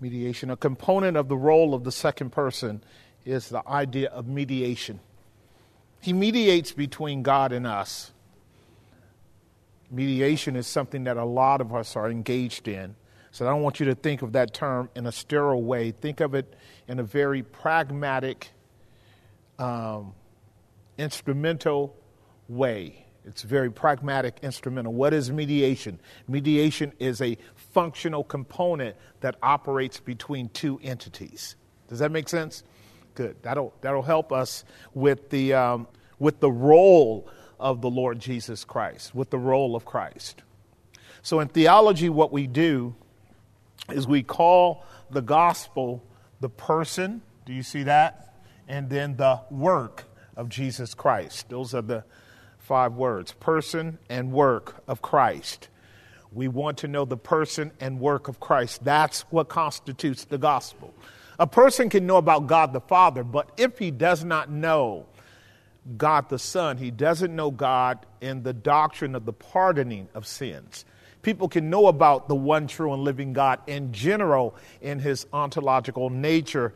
Mediation. A component of the role of the second person is the idea of mediation. He mediates between God and us. Mediation is something that a lot of us are engaged in. So I don't want you to think of that term in a sterile way. Think of it in a very pragmatic, um, instrumental way. It's very pragmatic, instrumental. What is mediation? Mediation is a functional component that operates between two entities. Does that make sense? Good. That'll, that'll help us with the, um, with the role of the Lord Jesus Christ, with the role of Christ. So in theology, what we do is we call the gospel the person, do you see that? And then the work of Jesus Christ. Those are the five words person and work of Christ. We want to know the person and work of Christ. That's what constitutes the gospel. A person can know about God the Father, but if he does not know God the Son, he doesn't know God in the doctrine of the pardoning of sins. People can know about the one true and living God in general in his ontological nature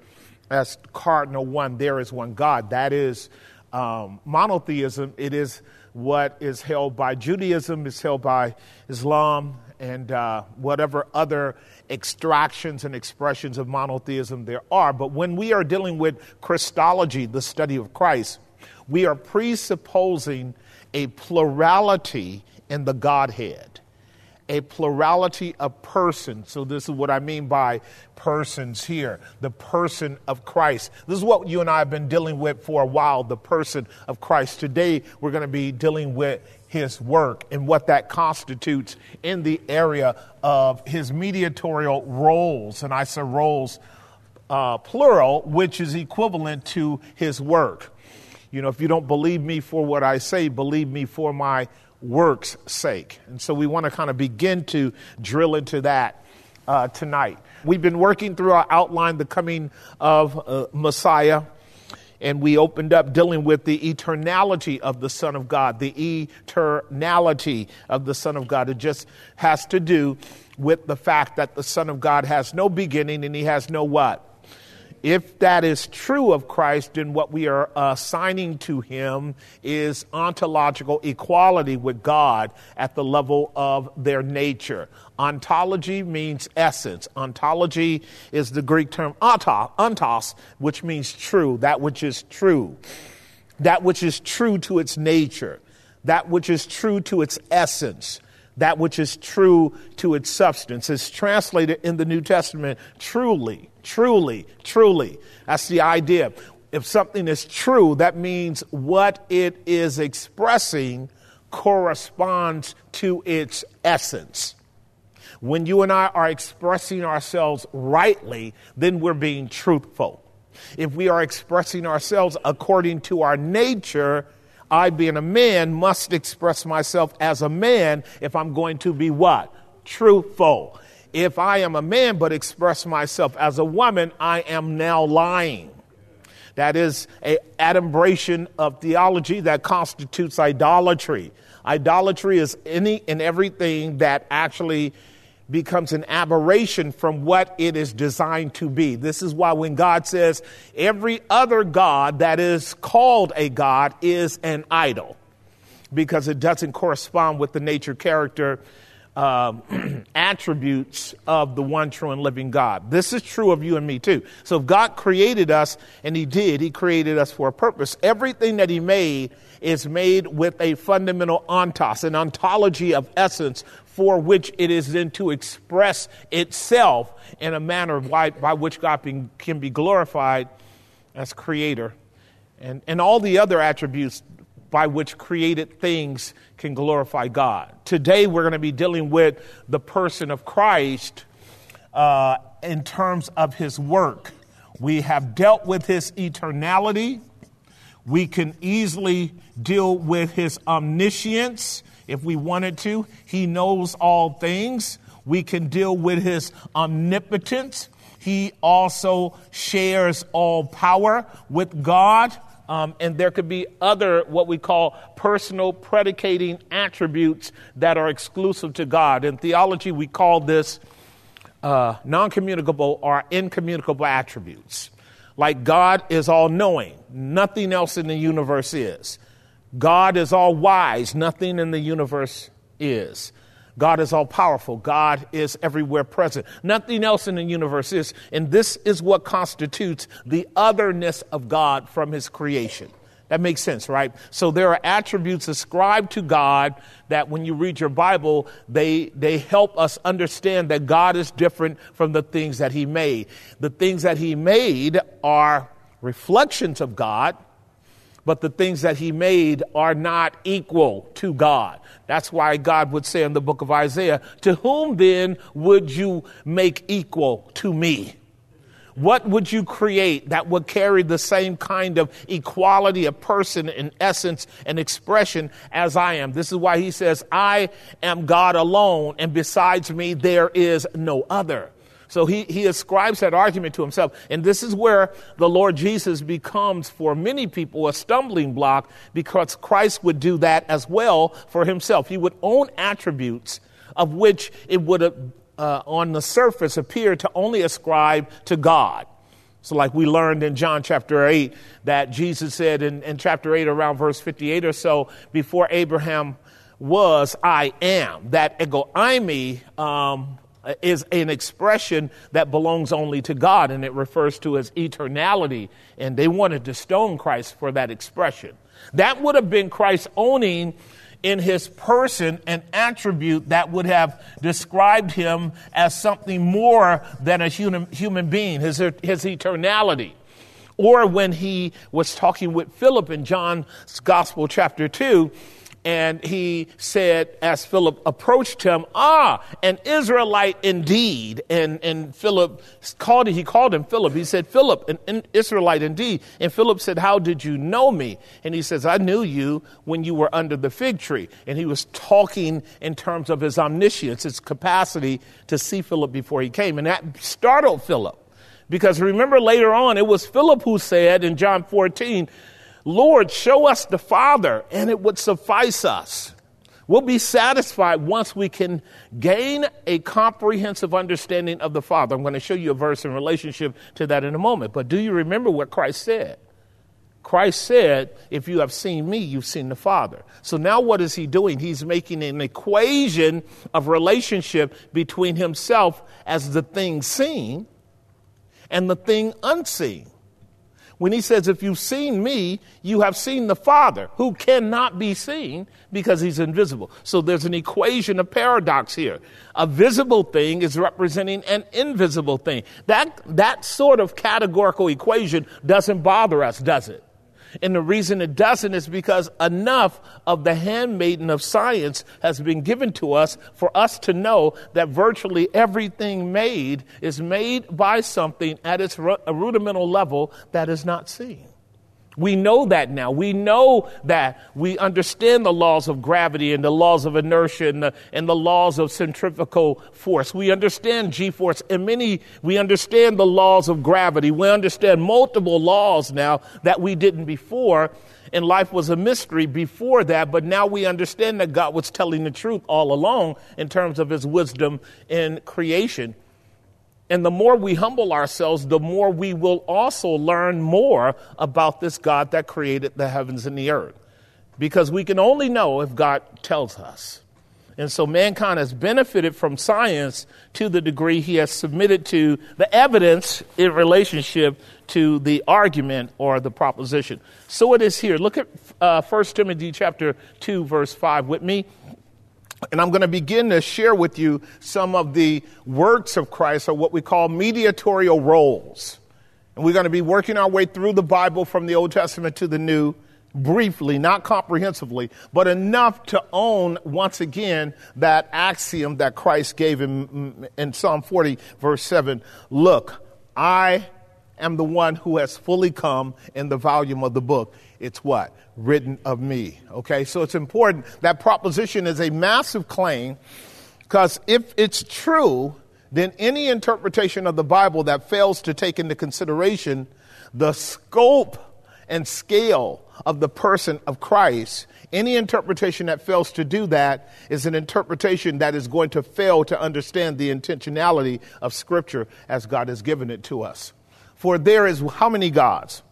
as cardinal one. There is one God. That is um, monotheism. It is what is held by Judaism, is held by Islam, and uh, whatever other extractions and expressions of monotheism there are. But when we are dealing with Christology, the study of Christ, we are presupposing a plurality in the Godhead a plurality of persons. So, this is what I mean by persons here the person of Christ. This is what you and I have been dealing with for a while the person of Christ. Today, we're going to be dealing with his work and what that constitutes in the area of his mediatorial roles. And I say roles uh, plural, which is equivalent to his work. You know, if you don't believe me for what I say, believe me for my work's sake. And so we want to kind of begin to drill into that uh, tonight. We've been working through our outline, the coming of uh, Messiah, and we opened up dealing with the eternality of the Son of God, the eternality of the Son of God. It just has to do with the fact that the Son of God has no beginning and he has no what? If that is true of Christ, then what we are assigning to him is ontological equality with God at the level of their nature. Ontology means essence. Ontology is the Greek term ontos, which means true, that which is true, that which is true to its nature, that which is true to its essence that which is true to its substance. is translated in the New Testament truly, truly, truly. That's the idea. If something is true, that means what it is expressing corresponds to its essence. When you and I are expressing ourselves rightly, then we're being truthful. If we are expressing ourselves according to our nature, I, being a man, must express myself as a man if I'm going to be what? Truthful. If I am a man but express myself as a woman, I am now lying. That is a adumbration of theology that constitutes idolatry. Idolatry is any and everything that actually becomes an aberration from what it is designed to be. This is why when God says every other God that is called a God is an idol, because it doesn't correspond with the nature, character, um, attributes of the one true and living God. This is true of you and me too. So if God created us, and He did, He created us for a purpose. Everything that He made is made with a fundamental ontos, an ontology of essence for which it is then to express itself in a manner by, by which God can be glorified as creator. And, and all the other attributes by which created things can glorify God. Today, we're going to be dealing with the person of Christ uh, in terms of his work. We have dealt with his eternality. We can easily deal with his omniscience if we wanted to. He knows all things. We can deal with his omnipotence. He also shares all power with God. Um, and there could be other, what we call personal predicating attributes that are exclusive to God. In theology, we call this uh, non communicable or incommunicable attributes. Like God is all knowing, nothing else in the universe is. God is all wise, nothing in the universe is. God is all powerful. God is everywhere present. Nothing else in the universe is. And this is what constitutes the otherness of God from his creation. That makes sense, right? So there are attributes ascribed to God that when you read your Bible, they, they help us understand that God is different from the things that he made. The things that he made are reflections of God, but the things that he made are not equal to God. That's why God would say in the book of Isaiah, To whom then would you make equal to me? What would you create that would carry the same kind of equality of person in essence and expression as I am? This is why he says, I am God alone, and besides me, there is no other. So he, he ascribes that argument to himself. And this is where the Lord Jesus becomes, for many people, a stumbling block because Christ would do that as well for himself. He would own attributes of which it would uh, on the surface appear to only ascribe to God. So, like we learned in John chapter 8, that Jesus said in, in chapter 8, around verse 58 or so, before Abraham was, I am. That ego eimi um, is an expression that belongs only to God, and it refers to his eternality. And they wanted to stone Christ for that expression. That would have been Christ owning in his person an attribute that would have described him as something more than a human, human being, his, his eternality. Or when he was talking with Philip in John's Gospel, chapter 2, and he said, as Philip approached him, Ah, an Israelite indeed. And, and Philip called he called him Philip. He said, Philip, an, an Israelite indeed. And Philip said, How did you know me? And he says, I knew you when you were under the fig tree. And he was talking in terms of his omniscience, his capacity to see Philip before he came. And that startled Philip. Because remember later on, it was Philip who said in John 14, Lord, show us the Father, and it would suffice us. We'll be satisfied once we can gain a comprehensive understanding of the Father. I'm going to show you a verse in relationship to that in a moment. But do you remember what Christ said? Christ said, If you have seen me, you've seen the Father. So now what is he doing? He's making an equation of relationship between himself as the thing seen and the thing unseen when he says, If you've seen me, you have seen the Father, who cannot be seen because he's invisible. So there's an equation of paradox here. A visible thing is representing an invisible thing. That, that sort of categorical equation doesn't bother us, does it? And the reason it doesn't is because enough of the handmaiden of science has been given to us for us to know that virtually everything made is made by something at its rudimental level that is not seen. We know that now. We know that we understand the laws of gravity and the laws of inertia and the, and the laws of centrifugal force. We understand G force and many, we understand the laws of gravity. We understand multiple laws now that we didn't before. And life was a mystery before that, but now we understand that God was telling the truth all along in terms of his wisdom in creation. And the more we humble ourselves, the more we will also learn more about this God that created the heavens and the earth. Because we can only know if God tells us. And so mankind has benefited from science to the degree he has submitted to the evidence in relationship to the argument or the proposition. So it is here. Look at uh, 1 Timothy chapter 2 verse 5 with me. And I'm going to begin to share with you some of the works of Christ, or what we call mediatorial roles. And we're going to be working our way through the Bible from the Old Testament to the New, briefly, not comprehensively, but enough to own once again that axiom that Christ gave in, in Psalm 40, verse 7 Look, I am the one who has fully come in the volume of the book. It's what? written of me. Okay, so it's important. That proposition is a massive claim because if it's true, then any interpretation of the Bible that fails to take into consideration the scope and scale of the person of Christ, any interpretation that fails to do that is an interpretation that is going to fail to understand the intentionality of Scripture as God has given it to us. For there is how many gods?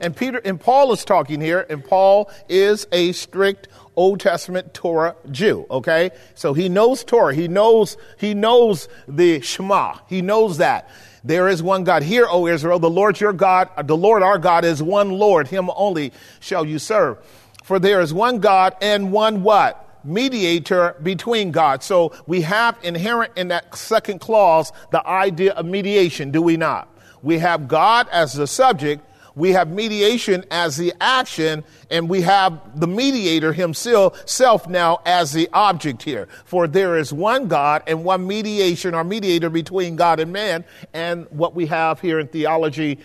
And Peter and Paul is talking here, and Paul is a strict Old Testament Torah Jew, okay? So he knows Torah. He knows, he knows the Shema. He knows that. There is one God. Hear, O Israel, the Lord your God, the Lord our God is one Lord. Him only shall you serve. For there is one God and one what? Mediator between God. So we have inherent in that second clause the idea of mediation, do we not? We have God as the subject, we have mediation as the action, and we have the mediator himself self now as the object here. For there is one God and one mediation or mediator between God and man. And what we have here in theology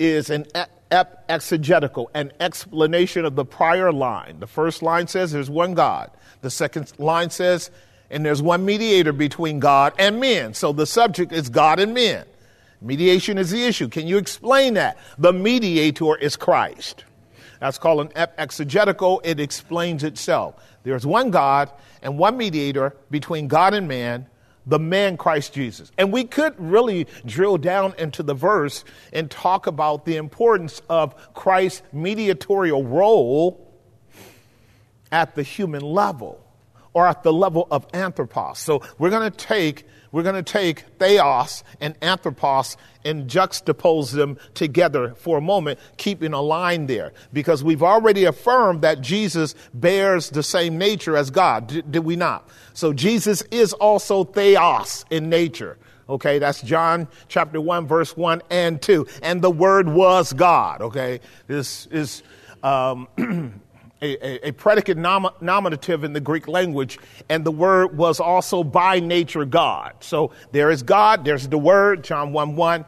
is an ep- exegetical, an explanation of the prior line. The first line says there's one God. The second line says, and there's one mediator between God and men. So the subject is God and men. Mediation is the issue. Can you explain that? The mediator is Christ. That's called an exegetical. It explains itself. There's one God and one mediator between God and man, the man Christ Jesus. And we could really drill down into the verse and talk about the importance of Christ's mediatorial role at the human level or at the level of anthropos. So we're going to take we're going to take theos and anthropos and juxtapose them together for a moment, keeping a line there. Because we've already affirmed that Jesus bears the same nature as God, did, did we not? So Jesus is also theos in nature. Okay, that's John chapter 1, verse 1 and 2. And the Word was God. Okay, this is. Um, a, a, a predicate nom- nominative in the Greek language, and the word was also by nature God. So there is God, there's the word, John 1 1,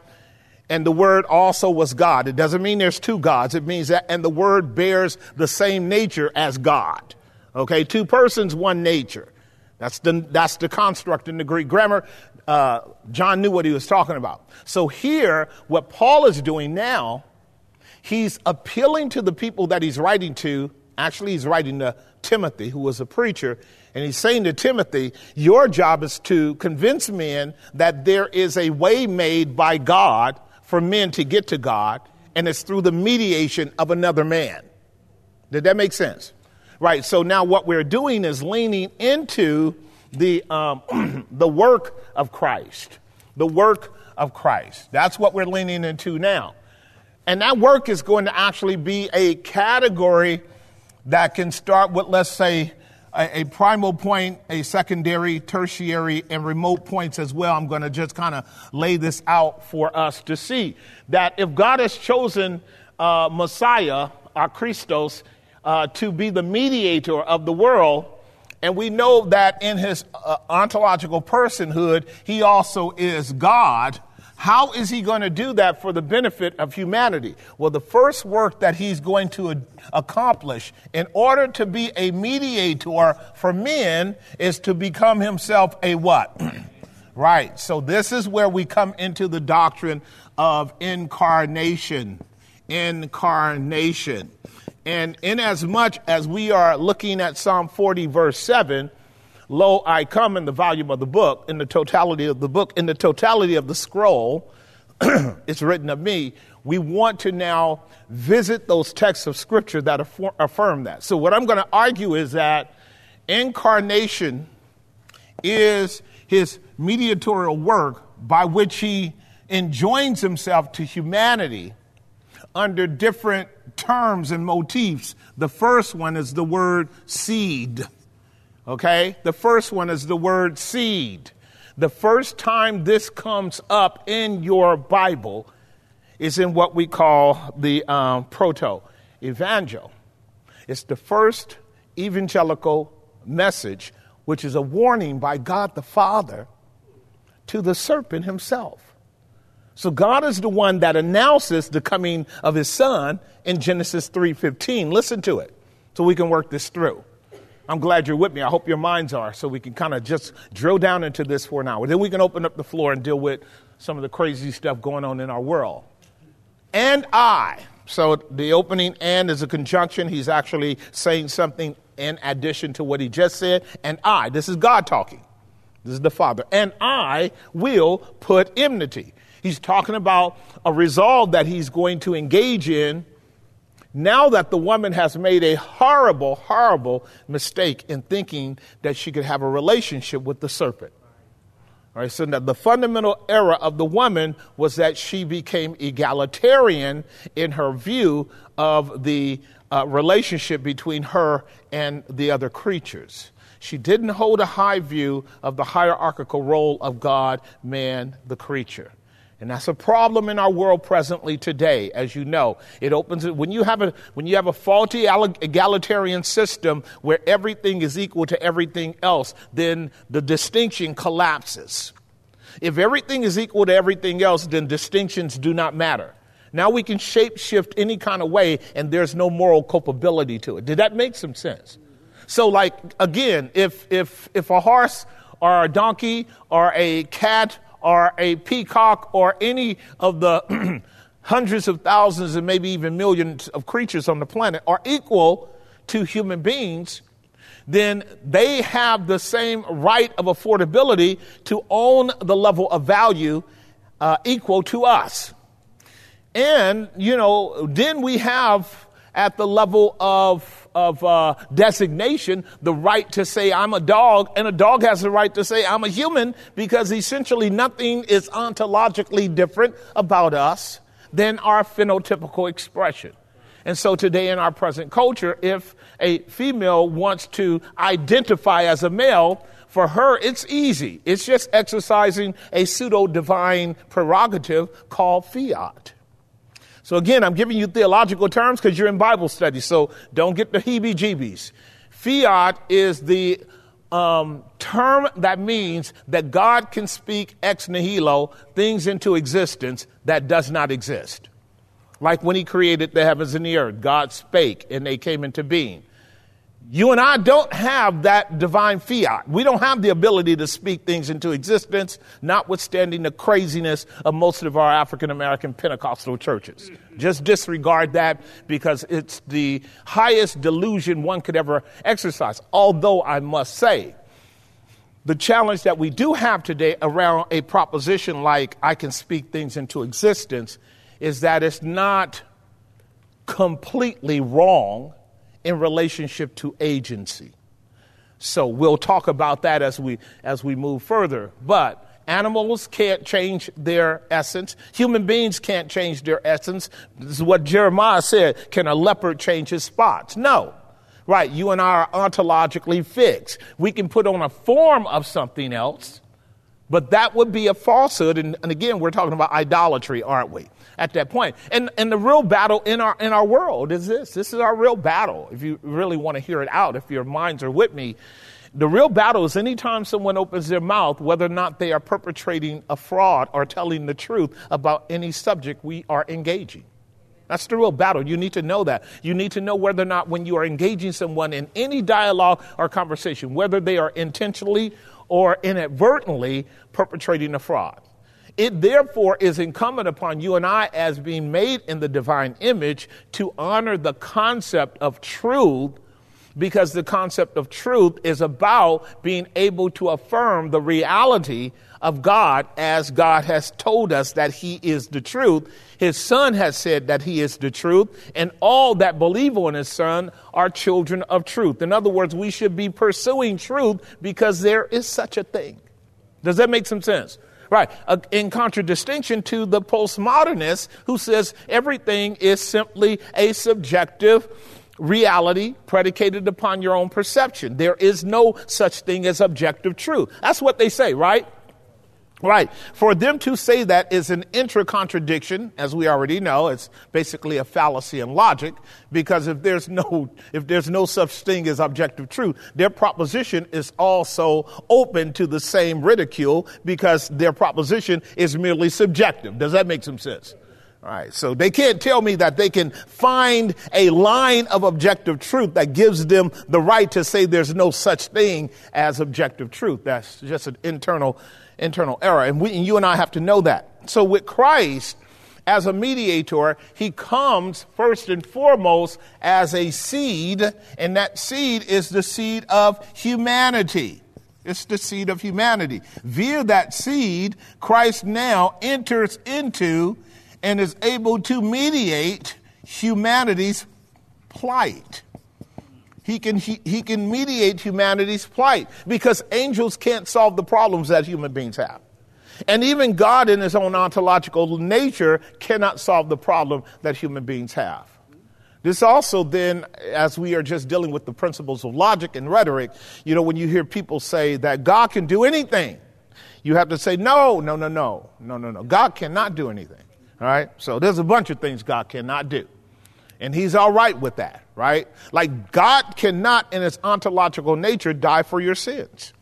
and the word also was God. It doesn't mean there's two gods, it means that, and the word bears the same nature as God. Okay, two persons, one nature. That's the, that's the construct in the Greek grammar. Uh, John knew what he was talking about. So here, what Paul is doing now, he's appealing to the people that he's writing to Actually, he's writing to Timothy, who was a preacher, and he's saying to Timothy, Your job is to convince men that there is a way made by God for men to get to God, and it's through the mediation of another man. Did that make sense? Right. So now what we're doing is leaning into the, um, the work of Christ. The work of Christ. That's what we're leaning into now. And that work is going to actually be a category that can start with, let's say, a, a, primal point, a secondary, tertiary, and remote points as well. I'm going to just kind of lay this out for us to see that if God has chosen uh, Messiah, our Christos, uh, to be the mediator of the world, and we know that in his uh, ontological personhood, he also is God how is he going to do that for the benefit of humanity? Well, the first work that he's going to accomplish in order to be a mediator for men is to become himself a what? right. So this is where we come into the doctrine of incarnation. Incarnation. And in as much as we are looking at Psalm 40, verse 7, Lo, I come in the volume of the book, in the totality of the book, in the totality of the scroll, it's written of me. We want to now visit those texts of scripture that affirm that. So, what I'm going to argue is that incarnation is his mediatorial work by which he enjoins himself to humanity under different terms and motifs. The first one is the word seed. Okay? The first one is the word seed. The first time this comes up in your Bible is in what we call the um, proto evangel. It's the first evangelical message, which is a warning by God the Father to the serpent himself. So God is the one that announces the coming of his son in Genesis 3:15. Listen to it so we can work this through. I'm glad you're with me. I hope your minds are so we can kind of just drill down into this for an hour. Then we can open up the floor and deal with some of the crazy stuff going on in our world. And I, So the opening and is a conjunction. He's actually saying something in addition to what he just said. And I, this is God talking. This is the Father. And I will put enmity. He's talking about a resolve that he's going to engage in now that the woman has made a horrible, horrible mistake in thinking that she could have a relationship with the serpent. All right, so now the fundamental error of the woman was that she became egalitarian in her view of the uh, relationship between her and the other creatures. She didn't hold a high view of the hierarchical role of God, man, the creature. And that's a problem in our world presently today, as you know. It opens when you have a when you have a faulty egalitarian system where everything is equal to everything else, then the distinction collapses. If everything is equal to everything else, then distinctions do not matter. Now we can shape shift any kind of way and there's no moral culpability to it. Did that make some sense? So like again, if if if a horse or a donkey or a cat or a peacock or any of the hundreds of thousands and maybe even millions of creatures on the planet are equal to human beings, then they have the same right of affordability to own the level of value uh, equal to us. And, you know, then we have at the level of of uh, designation the right to say I'm a dog, and a dog has the right to say I'm a human because essentially nothing is ontologically different about us than our phenotypical expression. And so today in our present culture, if a female wants to identify as a male, for her, it's easy. It's just exercising a pseudo divine prerogative called fiat. So again, I'm giving you theological terms because you're in Bible study, so don't get the heebie jeebies. Fiat is the um, term that means that God can speak ex nihilo things into existence that does not exist. Like when he created the heavens and the earth, God spake and they came into being. You and I don't have that divine fiat. We don't have the ability to speak things into existence, notwithstanding the craziness of most of our African American Pentecostal churches. Just disregard that because it's the highest delusion one could ever exercise. Although I must say, the challenge that we do have today around a proposition like I can speak things into existence is that it's not completely wrong in relationship to agency. So we'll talk about that as we as we move further. But animals can't change their essence. Human beings can't change their essence. This is what Jeremiah said. Can a leopard change his spots? No. Right, you and I are ontologically fixed. We can put on a form of something else, but that would be a falsehood. And, and again, we're talking about idolatry, aren't we? at that point. And, and the real battle in our, in our world is this. This is our real battle. If you really want to hear it out, if your minds are with me, the real battle is anytime someone opens their mouth, whether or not they are perpetrating a fraud or telling the truth about any subject we are engaging. That's the real battle. You need to know that. You need to know whether or not when you are engaging someone in any dialogue or conversation, whether they are intentionally or inadvertently perpetrating a fraud. It therefore is incumbent upon you and I, as being made in the divine image, to honor the concept of truth because the concept of truth is about being able to affirm the reality of God as God has told us that He is the truth. His Son has said that He is the truth, and all that believe on His Son are children of truth. In other words, we should be pursuing truth because there is such a thing. Does that make some sense? Right. Uh, in contradistinction to the postmodernist who says everything is simply a subjective reality predicated upon your own perception. There is no such thing as objective truth. That's what they say, right? Right. For them to say that is an intra contradiction, as we already know. It's basically a fallacy in logic, because if there's no, if there's no such thing as objective truth, their proposition is also open to the same ridicule because their proposition is merely subjective. Does that make some sense? All right. So they can't tell me that they can find a line of objective truth that gives them the right to say there's no such thing as objective truth. That's just an internal internal error. And, we, and you and I have to know that. So with Christ, as a mediator, he comes first and foremost as a seed, and that seed is the seed of humanity. It's the seed of humanity. Via that seed, Christ now enters into and is able to mediate humanity's plight. He can, he, he can mediate humanity's plight because angels can't solve the problems that human beings have. And even God, in his own ontological nature, cannot solve the problem that human beings have. This also, then, as we are just dealing with the principles of logic and rhetoric, you know, when you hear people say that God can do anything, you have to say, no, no, no, no, no, no, no. God cannot do anything. All right? So there's a bunch of things God cannot do. And he's all right with that, right? Like God cannot, in his ontological nature, die for your sins.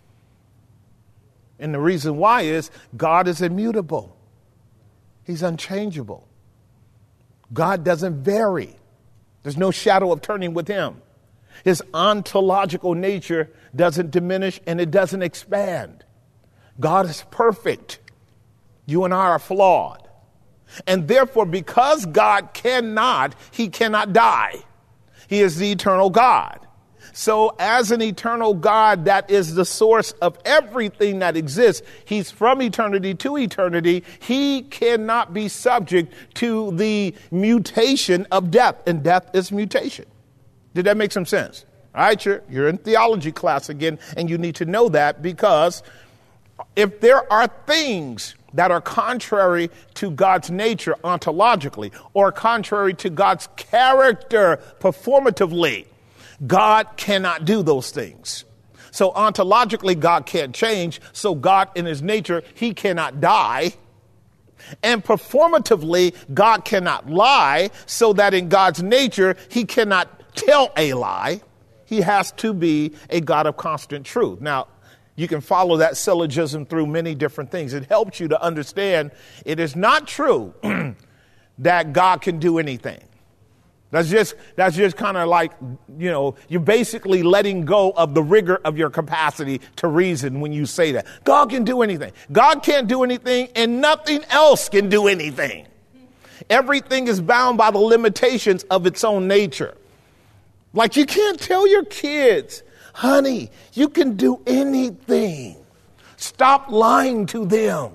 And the reason why is God is immutable, He's unchangeable. God doesn't vary, there's no shadow of turning with Him. His ontological nature doesn't diminish and it doesn't expand. God is perfect. You and I are flawed. And therefore, because God cannot, He cannot die. He is the eternal God. So, as an eternal God that is the source of everything that exists, He's from eternity to eternity. He cannot be subject to the mutation of death, and death is mutation. Did that make some sense? All right, you're, you're in theology class again, and you need to know that because if there are things that are contrary to God's nature ontologically or contrary to God's character performatively, God cannot do those things. So ontologically, God can't change. So God, in his nature, he cannot die. And performatively, God cannot lie, so that in God's nature, he cannot tell a lie. He has to be a God of constant truth. Now, you can follow that syllogism through many different things. It helps you to understand it is not true that God can do anything. That's just, that's just kind of like, you know, you're basically letting go of the rigor of your capacity to reason when you say that. God can do anything. God can't do anything and nothing else can do anything. Everything is bound by the limitations of its own nature. Like you can't tell your kids, honey, you can do anything. Stop lying to them.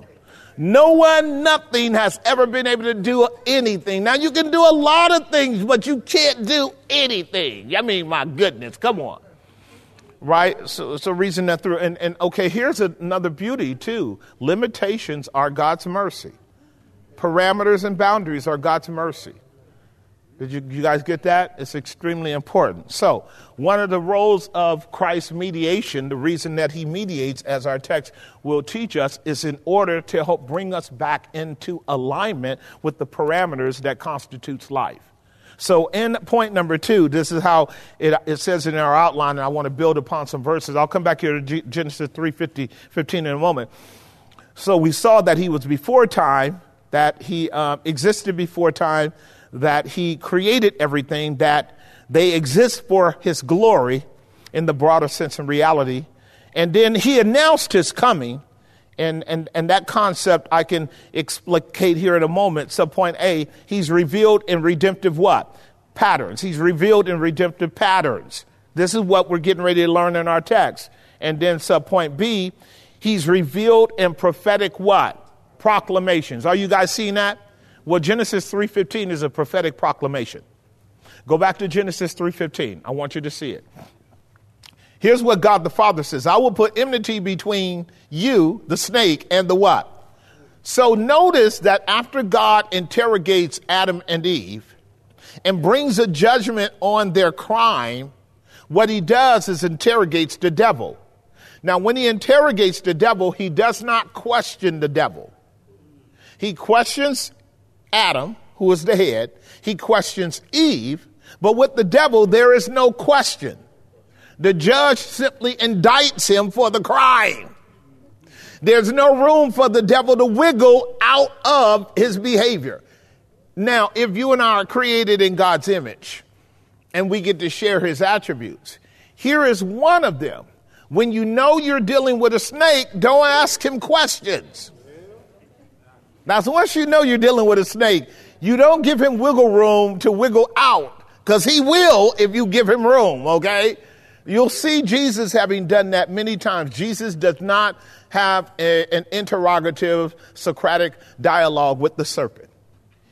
No one, nothing has ever been able to do anything. Now, you can do a lot of things, but you can't do anything. I mean, my goodness, come on. Right? So, so reason that through. And, and okay, here's another beauty, too. Limitations are God's mercy, parameters and boundaries are God's mercy. Did you, you, guys get that? It's extremely important. So, one of the roles of Christ's mediation, the reason that he mediates, as our text will teach us, is in order to help bring us back into alignment with the parameters that constitutes life. So, in point number two, this is how it, it says in our outline, and I want to build upon some verses. I'll come back here to Genesis 3 15 in a moment. So, we saw that he was before time, that he uh, existed before time that he created everything, that they exist for his glory in the broader sense and reality. And then he announced his coming. And, and, and that concept I can explicate here in a moment. So point A, he's revealed in redemptive what? Patterns. He's revealed in redemptive patterns. This is what we're getting ready to learn in our text. And then sub point B, he's revealed in prophetic what? Proclamations. Are you guys seeing that? Well, Genesis 3:15 is a prophetic proclamation. Go back to Genesis 3:15. I want you to see it. Here's what God the Father says, I will put enmity between you, the snake, and the what? So notice that after God interrogates Adam and Eve and brings a judgment on their crime, what he does is interrogates the devil. Now, when he interrogates the devil, he does not question the devil. He questions Adam, who is the head. He questions Eve. But with the devil, there is no question. The judge simply indicts him for the crime. There's no room for the devil to wiggle out of his behavior. Now, if you and I are created in God's image and we get to share his attributes, here is one of them. When you know you're dealing with a snake, don't ask him questions. Now, so once you know you're dealing with a snake, you don't give him wiggle room to wiggle out because he will if you give him room, okay? You'll see Jesus having done that many times. Jesus does not have a, an interrogative Socratic dialogue with the serpent.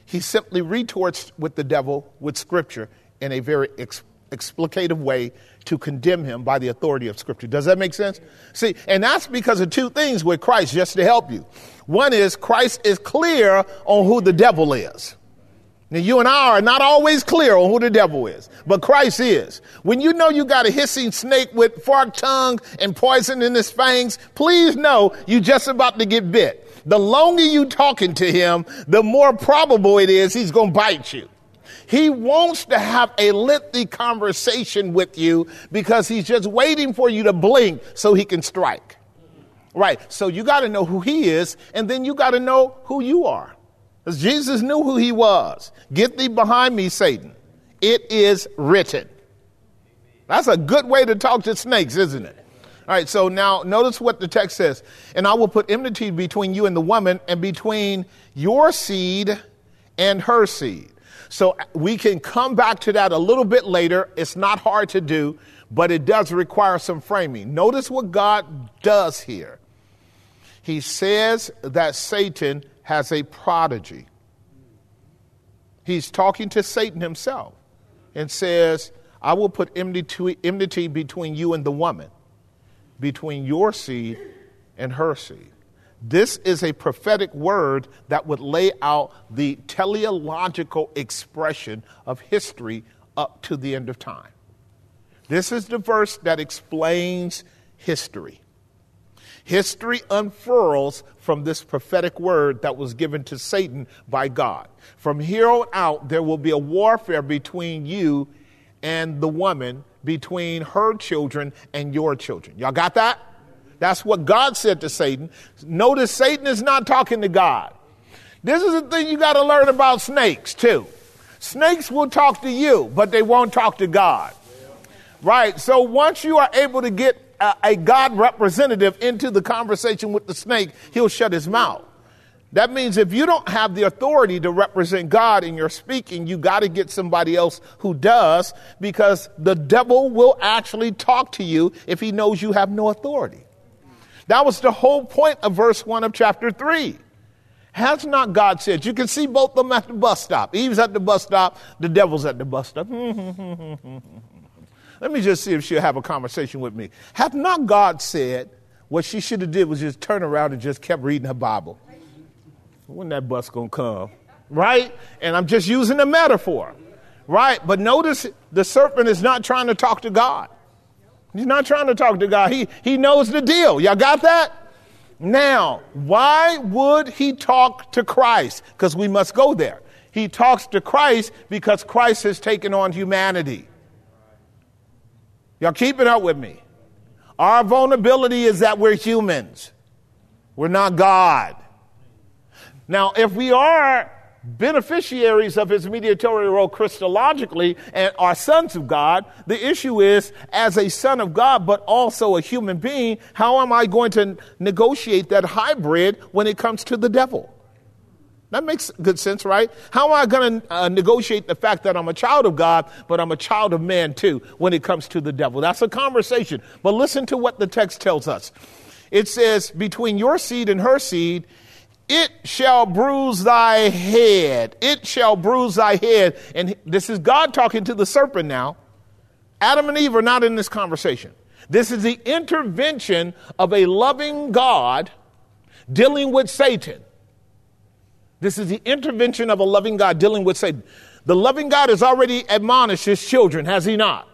He simply retorts with the devil with scripture in a very ex- explicative way to condemn him by the authority of scripture. Does that make sense? See, and that's because of two things with Christ, just to help you. One is Christ is clear on who the devil is. Now, you and I are not always clear on who the devil is, but Christ is. When you know you got a hissing snake with forked tongue and poison in his fangs, please know you just about to get bit. The longer you talking to him, the more probable it is he's going to bite you. He wants to have a lengthy conversation with you because he's just waiting for you to blink so he can strike. Right. So you got to know who he is, and then you got to know who you are. Because Jesus knew who he was. Get thee behind me, Satan. It is written. That's a good way to talk to snakes, isn't it? All right, so now notice what the text says. And I will put enmity between you and the woman, and between your seed and her seed. So uh, we can come back to that a little bit later. It's not hard to do, but it does require some framing. Notice what God does here. He says that Satan has a prodigy. He's talking to Satan himself and says, I will put enmity, between you and the woman, between your seed and her seed. This is a prophetic word that would lay out the teleological expression of history up to the end of time. This is the verse that explains history. History unfurls from this prophetic word that was given to Satan by God. From here on out, there will be a warfare between you and the woman, between her children and your children. Y'all got that? That's what God said to Satan. Notice Satan is not talking to God. This is the thing you got to learn about snakes, too. Snakes will talk to you, but they won't talk to God. Right? So once you are able to get a, a God representative into the conversation with the snake, he'll shut his mouth. That means if you don't have the authority to represent God in your speaking, you got to get somebody else who does because the devil will actually talk to you if he knows you have no authority. That was the whole point of verse 1 of chapter 3. Has not God said? You can see both of them at the bus stop. Eve's at the bus stop, the devil's at the bus stop. Let me just see if she'll have a conversation with me. Have not God said what she should have did was just turn around and just kept reading her Bible? When that bus gonna come? Right? And I'm just using a metaphor. Right? But notice the serpent is not trying to talk to God. He's not trying to talk to God. He, he knows the deal. Y'all got that? Now, why would he talk to Christ? Because we must go there. He talks to Christ because Christ has taken on humanity. Y'all keeping up with me. Our vulnerability is that we're humans. We're not God. Now, if we are beneficiaries of his mediatorial role Christologically and are sons of God, the issue is, as a son of God, but also a human being, how am I going to negotiate that hybrid when it comes to the devil? That makes good sense, right? How am I going to uh, negotiate the fact that I'm a child of God, but I'm a child of man too when it comes to the devil? That's a conversation. But listen to what the text tells us. It says, between your seed and her seed, it shall bruise thy head. It shall bruise thy head. And this is God talking to the serpent now. Adam and Eve are not in this conversation. This is the intervention of a loving God dealing with Satan. This is the intervention of a loving God dealing with Satan. The loving God has already admonished his children, has he not?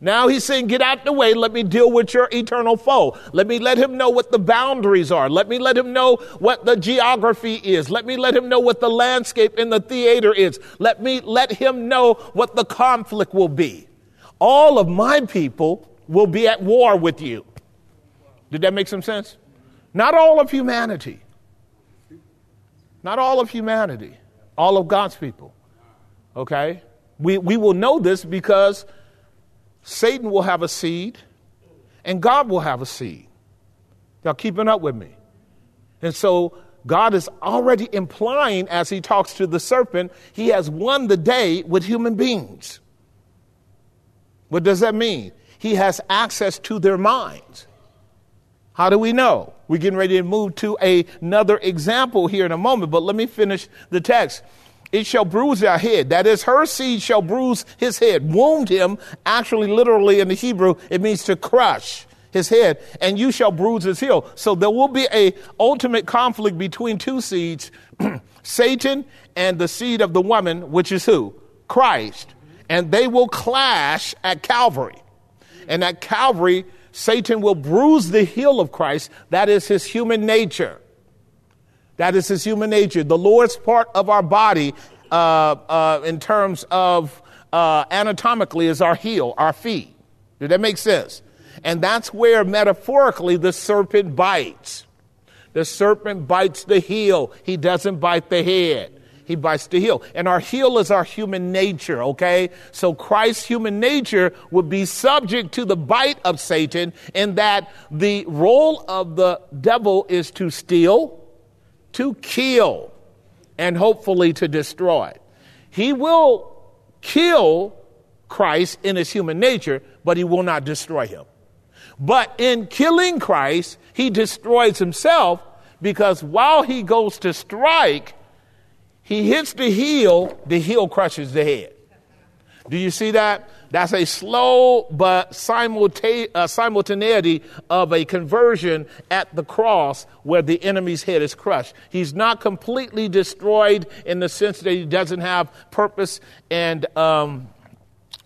Now he's saying, get out the way. Let me deal with your eternal foe. Let me let him know what the boundaries are. Let me let him know what the geography is. Let me let him know what the landscape in the theater is. Let me let him know what the conflict will be. All of my people will be at war with you. Did that make some sense? Not all of humanity. Not all of humanity, all of God's people. Okay? We, we will know this because Satan will have a seed and God will have a seed. Y'all keeping up with me? And so God is already implying as he talks to the serpent, he has won the day with human beings. What does that mean? He has access to their minds. How do we know? We're getting ready to move to a, another example here in a moment, but let me finish the text. It shall bruise their head. That is, her seed shall bruise his head. Wound him, actually, literally in the Hebrew, it means to crush his head, and you shall bruise his heel. So there will be a ultimate conflict between two seeds, Satan and the seed of the woman, which is who? Christ. And they will clash at Calvary. And at Calvary, Satan will bruise the heel of Christ. That is his human nature. That is his human nature. The Lord's part of our body, uh, uh, in terms of uh, anatomically, is our heel, our feet. Did that make sense? And that's where metaphorically the serpent bites. The serpent bites the heel. He doesn't bite the head. He the heel. And our heel is our human nature, okay? So Christ's human nature would be subject to the bite of Satan in that the role of the devil is to steal, to kill, and hopefully to destroy. He will kill Christ in his human nature, but he will not destroy him. But in killing Christ, he destroys himself because while he goes to strike, he hits the heel, the heel crushes the head. Do you see that? That's a slow but uh, simultaneity of a conversion at the cross where the enemy's head is crushed. He's not completely destroyed in the sense that he doesn't have purpose and um,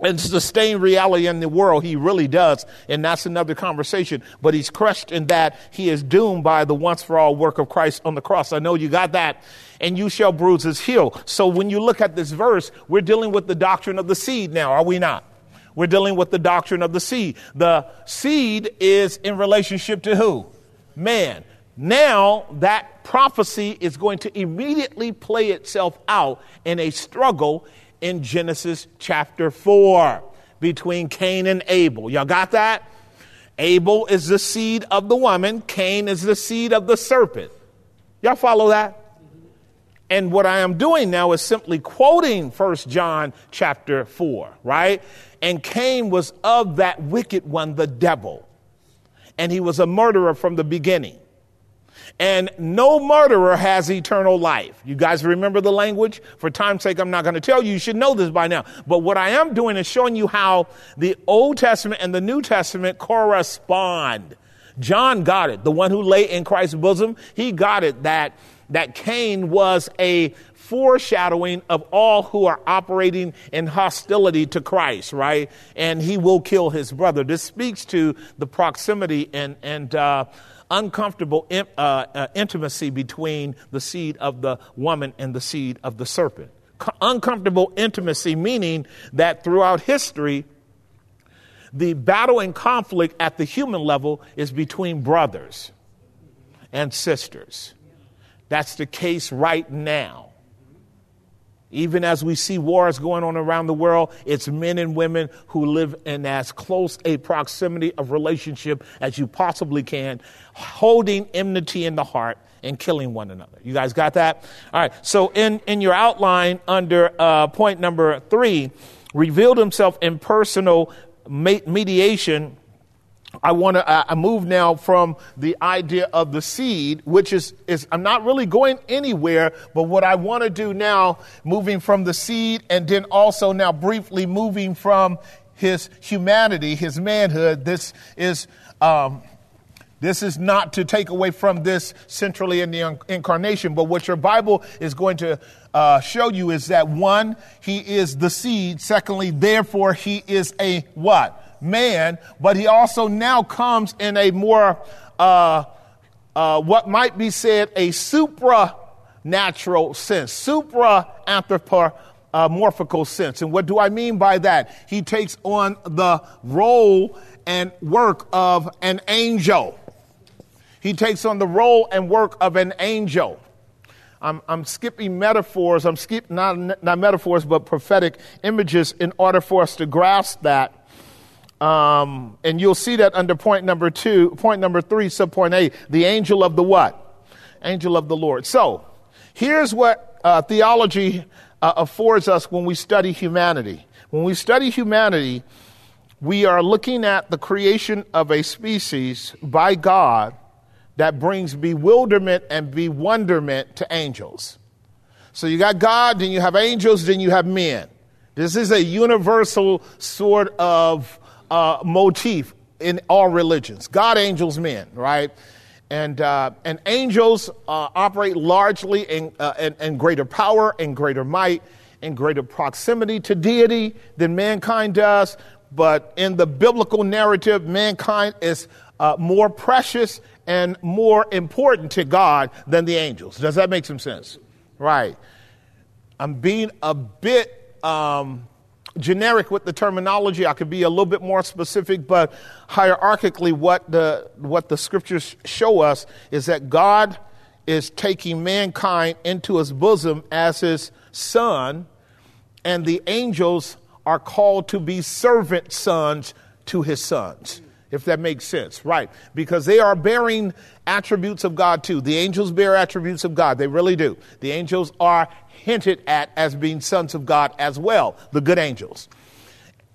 and sustain reality in the world. He really does. And that's another conversation. But he's crushed in that he is doomed by the once for all work of Christ on the cross. I know you got that. And you shall bruise his heel. So when you look at this verse, we're dealing with the doctrine of the seed now, are we not? We're dealing with the doctrine of the seed. The seed is in relationship to who? Man. Now that prophecy is going to immediately play itself out in a struggle in Genesis chapter 4 between Cain and Abel. Y'all got that? Abel is the seed of the woman, Cain is the seed of the serpent. Y'all follow that? And what I am doing now is simply quoting First John chapter 4, right? And Cain was of that wicked one, the devil. And he was a murderer from the beginning. And no murderer has eternal life. You guys remember the language? For time's sake, I'm not going to tell you. You should know this by now. But what I am doing is showing you how the Old Testament and the New Testament correspond. John got it. The one who lay in Christ's bosom, he got it that, that Cain was a foreshadowing of all who are operating in hostility to Christ, right? And he will kill his brother. This speaks to the proximity and, and, uh, uncomfortable in, uh, uh, intimacy between the seed of the woman and the seed of the serpent. Co- uncomfortable intimacy, meaning that throughout history, the battle and conflict at the human level is between brothers and sisters. That's the case right now. Even as we see wars going on around the world, it's men and women who live in as close a proximity of relationship as you possibly can, holding enmity in the heart and killing one another. You guys got that? All right. So in, in your outline under uh, point number three, revealed himself in personal mediation I want to uh, move now from the idea of the seed, which is, is, I'm not really going anywhere, but what I want to do now, moving from the seed and then also now briefly moving from his humanity, his manhood, this is, um, this is not to take away from this centrally in the incarnation, but what your Bible is going to uh, show you is that one, he is the seed. Secondly, therefore, he is a what? Man, but he also now comes in a more, uh, uh, what might be said, a supranatural sense, supra anthropomorphical sense. And what do I mean by that? He takes on the role and work of an angel. He takes on the role and work of an angel. I'm, I'm skipping metaphors. I'm skipping not, not metaphors, but prophetic images in order for us to grasp that. Um, and you'll see that under point number two, point number three, subpoint A, the angel of the what? angel of the Lord. So, here's what uh, theology uh, affords us when we study humanity. When we study humanity, we are looking at the creation of a species by God that brings bewilderment and bewonderment to angels. So you got God, then you have angels, then you have men. This is a universal sort of uh, motif in all religions God, angels, men, right? And, uh, and angels uh, operate largely in, uh, in, in greater power and greater might and greater proximity to deity than mankind does. But in the biblical narrative, mankind is uh, more precious and more important to God than the angels. Does that make some sense? Right. I'm being a bit um, generic with the terminology. I could be a little bit more specific, but hierarchically, what the, what the scriptures show us is that God is taking mankind into his bosom as his son, and the angels are called to be servant sons to his sons if that makes sense, right? Because they are bearing attributes of God too. The angels bear attributes of God, they really do. The angels are hinted at as being sons of God as well, the good angels.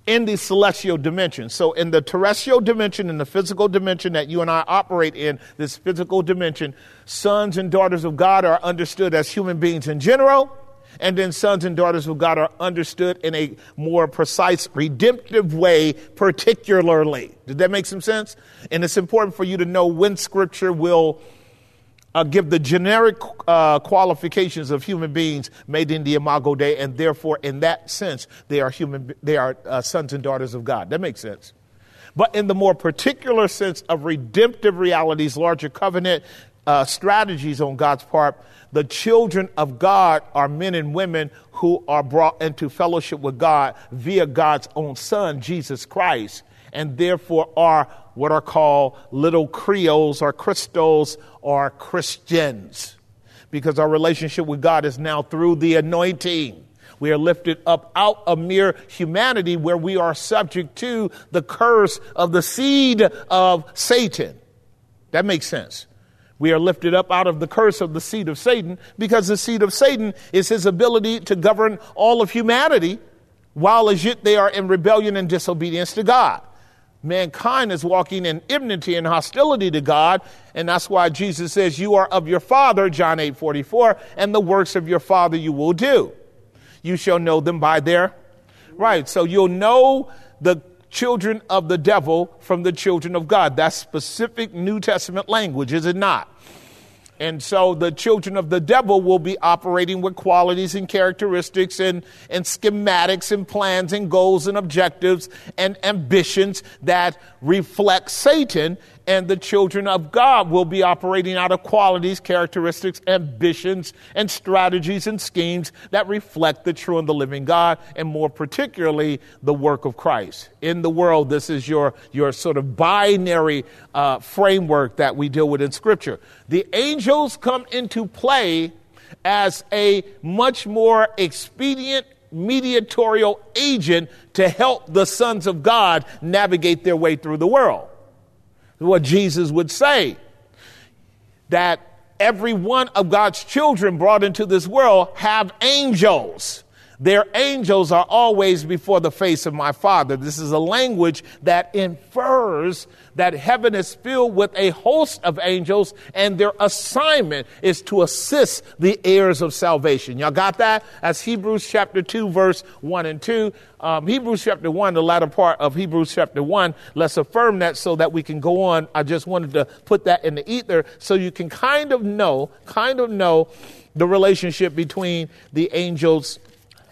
In the celestial dimension. So, in the terrestrial dimension, in the physical dimension that you and I operate in, this physical dimension, sons and daughters of God are understood as human beings in general and then sons and daughters of God are understood in a more precise, redemptive way, particularly. Did that make some sense? And it's important for you to know when Scripture will uh, give the generic uh, qualifications of human beings made in the Imago Dei, and therefore, in that sense, they are human. They are uh, sons and daughters of God. That makes sense. But in the more particular sense of redemptive realities, larger covenant uh, strategies on God's part, the children of God are men and women who are brought into fellowship with God via God's own Son, Jesus Christ, and therefore are what are called little Creoles or Christos or Christians. Because our relationship with God is now through the anointing. We are lifted up out of mere humanity where we are subject to the curse of the seed of Satan. That makes sense. We are lifted up out of the curse of the seed of Satan because the seed of Satan is his ability to govern all of humanity while as yet they are in rebellion and disobedience to God. Mankind is walking in enmity and hostility to God, and that's why Jesus says, You are of your father, John 8 44, and the works of your father you will do. You shall know them by their right. So you'll know the children of the devil from the children of God. That's specific New Testament language, is it not? And so the children of the devil will be operating with qualities and characteristics and, and schematics and plans and goals and objectives and ambitions that reflect Satan and the children of God will be operating out of qualities, characteristics, ambitions, and strategies and schemes that reflect the true and the living God, and more particularly, the work of Christ. In the world, this is your, your sort of binary uh, framework that we deal with in Scripture. The angels come into play as a much more expedient mediatorial agent to help the sons of God navigate their way through the world what Jesus would say that every one of God's children brought into this world have angels. Their angels are always before the face of my Father. This is a language that infers that heaven is filled with a host of angels and their assignment is to assist the heirs of salvation. Y'all got that? That's Hebrews chapter 2, verse 1 and 2. Um, Hebrews chapter 1, the latter part of Hebrews chapter 1. Let's affirm that so that we can go on. I just wanted to put that in the ether so you can kind of know, kind of know the relationship between the angels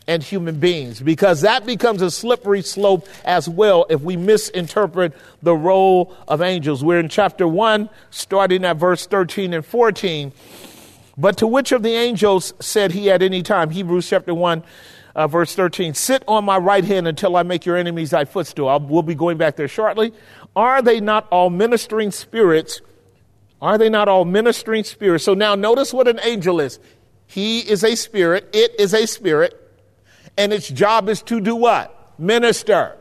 and human beings because that becomes a slippery slope as well if we misinterpret the role of angels. We're in chapter 1, starting at verse 13 and 14. But to which of the angels said he at any time? Hebrews chapter 1, uh, verse 13 Sit on my right hand until I make your enemies thy footstool. I'll, we'll be going back there shortly. Are they not all ministering spirits? Are they not all ministering spirits? So now notice what an angel is. He is a spirit, it is a spirit and its job is to do what? Minister.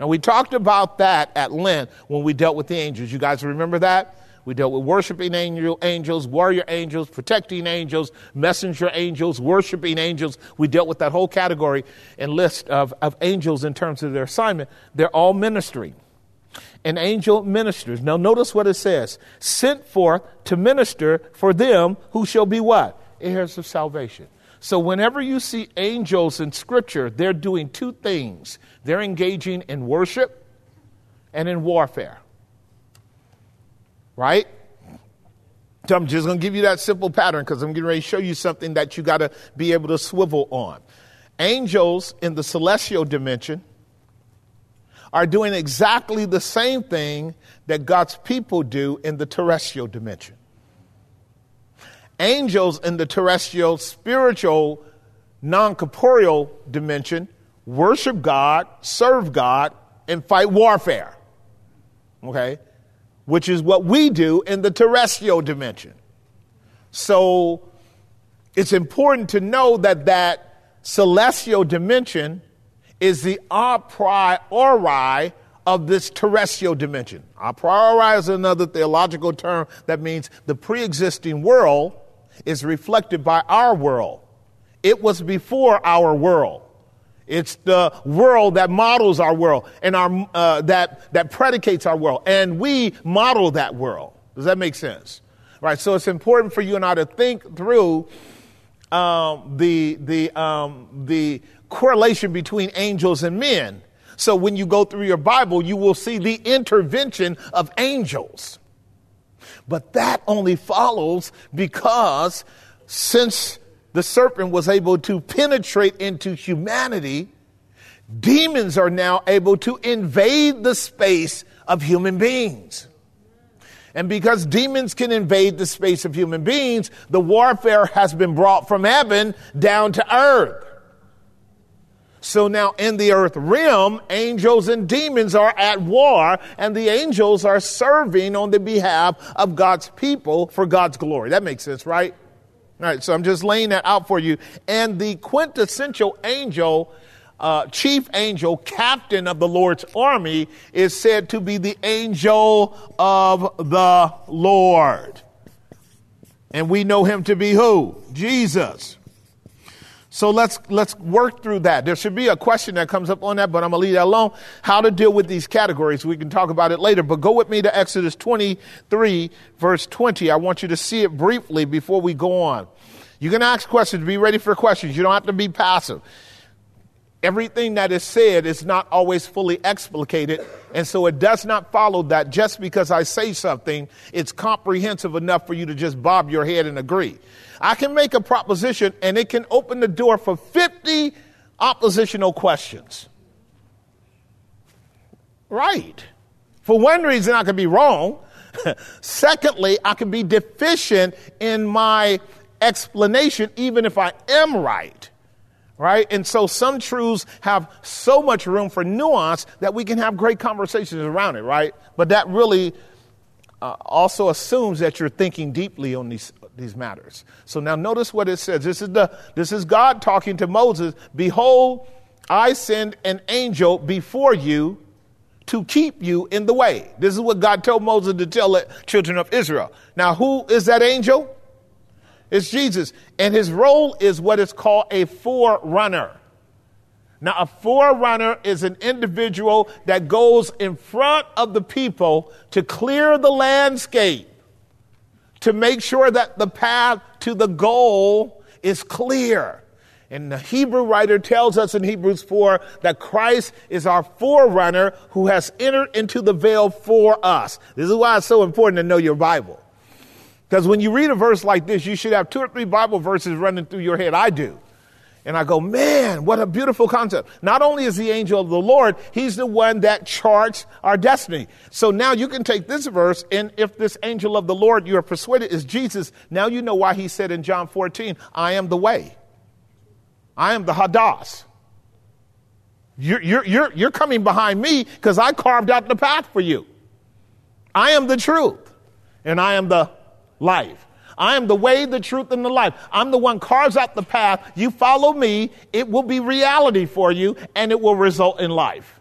Now, we talked about that at Lent when we dealt with the angels. You guys remember that? We dealt with worshiping angel, angels, warrior angels, protecting angels, messenger angels, worshiping angels. We dealt with that whole category and list of, of angels in terms of their assignment. They're all ministering. An angel ministers. Now notice what it says. Sent forth to minister for them who shall be what? Heirs of salvation. So whenever you see angels in scripture, they're doing two things. They're engaging in worship and in warfare right? So I'm just going to give you that simple pattern because I'm getting ready to show you something that you got to be able to swivel on. Angels in the celestial dimension are doing exactly the same thing that God's people do in the terrestrial dimension. Angels in the terrestrial, spiritual, non corporeal dimension worship God, serve God, and fight warfare. Okay? which is what we do in the terrestrial dimension. So it's important to know that that celestial dimension is the a priori of this terrestrial dimension. A priori is another theological term that means the pre existing world is reflected by our world. It was before our world. It's the world that models our world and our, uh, that, that predicates our world. And we model that world. Does that make sense? Right. So it's important for you and I to think through um, the, the, um, the correlation between angels and men. So when you go through your Bible, you will see the intervention of angels. But that only follows because since the serpent was able to penetrate into humanity, demons are now able to invade the space of human beings. And because demons can invade the space of human beings, the warfare has been brought from heaven down to earth. So now in the earth realm, angels and demons are at war, and the angels are serving on the behalf of God's people for God's glory. That makes sense, right? All right, so I'm just laying that out for you. And the quintessential angel, uh, chief angel, captain of the Lord's army, is said to be the angel of the Lord. And we know him to be who? Jesus. So let's let's work through that. There should be a question that comes up on that, but I'm gonna leave that alone. How to deal with these categories. We can talk about it later. But go with me to Exodus 23, verse 20. I want you to see it briefly before we go on. You can ask questions, be ready for questions. You don't have to be passive. Everything that is said is not always fully explicated, and so it does not follow that just because I say something, it's comprehensive enough for you to just bob your head and agree. I can make a proposition and it can open the door for 50 oppositional questions. Right. For one reason, I could be wrong. Secondly, I can be deficient in my explanation, even if I am right. Right? And so some truths have so much room for nuance that we can have great conversations around it, right? But that really uh, also assumes that you're thinking deeply on these these matters. So now notice what it says. This is the this is God talking to Moses. Behold, I send an angel before you to keep you in the way. This is what God told Moses to tell the children of Israel. Now, who is that angel? It's Jesus. And his role is what is called a forerunner. Now, a forerunner is an individual that goes in front of the people to clear the landscape to make sure that the path to the goal is clear. And the Hebrew writer tells us in Hebrews 4 that Christ is our forerunner who has entered into the veil for us. This is why it's so important to know your Bible. Because when you read a verse like this, you should have two or three Bible verses running through your head. I do. And I go, man, what a beautiful concept. Not only is the angel of the Lord, he's the one that charts our destiny. So now you can take this verse, and if this angel of the Lord you are persuaded is Jesus, now you know why he said in John 14, I am the way. I am the hodos. You're, you're, you're, you're coming behind me because I carved out the path for you. I am the truth, and I am the life. I am the way, the truth, and the life. I'm the one carves out the path. You follow me, it will be reality for you, and it will result in life.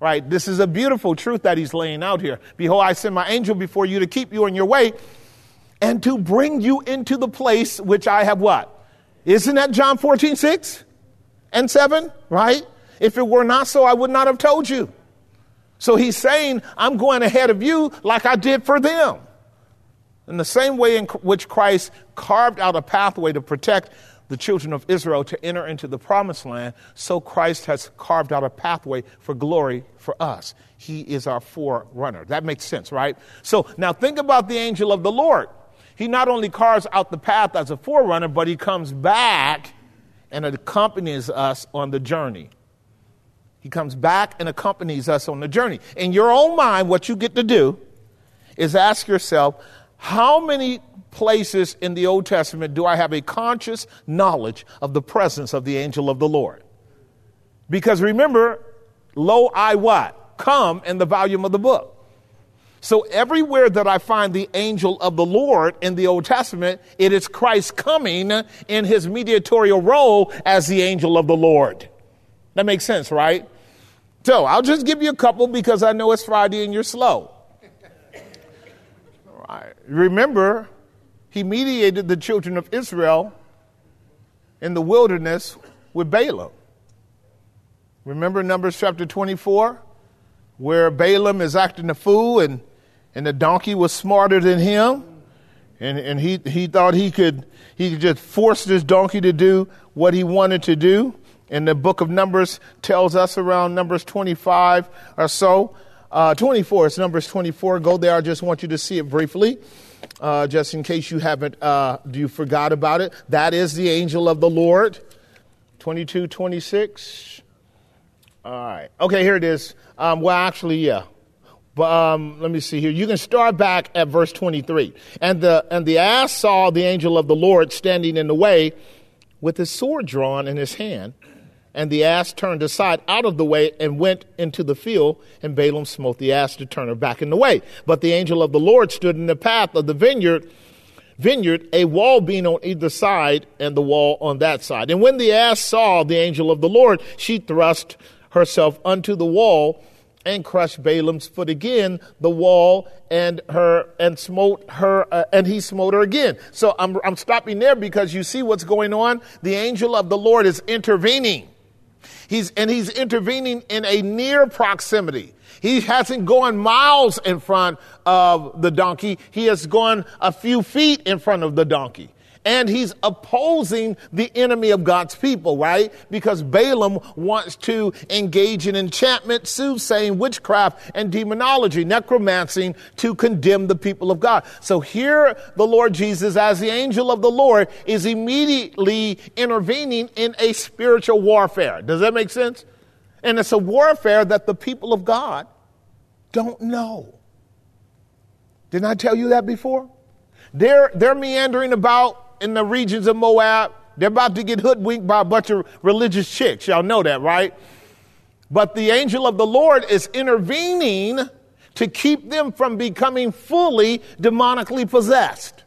Right? This is a beautiful truth that he's laying out here. Behold, I send my angel before you to keep you in your way and to bring you into the place which I have what? Isn't that John 14, 6 and 7? Right? If it were not so, I would not have told you. So he's saying, I'm going ahead of you like I did for them. In the same way in which Christ carved out a pathway to protect the children of Israel to enter into the promised land, so Christ has carved out a pathway for glory for us. He is our forerunner. That makes sense, right? So now think about the angel of the Lord. He not only carves out the path as a forerunner, but he comes back and accompanies us on the journey. He comes back and accompanies us on the journey. In your own mind, what you get to do is ask yourself, how many places in the Old Testament do I have a conscious knowledge of the presence of the angel of the Lord? Because remember, lo, I what? Come in the volume of the book. So everywhere that I find the angel of the Lord in the Old Testament, it is Christ coming in his mediatorial role as the angel of the Lord. That makes sense, right? So I'll just give you a couple because I know it's Friday and you're slow. Remember, he mediated the children of Israel in the wilderness with Balaam. Remember Numbers chapter 24, where Balaam is acting a fool and, and the donkey was smarter than him. And, and he, he thought he could, he could just force this donkey to do what he wanted to do. And the book of Numbers tells us around Numbers 25 or so uh, 24, it's Numbers 24. Go there. I just want you to see it briefly, uh, just in case you haven't, uh, you forgot about it. That is the angel of the Lord. 22, 26. All right. Okay, here it is. Um, well, actually, yeah. But um, let me see here. You can start back at verse 23. And the, and the ass saw the angel of the Lord standing in the way with his sword drawn in his hand. And the ass turned aside out of the way and went into the field, and Balaam smote the ass to turn her back in the way. But the angel of the Lord stood in the path of the vineyard, vineyard, a wall being on either side, and the wall on that side. And when the ass saw the angel of the Lord, she thrust herself unto the wall and crushed Balaam's foot again, the wall, and her, and smote her, uh, and he smote her again. So I'm, I'm stopping there because you see what's going on. The angel of the Lord is intervening. He's, and he's intervening in a near proximity. He hasn't gone miles in front of the donkey. He has gone a few feet in front of the donkey and he's opposing the enemy of God's people, right? Because Balaam wants to engage in enchantment, soothsaying, witchcraft, and demonology, necromancy to condemn the people of God. So here the Lord Jesus, as the angel of the Lord, is immediately intervening in a spiritual warfare. Does that make sense? And it's a warfare that the people of God don't know. Didn't I tell you that before? They're, they're meandering about in the regions of Moab. They're about to get hoodwinked by a bunch of religious chicks. Y'all know that, right? But the angel of the Lord is intervening to keep them from becoming fully demonically possessed.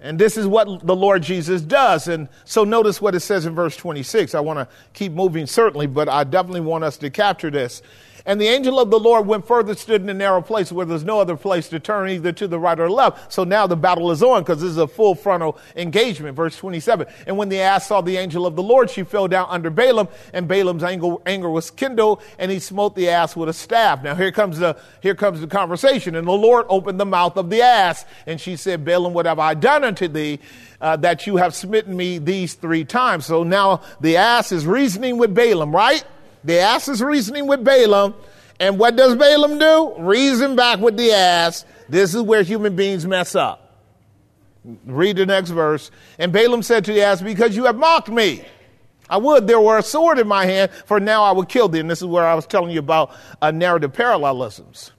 And this is what the Lord Jesus does. And so notice what it says in verse 26. I want to keep moving, certainly, but I definitely want us to capture this. And the angel of the Lord went further, stood in a narrow place where there's no other place to turn either to the right or left. So now the battle is on because this is a full frontal engagement. Verse 27. And when the ass saw the angel of the Lord, she fell down under Balaam and Balaam's anger, was kindled and he smote the ass with a staff. Now here comes the, here comes the conversation. And the Lord opened the mouth of the ass and she said, Balaam, what have I done unto thee? Uh, that you have smitten me these three times. So now the ass is reasoning with Balaam, right? The ass is reasoning with Balaam. And what does Balaam do? Reason back with the ass. This is where human beings mess up. Read the next verse. And Balaam said to the ass, Because you have mocked me. I would, there were a sword in my hand, for now I would kill thee. And this is where I was telling you about uh, narrative parallelisms.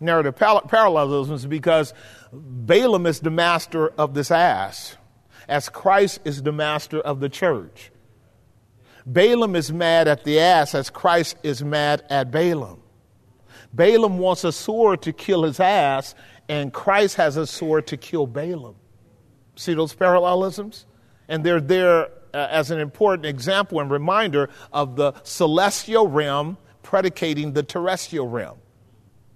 Narrative parallelisms because Balaam is the master of this ass, as Christ is the master of the church. Balaam is mad at the ass as Christ is mad at Balaam. Balaam wants a sword to kill his ass, and Christ has a sword to kill Balaam. See those parallelisms? And they're there uh, as an important example and reminder of the celestial realm predicating the terrestrial realm.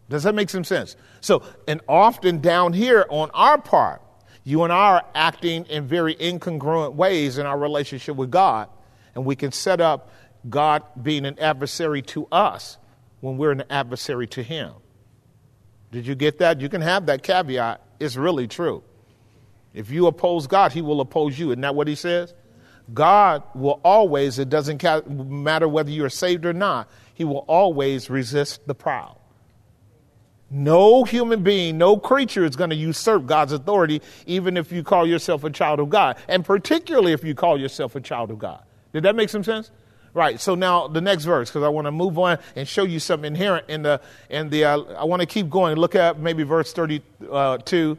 Does that make some sense? So, and often down here on our part, you and I are acting in very incongruent ways in our relationship with God, and we can set up God being an adversary to us when we're an adversary to Him. Did you get that? You can have that caveat. It's really true. If you oppose God, He will oppose you. Isn't that what He says? God will always, it doesn't matter whether you're saved or not, He will always resist the proud. No human being, no creature is going to usurp God's authority, even if you call yourself a child of God, and particularly if you call yourself a child of God. Did that make some sense? Right. So now the next verse, because I want to move on and show you something inherent in the in the. Uh, I want to keep going. Look at maybe verse thirty-two.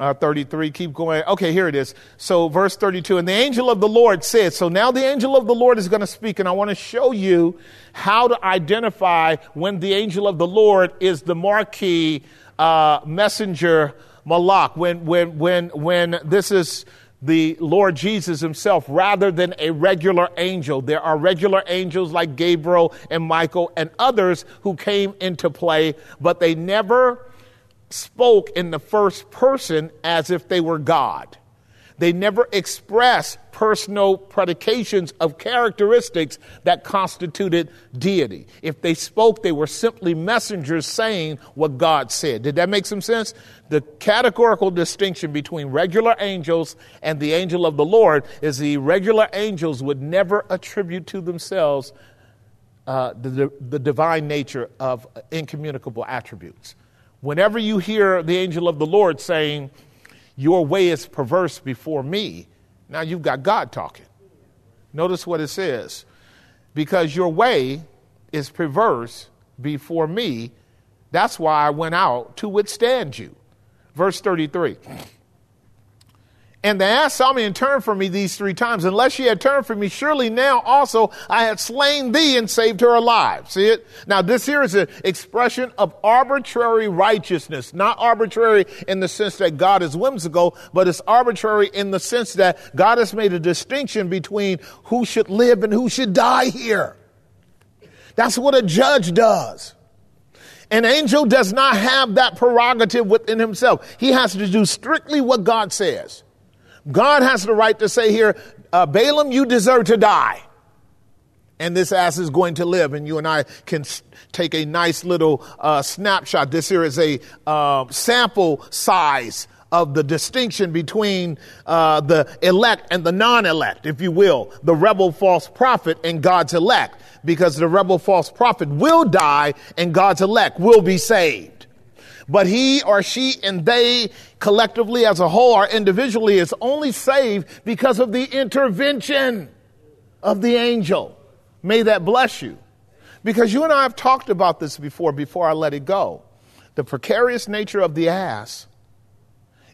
Uh, 33, keep going. Okay, here it is. So, verse 32, and the angel of the Lord said, so now the angel of the Lord is going to speak, and I want to show you how to identify when the angel of the Lord is the marquee uh, messenger malak, when, when, when, when this is the Lord Jesus himself rather than a regular angel. There are regular angels like Gabriel and Michael and others who came into play, but they never spoke in the first person as if they were God. They never expressed personal predications of characteristics that constituted deity. If they spoke, they were simply messengers saying what God said. Did that make some sense? The categorical distinction between regular angels and the angel of the Lord is the regular angels would never attribute to themselves uh, the, the divine nature of incommunicable attributes. Whenever you hear the angel of the Lord saying, Your way is perverse before me, now you've got God talking. Notice what it says. Because your way is perverse before me, that's why I went out to withstand you. Verse 33. And the ass saw me and turned from me these three times. Unless she had turned from me, surely now also I had slain thee and saved her alive. See it? Now this here is an expression of arbitrary righteousness. Not arbitrary in the sense that God is whimsical, but it's arbitrary in the sense that God has made a distinction between who should live and who should die here. That's what a judge does. An angel does not have that prerogative within himself. He has to do strictly what God says. God has the right to say here, uh, Balaam, you deserve to die. And this ass is going to live. And you and I can take a nice little uh, snapshot. This here is a uh, sample size of the distinction between uh, the elect and the non-elect, if you will, the rebel false prophet and God's elect, because the rebel false prophet will die and God's elect will be saved. But he or she and they collectively as a whole or individually is only saved because of the intervention of the angel. May that bless you. Because you and I have talked about this before, before I let it go. The precarious nature of the ass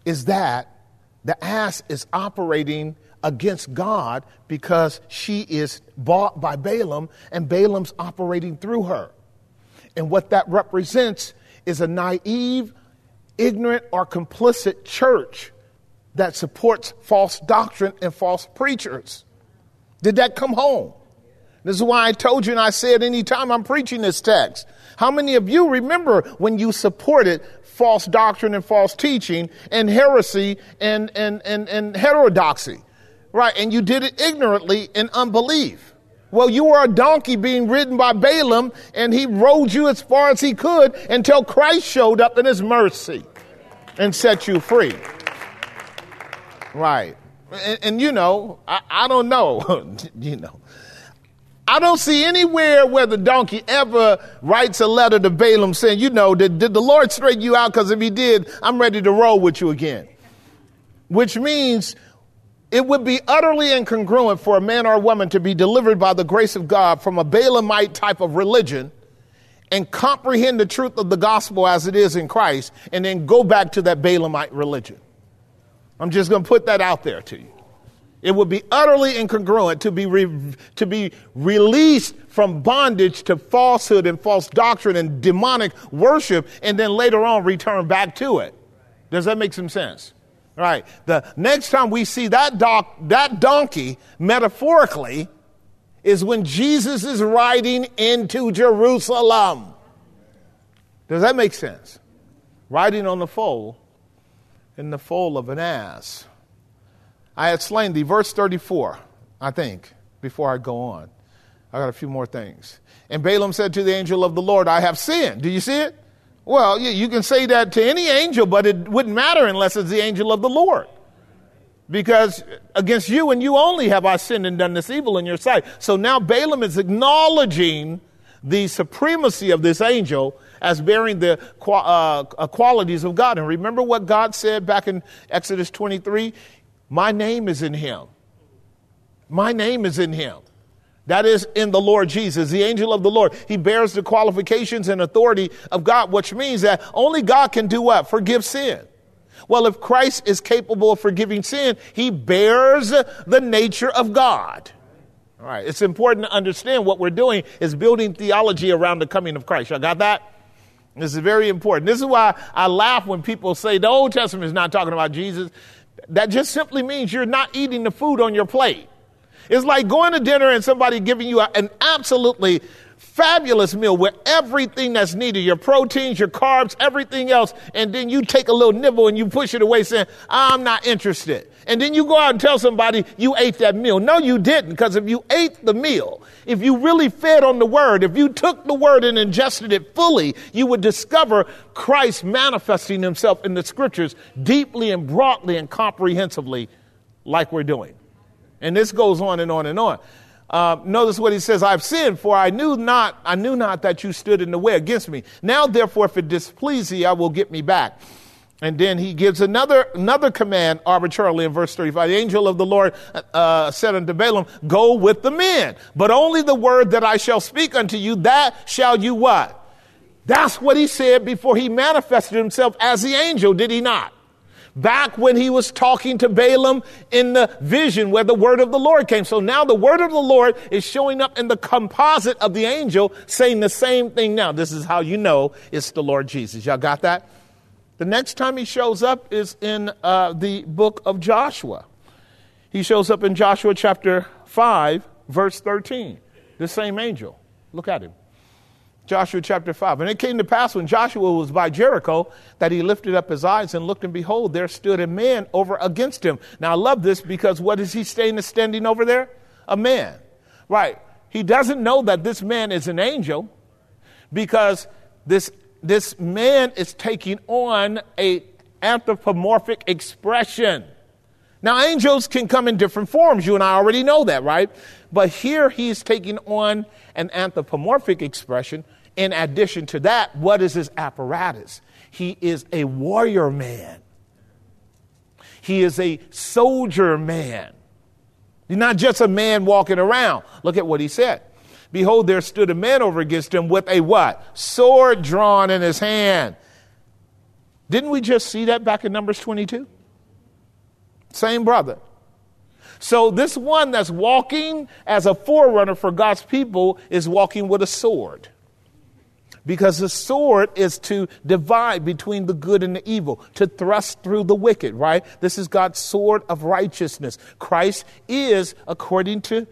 is that the ass is operating against God because she is bought by Balaam and Balaam's operating through her. And what that represents is a naive, ignorant, or complicit church that supports false doctrine and false preachers. Did that come home? This is why I told you and I said anytime I'm preaching this text. How many of you remember when you supported false doctrine and false teaching and heresy and, and, and, and heterodoxy? Right, and you did it ignorantly in unbelief. Well, you were a donkey being ridden by Balaam, and he rode you as far as he could until Christ showed up in his mercy and set you free. Right. And, and you know, I, I don't know, you know. I don't see anywhere where the donkey ever writes a letter to Balaam saying, you know, did, did the Lord straighten you out? Because if he did, I'm ready to roll with you again. Which means it would be utterly incongruent for a man or a woman to be delivered by the grace of God from a Balaamite type of religion and comprehend the truth of the gospel as it is in Christ and then go back to that Balaamite religion. I'm just going to put that out there to you. It would be utterly incongruent to be, re- to be released from bondage to falsehood and false doctrine and demonic worship and then later on return back to it. Does that make some sense? Right. The next time we see that, doc, that donkey, metaphorically, is when Jesus is riding into Jerusalem. Does that make sense? Riding on the foal, in the foal of an ass. I had slain thee, verse 34, I think, before I go on. I got a few more things. And Balaam said to the angel of the Lord, I have sinned. Do you see it? Well, you, can say that to any angel, but it wouldn't matter unless it's the angel of the Lord. Because against you and you only have I sinned and done this evil in your sight. So now Balaam is acknowledging the supremacy of this angel as bearing the uh, qualities of God. And remember what God said back in Exodus 23? My name is in him. My name is in him. That is in the Lord Jesus, the angel of the Lord. He bears the qualifications and authority of God, which means that only God can do what? Forgive sin. Well, if Christ is capable of forgiving sin, he bears the nature of God. All right. It's important to understand what we're doing is building theology around the coming of Christ. Y'all got that? This is very important. This is why I laugh when people say the Old Testament is not talking about Jesus. That just simply means you're not eating the food on your plate. It's like going to dinner and somebody giving you an absolutely fabulous meal with everything that's needed your proteins, your carbs, everything else. And then you take a little nibble and you push it away saying, I'm not interested. And then you go out and tell somebody you ate that meal. No, you didn't. Because if you ate the meal, if you really fed on the word, if you took the word and ingested it fully, you would discover Christ manifesting himself in the scriptures deeply and broadly and comprehensively like we're doing. And this goes on and on and on. Uh, notice what he says, I've sinned, for I knew not, I knew not that you stood in the way against me. Now, therefore, if it displease thee, I will get me back. And then he gives another, another command arbitrarily in verse 35. The angel of the Lord uh, said unto Balaam, Go with the men, but only the word that I shall speak unto you, that shall you what? That's what he said before he manifested himself as the angel, did he not? Back when he was talking to Balaam in the vision where the word of the Lord came. So now the word of the Lord is showing up in the composite of the angel saying the same thing now. This is how you know it's the Lord Jesus. Y'all got that? The next time he shows up is in uh, the book of Joshua. He shows up in Joshua chapter 5, verse 13. The same angel. Look at him. Joshua chapter 5. And it came to pass when Joshua was by Jericho that he lifted up his eyes and looked, and behold, there stood a man over against him. Now I love this because what is he standing over there? A man. Right. He doesn't know that this man is an angel because this, this man is taking on a anthropomorphic expression. Now, angels can come in different forms. You and I already know that, right? But here he's taking on an anthropomorphic expression. In addition to that, what is his apparatus? He is a warrior man. He is a soldier man. He's not just a man walking around. Look at what he said. Behold, there stood a man over against him with a what? Sword drawn in his hand. Didn't we just see that back in Numbers 22? Same brother. So this one that's walking as a forerunner for God's people is walking with a sword. Because the sword is to divide between the good and the evil, to thrust through the wicked, right? This is God's sword of righteousness. Christ is, according to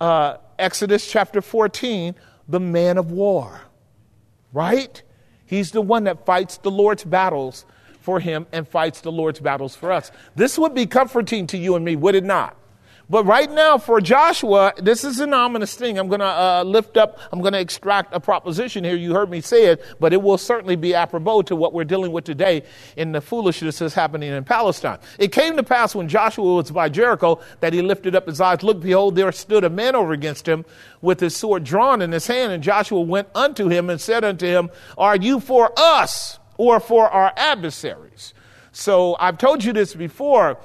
uh, Exodus chapter 14, the man of war, right? He's the one that fights the Lord's battles for him and fights the Lord's battles for us. This would be comforting to you and me, would it not? But right now, for Joshua, this is an ominous thing. I'm going to uh, lift up, I'm going to extract a proposition here. You heard me say it, but it will certainly be apropos to what we're dealing with today in the foolishness that's happening in Palestine. It came to pass when Joshua was by Jericho that he lifted up his eyes. Look, behold, there stood a man over against him with his sword drawn in his hand. And Joshua went unto him and said unto him, Are you for us or for our adversaries? So I've told you this before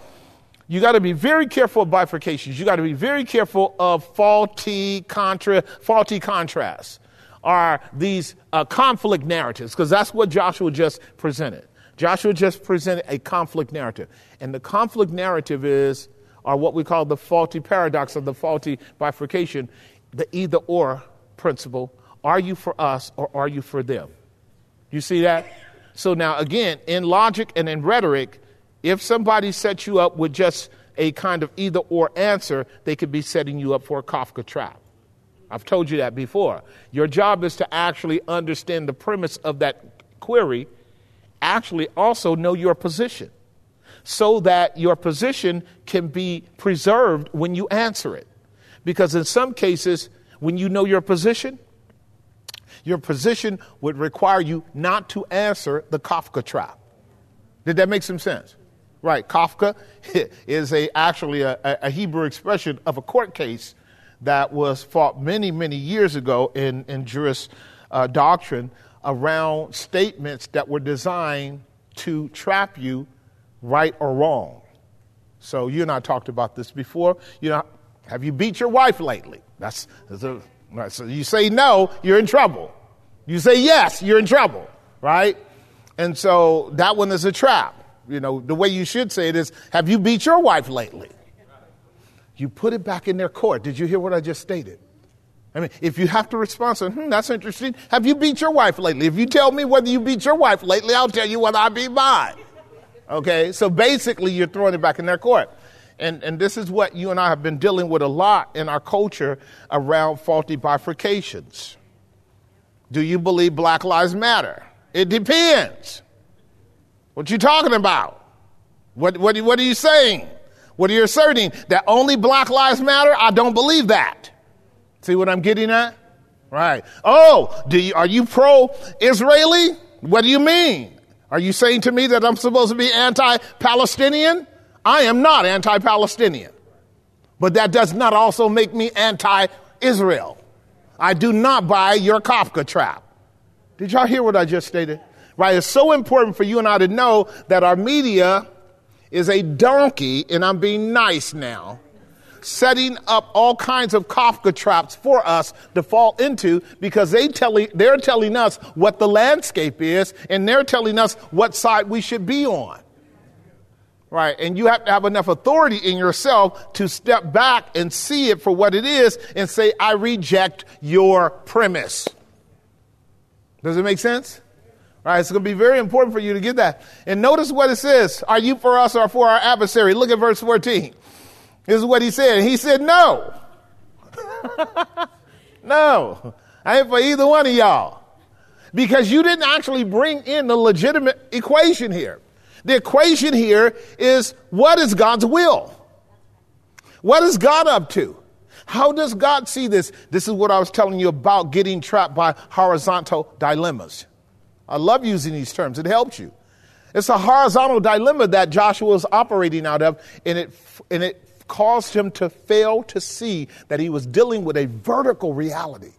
you got to be very careful of bifurcations. You got to be very careful of faulty contra, faulty contrasts, are these uh, conflict narratives, because that's what Joshua just presented. Joshua just presented a conflict narrative, and the conflict narrative is, are what we call the faulty paradox of the faulty bifurcation, the either or principle. Are you for us or are you for them? You see that? So now, again, in logic and in rhetoric, if somebody sets you up with just a kind of either or answer, they could be setting you up for a Kafka trap. I've told you that before. Your job is to actually understand the premise of that query, actually also know your position so that your position can be preserved when you answer it. Because in some cases, when you know your position, your position would require you not to answer the Kafka trap. Did that make some sense? Right, Kafka is a, actually a, a Hebrew expression of a court case that was fought many, many years ago in, in juris uh, doctrine around statements that were designed to trap you right or wrong. So you and I talked about this before. You know, have you beat your wife lately? That's, that's a, right, so you say no, you're in trouble. You say yes, you're in trouble, right? And so that one is a trap. You know, the way you should say it is, have you beat your wife lately? You put it back in their court. Did you hear what I just stated? I mean, if you have to respond, so, hmm, that's interesting. Have you beat your wife lately? If you tell me whether you beat your wife lately, I'll tell you whether I beat mine. Okay, so basically, you're throwing it back in their court. And, and this is what you and I have been dealing with a lot in our culture around faulty bifurcations. Do you believe Black Lives Matter? It depends. What you talking about? What, what, what are you saying? What are you asserting? That only Black Lives Matter? I don't believe that. See what I'm getting at? Right. Oh, do you, are you pro-Israeli? What do you mean? Are you saying to me that I'm supposed to be anti-Palestinian? I am not anti-Palestinian. But that does not also make me anti-Israel. I do not buy your Kafka trap. Did y'all hear what I just stated? Right? It's so important for you and I to know that our media is a donkey, and I'm being nice now, setting up all kinds of Kafka traps for us to fall into because they tell, they're telling us what the landscape is and they're telling us what side we should be on. Right. And you have to have enough authority in yourself to step back and see it for what it is and say, I reject your premise. Does it make sense? All right, it's going to be very important for you to get that. And notice what it says. Are you for us or for our adversary? Look at verse 14. This is what he said. He said, No. no. I ain't for either one of y'all. Because you didn't actually bring in the legitimate equation here. The equation here is what is God's will? What is God up to? How does God see this? This is what I was telling you about getting trapped by horizontal dilemmas. I love using these terms, it helps you. It's a horizontal dilemma that Joshua is operating out of, and it, and it caused him to fail to see that he was dealing with a vertical reality.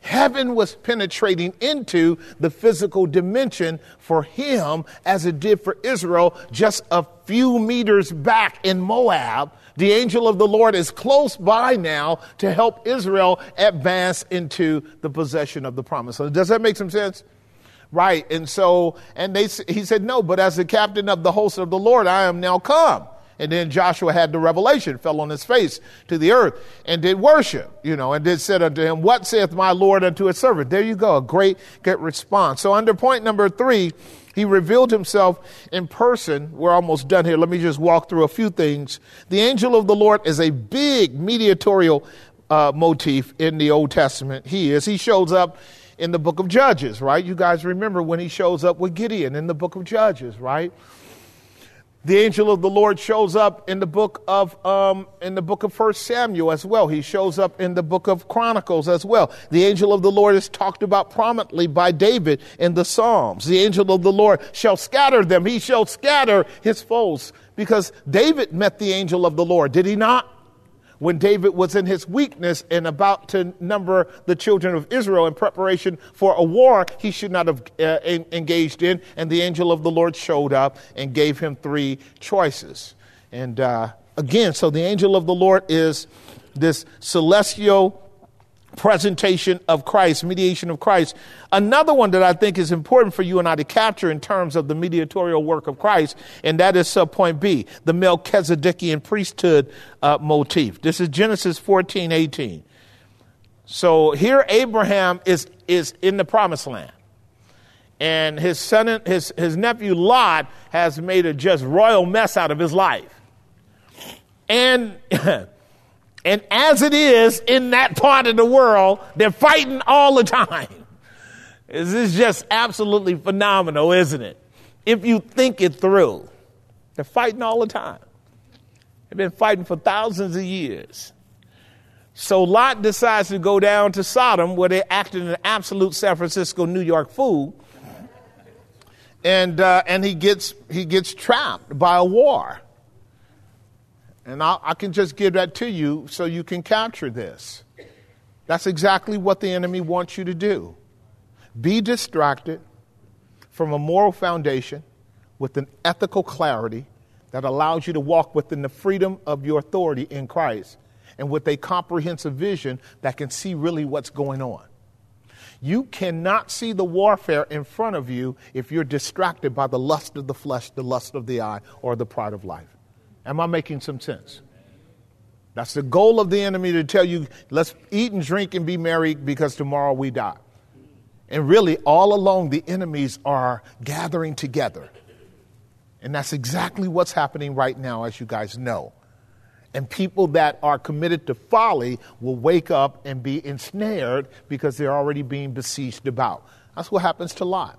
Heaven was penetrating into the physical dimension for him as it did for Israel just a few meters back in Moab. The angel of the Lord is close by now to help Israel advance into the possession of the promise. So does that make some sense? Right. And so, and they, he said, no, but as the captain of the host of the Lord, I am now come. And then Joshua had the revelation, fell on his face to the earth, and did worship, you know, and did said unto him, What saith my Lord unto his servant? There you go, a great, great response. So under point number three, he revealed himself in person. We're almost done here. Let me just walk through a few things. The angel of the Lord is a big mediatorial uh, motif in the Old Testament. He is. He shows up in the book of Judges, right? You guys remember when he shows up with Gideon in the book of Judges, right? The angel of the Lord shows up in the book of um, in the book of First Samuel as well. He shows up in the book of Chronicles as well. The angel of the Lord is talked about prominently by David in the Psalms. The angel of the Lord shall scatter them. He shall scatter his foes because David met the angel of the Lord. Did he not? When David was in his weakness and about to number the children of Israel in preparation for a war he should not have uh, engaged in. And the angel of the Lord showed up and gave him three choices. And uh, again, so the angel of the Lord is this celestial presentation of Christ, mediation of Christ. Another one that I think is important for you and I to capture in terms of the mediatorial work of Christ, and that is subpoint B, the Melchizedekian priesthood uh, motif. This is Genesis 14, 18. So here Abraham is, is in the promised land. And his son, his, his nephew Lot has made a just royal mess out of his life. And And as it is in that part of the world, they're fighting all the time. This is just absolutely phenomenal, isn't it? If you think it through, they're fighting all the time. They've been fighting for thousands of years. So Lot decides to go down to Sodom, where they're acting an absolute San Francisco, New York fool, and uh, and he gets he gets trapped by a war. And I, I can just give that to you so you can capture this. That's exactly what the enemy wants you to do. Be distracted from a moral foundation with an ethical clarity that allows you to walk within the freedom of your authority in Christ and with a comprehensive vision that can see really what's going on. You cannot see the warfare in front of you if you're distracted by the lust of the flesh, the lust of the eye, or the pride of life. Am I making some sense? That's the goal of the enemy to tell you, let's eat and drink and be merry because tomorrow we die. And really, all along, the enemies are gathering together. And that's exactly what's happening right now, as you guys know. And people that are committed to folly will wake up and be ensnared because they're already being besieged about. That's what happens to Lot.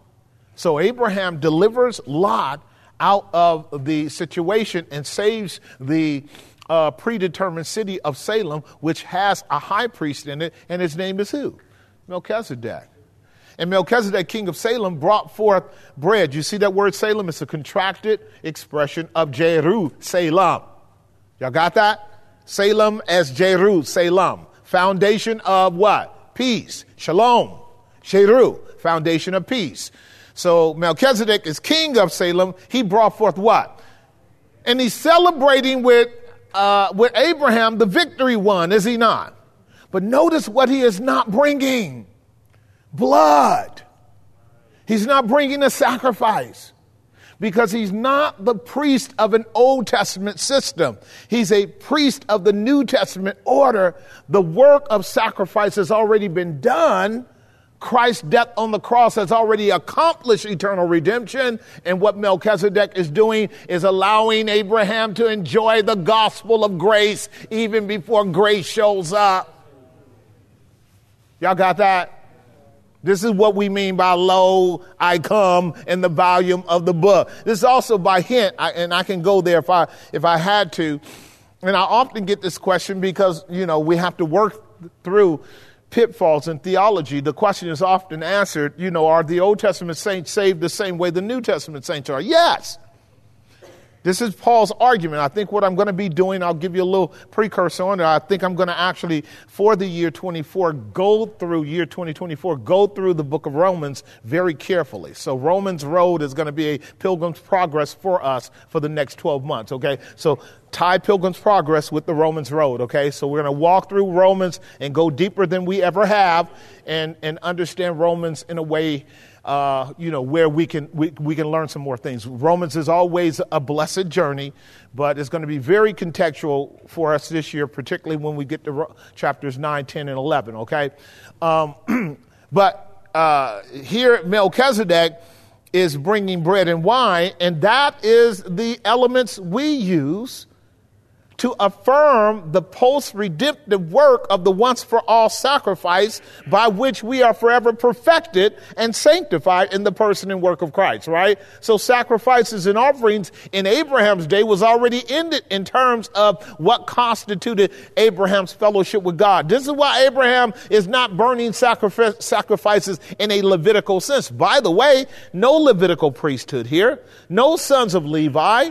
So Abraham delivers Lot out of the situation and saves the uh, predetermined city of Salem, which has a high priest in it, and his name is who? Melchizedek. And Melchizedek, king of Salem, brought forth bread. You see that word Salem? It's a contracted expression of Jeru, Salem. Y'all got that? Salem as Jeru, Salem. Foundation of what? Peace. Shalom. Jeru, foundation of peace. So Melchizedek is king of Salem. He brought forth what? And he's celebrating with, uh, with Abraham the victory won, is he not? But notice what he is not bringing blood. He's not bringing a sacrifice because he's not the priest of an Old Testament system. He's a priest of the New Testament order. The work of sacrifice has already been done. Christ's death on the cross has already accomplished eternal redemption. And what Melchizedek is doing is allowing Abraham to enjoy the gospel of grace even before grace shows up. Y'all got that? This is what we mean by lo, I come in the volume of the book. This is also by hint, I, and I can go there if I, if I had to. And I often get this question because, you know, we have to work through pitfalls in theology. The question is often answered, you know, are the Old Testament saints saved the same way the New Testament saints are? Yes. This is Paul's argument. I think what I'm going to be doing, I'll give you a little precursor on it. I think I'm going to actually, for the year 24, go through year 2024, go through the book of Romans very carefully. So Romans Road is going to be a pilgrim's progress for us for the next 12 months, okay? So tie Pilgrim's Progress with the Romans Road, okay? So we're going to walk through Romans and go deeper than we ever have and, and understand Romans in a way uh, you know, where we can, we, we can learn some more things. Romans is always a blessed journey, but it's going to be very contextual for us this year, particularly when we get to chapters 9, 10, and 11, okay? Um, but uh, here, Melchizedek is bringing bread and wine, and that is the elements we use to affirm the post redemptive work of the once for all sacrifice by which we are forever perfected and sanctified in the person and work of Christ, right? So sacrifices and offerings in Abraham's day was already ended in terms of what constituted Abraham's fellowship with God. This is why Abraham is not burning sacrifices in a Levitical sense. By the way, no Levitical priesthood here, no sons of Levi,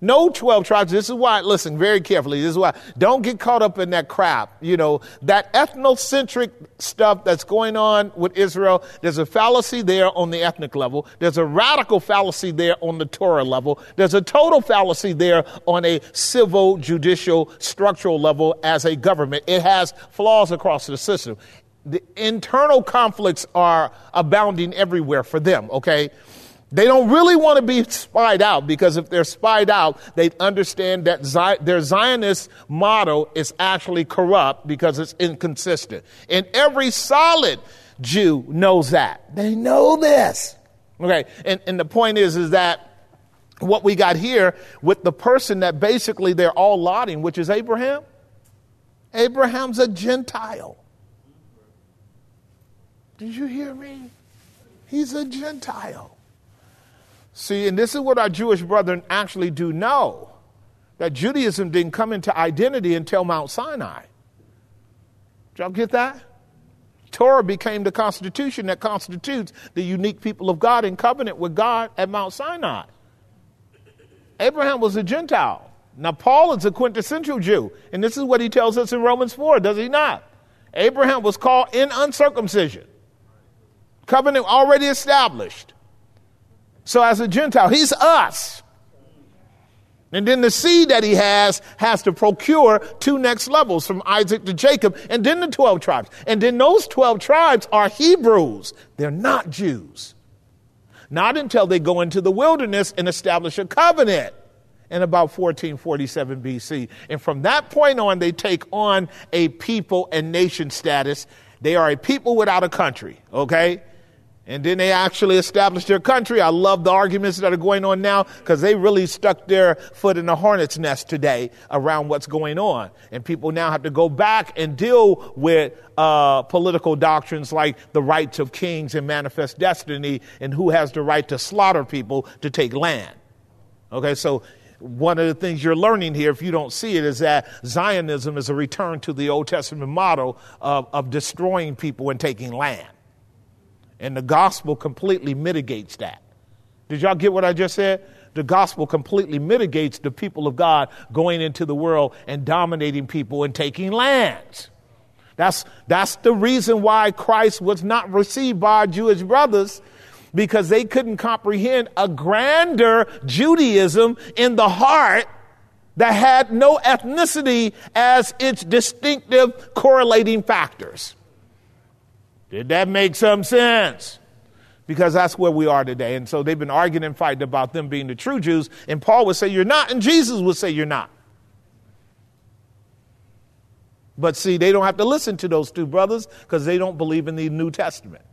no 12 tribes. This is why, listen very carefully. This is why, don't get caught up in that crap. You know, that ethnocentric stuff that's going on with Israel, there's a fallacy there on the ethnic level. There's a radical fallacy there on the Torah level. There's a total fallacy there on a civil, judicial, structural level as a government. It has flaws across the system. The internal conflicts are abounding everywhere for them, okay? They don't really want to be spied out because if they're spied out, they understand that their Zionist model is actually corrupt because it's inconsistent. And every solid Jew knows that. They know this. Okay. And, and the point is, is that what we got here with the person that basically they're all lauding, which is Abraham, Abraham's a Gentile. Did you hear me? He's a Gentile. See, and this is what our Jewish brethren actually do know that Judaism didn't come into identity until Mount Sinai. Did y'all get that? Torah became the constitution that constitutes the unique people of God in covenant with God at Mount Sinai. Abraham was a Gentile. Now, Paul is a quintessential Jew, and this is what he tells us in Romans 4, does he not? Abraham was called in uncircumcision, covenant already established. So, as a Gentile, he's us. And then the seed that he has has to procure two next levels from Isaac to Jacob, and then the 12 tribes. And then those 12 tribes are Hebrews. They're not Jews. Not until they go into the wilderness and establish a covenant in about 1447 BC. And from that point on, they take on a people and nation status. They are a people without a country, okay? And then they actually established their country. I love the arguments that are going on now because they really stuck their foot in the hornet's nest today around what's going on. And people now have to go back and deal with uh, political doctrines like the rights of kings and manifest destiny and who has the right to slaughter people to take land. Okay, so one of the things you're learning here, if you don't see it, is that Zionism is a return to the Old Testament model of, of destroying people and taking land. And the gospel completely mitigates that. Did y'all get what I just said? The gospel completely mitigates the people of God going into the world and dominating people and taking lands. That's, that's the reason why Christ was not received by our Jewish brothers because they couldn't comprehend a grander Judaism in the heart that had no ethnicity as its distinctive correlating factors. Did that make some sense? Because that's where we are today. And so they've been arguing and fighting about them being the true Jews. And Paul would say, You're not, and Jesus would say, You're not. But see, they don't have to listen to those two brothers because they don't believe in the New Testament.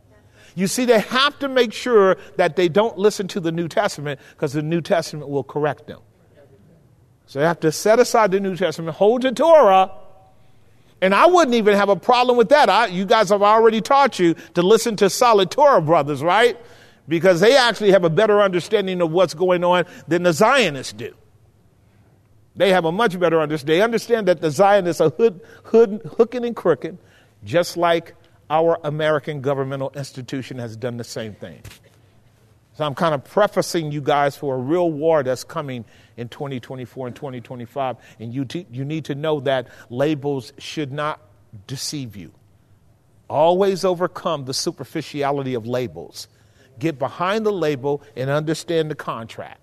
You see, they have to make sure that they don't listen to the New Testament because the New Testament will correct them. So they have to set aside the New Testament, hold to Torah, and I wouldn't even have a problem with that. I, you guys have already taught you to listen to solid Torah brothers, right? Because they actually have a better understanding of what's going on than the Zionists do. They have a much better understanding. They understand that the Zionists are hood, hood, hooking and crooking, just like our American governmental institution has done the same thing. So I'm kind of prefacing you guys for a real war that's coming in 2024 and 2025. And you, te- you need to know that labels should not deceive you. Always overcome the superficiality of labels. Get behind the label and understand the contract.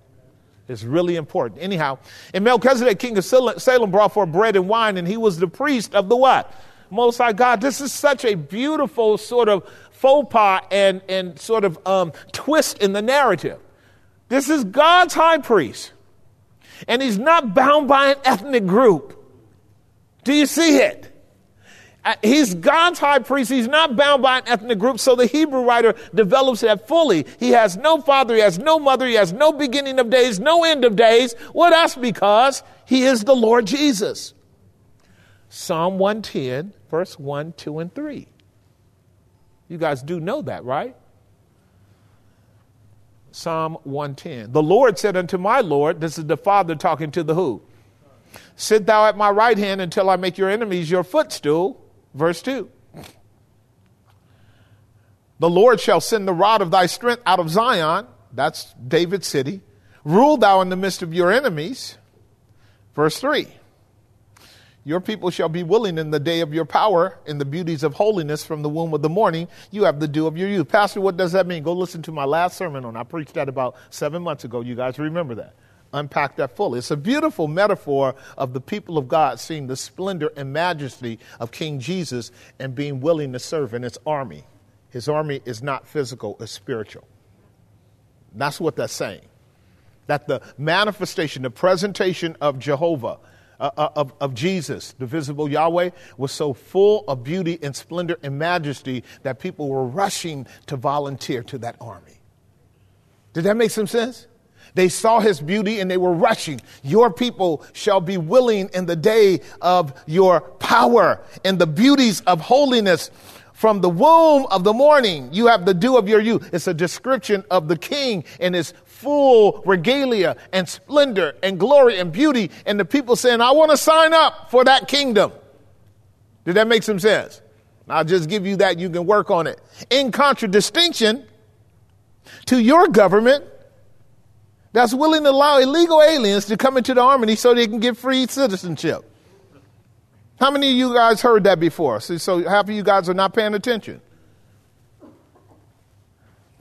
It's really important. Anyhow, and Melchizedek, king of Salem, brought forth bread and wine, and he was the priest of the what? Most High God. This is such a beautiful sort of faux pas and, and sort of um, twist in the narrative. This is God's high priest and he's not bound by an ethnic group. Do you see it? Uh, he's God's high priest. He's not bound by an ethnic group. So the Hebrew writer develops that fully. He has no father. He has no mother. He has no beginning of days, no end of days. What else? Because he is the Lord Jesus. Psalm 110, verse 1, 2, and 3. You guys do know that, right? Psalm 110. The Lord said unto my Lord, this is the Father talking to the who? Sit thou at my right hand until I make your enemies your footstool. Verse 2. The Lord shall send the rod of thy strength out of Zion. That's David's city. Rule thou in the midst of your enemies. Verse 3. Your people shall be willing in the day of your power, in the beauties of holiness from the womb of the morning. You have the dew of your youth. Pastor, what does that mean? Go listen to my last sermon on. I preached that about seven months ago. You guys remember that. Unpack that fully. It's a beautiful metaphor of the people of God seeing the splendor and majesty of King Jesus and being willing to serve in his army. His army is not physical, it's spiritual. That's what that's saying. That the manifestation, the presentation of Jehovah, uh, uh, of, of Jesus, the visible Yahweh, was so full of beauty and splendor and majesty that people were rushing to volunteer to that army. Did that make some sense? They saw his beauty and they were rushing. Your people shall be willing in the day of your power and the beauties of holiness. From the womb of the morning, you have the dew of your youth. It's a description of the king and his full regalia and splendor and glory and beauty. And the people saying, I want to sign up for that kingdom. Did that make some sense? I'll just give you that. You can work on it. In contradistinction to your government, that's willing to allow illegal aliens to come into the army so they can get free citizenship. How many of you guys heard that before? So, so half of you guys are not paying attention.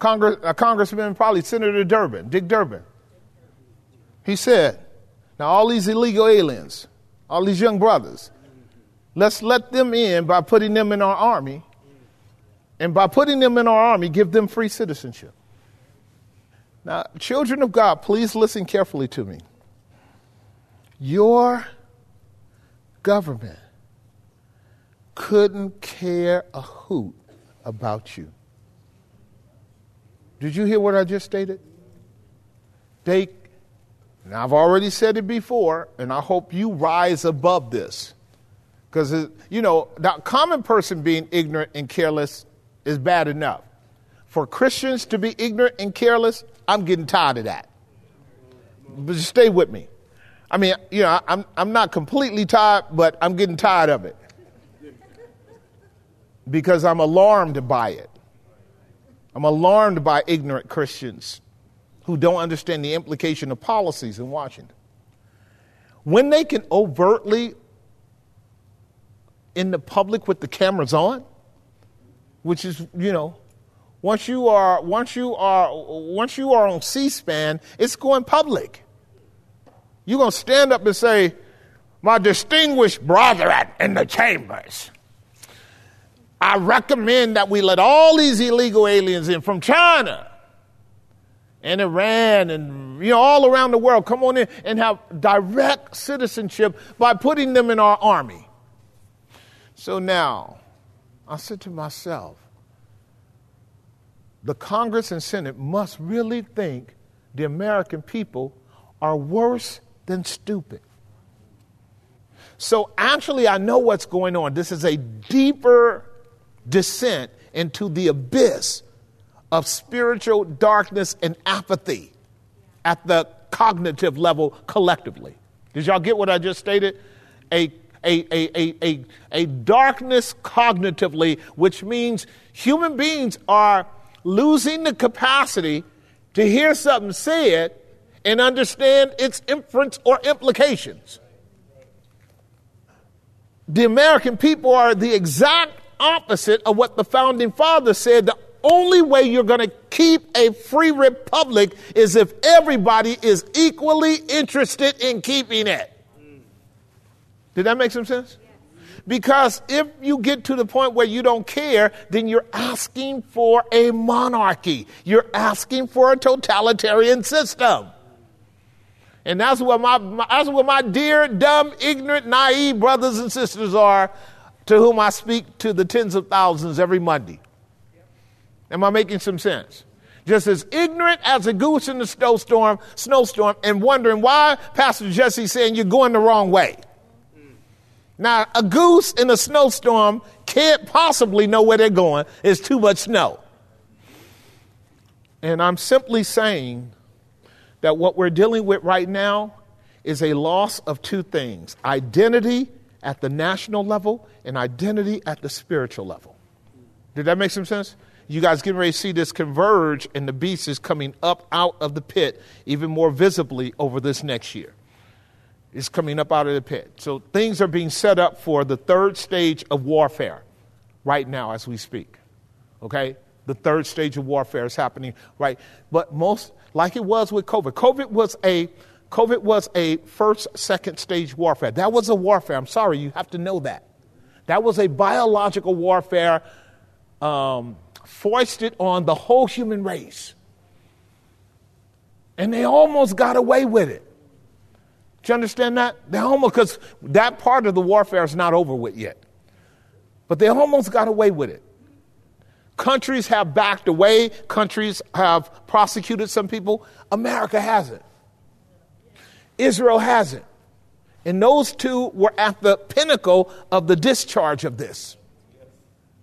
Congress, a congressman, probably Senator Durbin, Dick Durbin. He said, now all these illegal aliens, all these young brothers, let's let them in by putting them in our army. And by putting them in our army, give them free citizenship. Now, children of God, please listen carefully to me. Your government couldn't care a hoot about you. Did you hear what I just stated? They, and I've already said it before, and I hope you rise above this. Because, you know, the common person being ignorant and careless is bad enough. For Christians to be ignorant and careless, I'm getting tired of that. But stay with me. I mean, you know, I'm, I'm not completely tired, but I'm getting tired of it. Because I'm alarmed by it. I'm alarmed by ignorant Christians who don't understand the implication of policies in Washington. When they can overtly, in the public with the cameras on, which is, you know, once you are once you are once you are on C-SPAN, it's going public. You're gonna stand up and say, "My distinguished brethren in the chambers, I recommend that we let all these illegal aliens in from China." and Iran and you know all around the world come on in and have direct citizenship by putting them in our army. So now I said to myself, the Congress and Senate must really think the American people are worse than stupid. So actually, I know what's going on. This is a deeper descent into the abyss of spiritual darkness and apathy at the cognitive level collectively. Did y'all get what I just stated? A, a, a, a, a, a darkness cognitively, which means human beings are losing the capacity to hear something said and understand its inference or implications. The American people are the exact opposite of what the founding fathers said. The only way you're going to keep a free republic is if everybody is equally interested in keeping it. Did that make some sense? Because if you get to the point where you don't care, then you're asking for a monarchy. You're asking for a totalitarian system. And that's what my, my, that's what my dear, dumb, ignorant, naive brothers and sisters are to whom I speak to the tens of thousands every Monday. Am I making some sense? Just as ignorant as a goose in the snowstorm, snowstorm, and wondering why Pastor Jesse saying you're going the wrong way. Now, a goose in a snowstorm can't possibly know where they're going. It's too much snow. And I'm simply saying that what we're dealing with right now is a loss of two things identity at the national level and identity at the spiritual level. Did that make some sense? You guys getting ready to see this converge, and the beast is coming up out of the pit even more visibly over this next year is coming up out of the pit. So things are being set up for the third stage of warfare right now as we speak. Okay? The third stage of warfare is happening right. But most like it was with COVID. COVID was a COVID was a first, second stage warfare. That was a warfare. I'm sorry, you have to know that. That was a biological warfare um, foisted on the whole human race. And they almost got away with it. Do you understand that? They almost, because that part of the warfare is not over with yet. But they almost got away with it. Countries have backed away, countries have prosecuted some people. America hasn't. Israel has it. And those two were at the pinnacle of the discharge of this.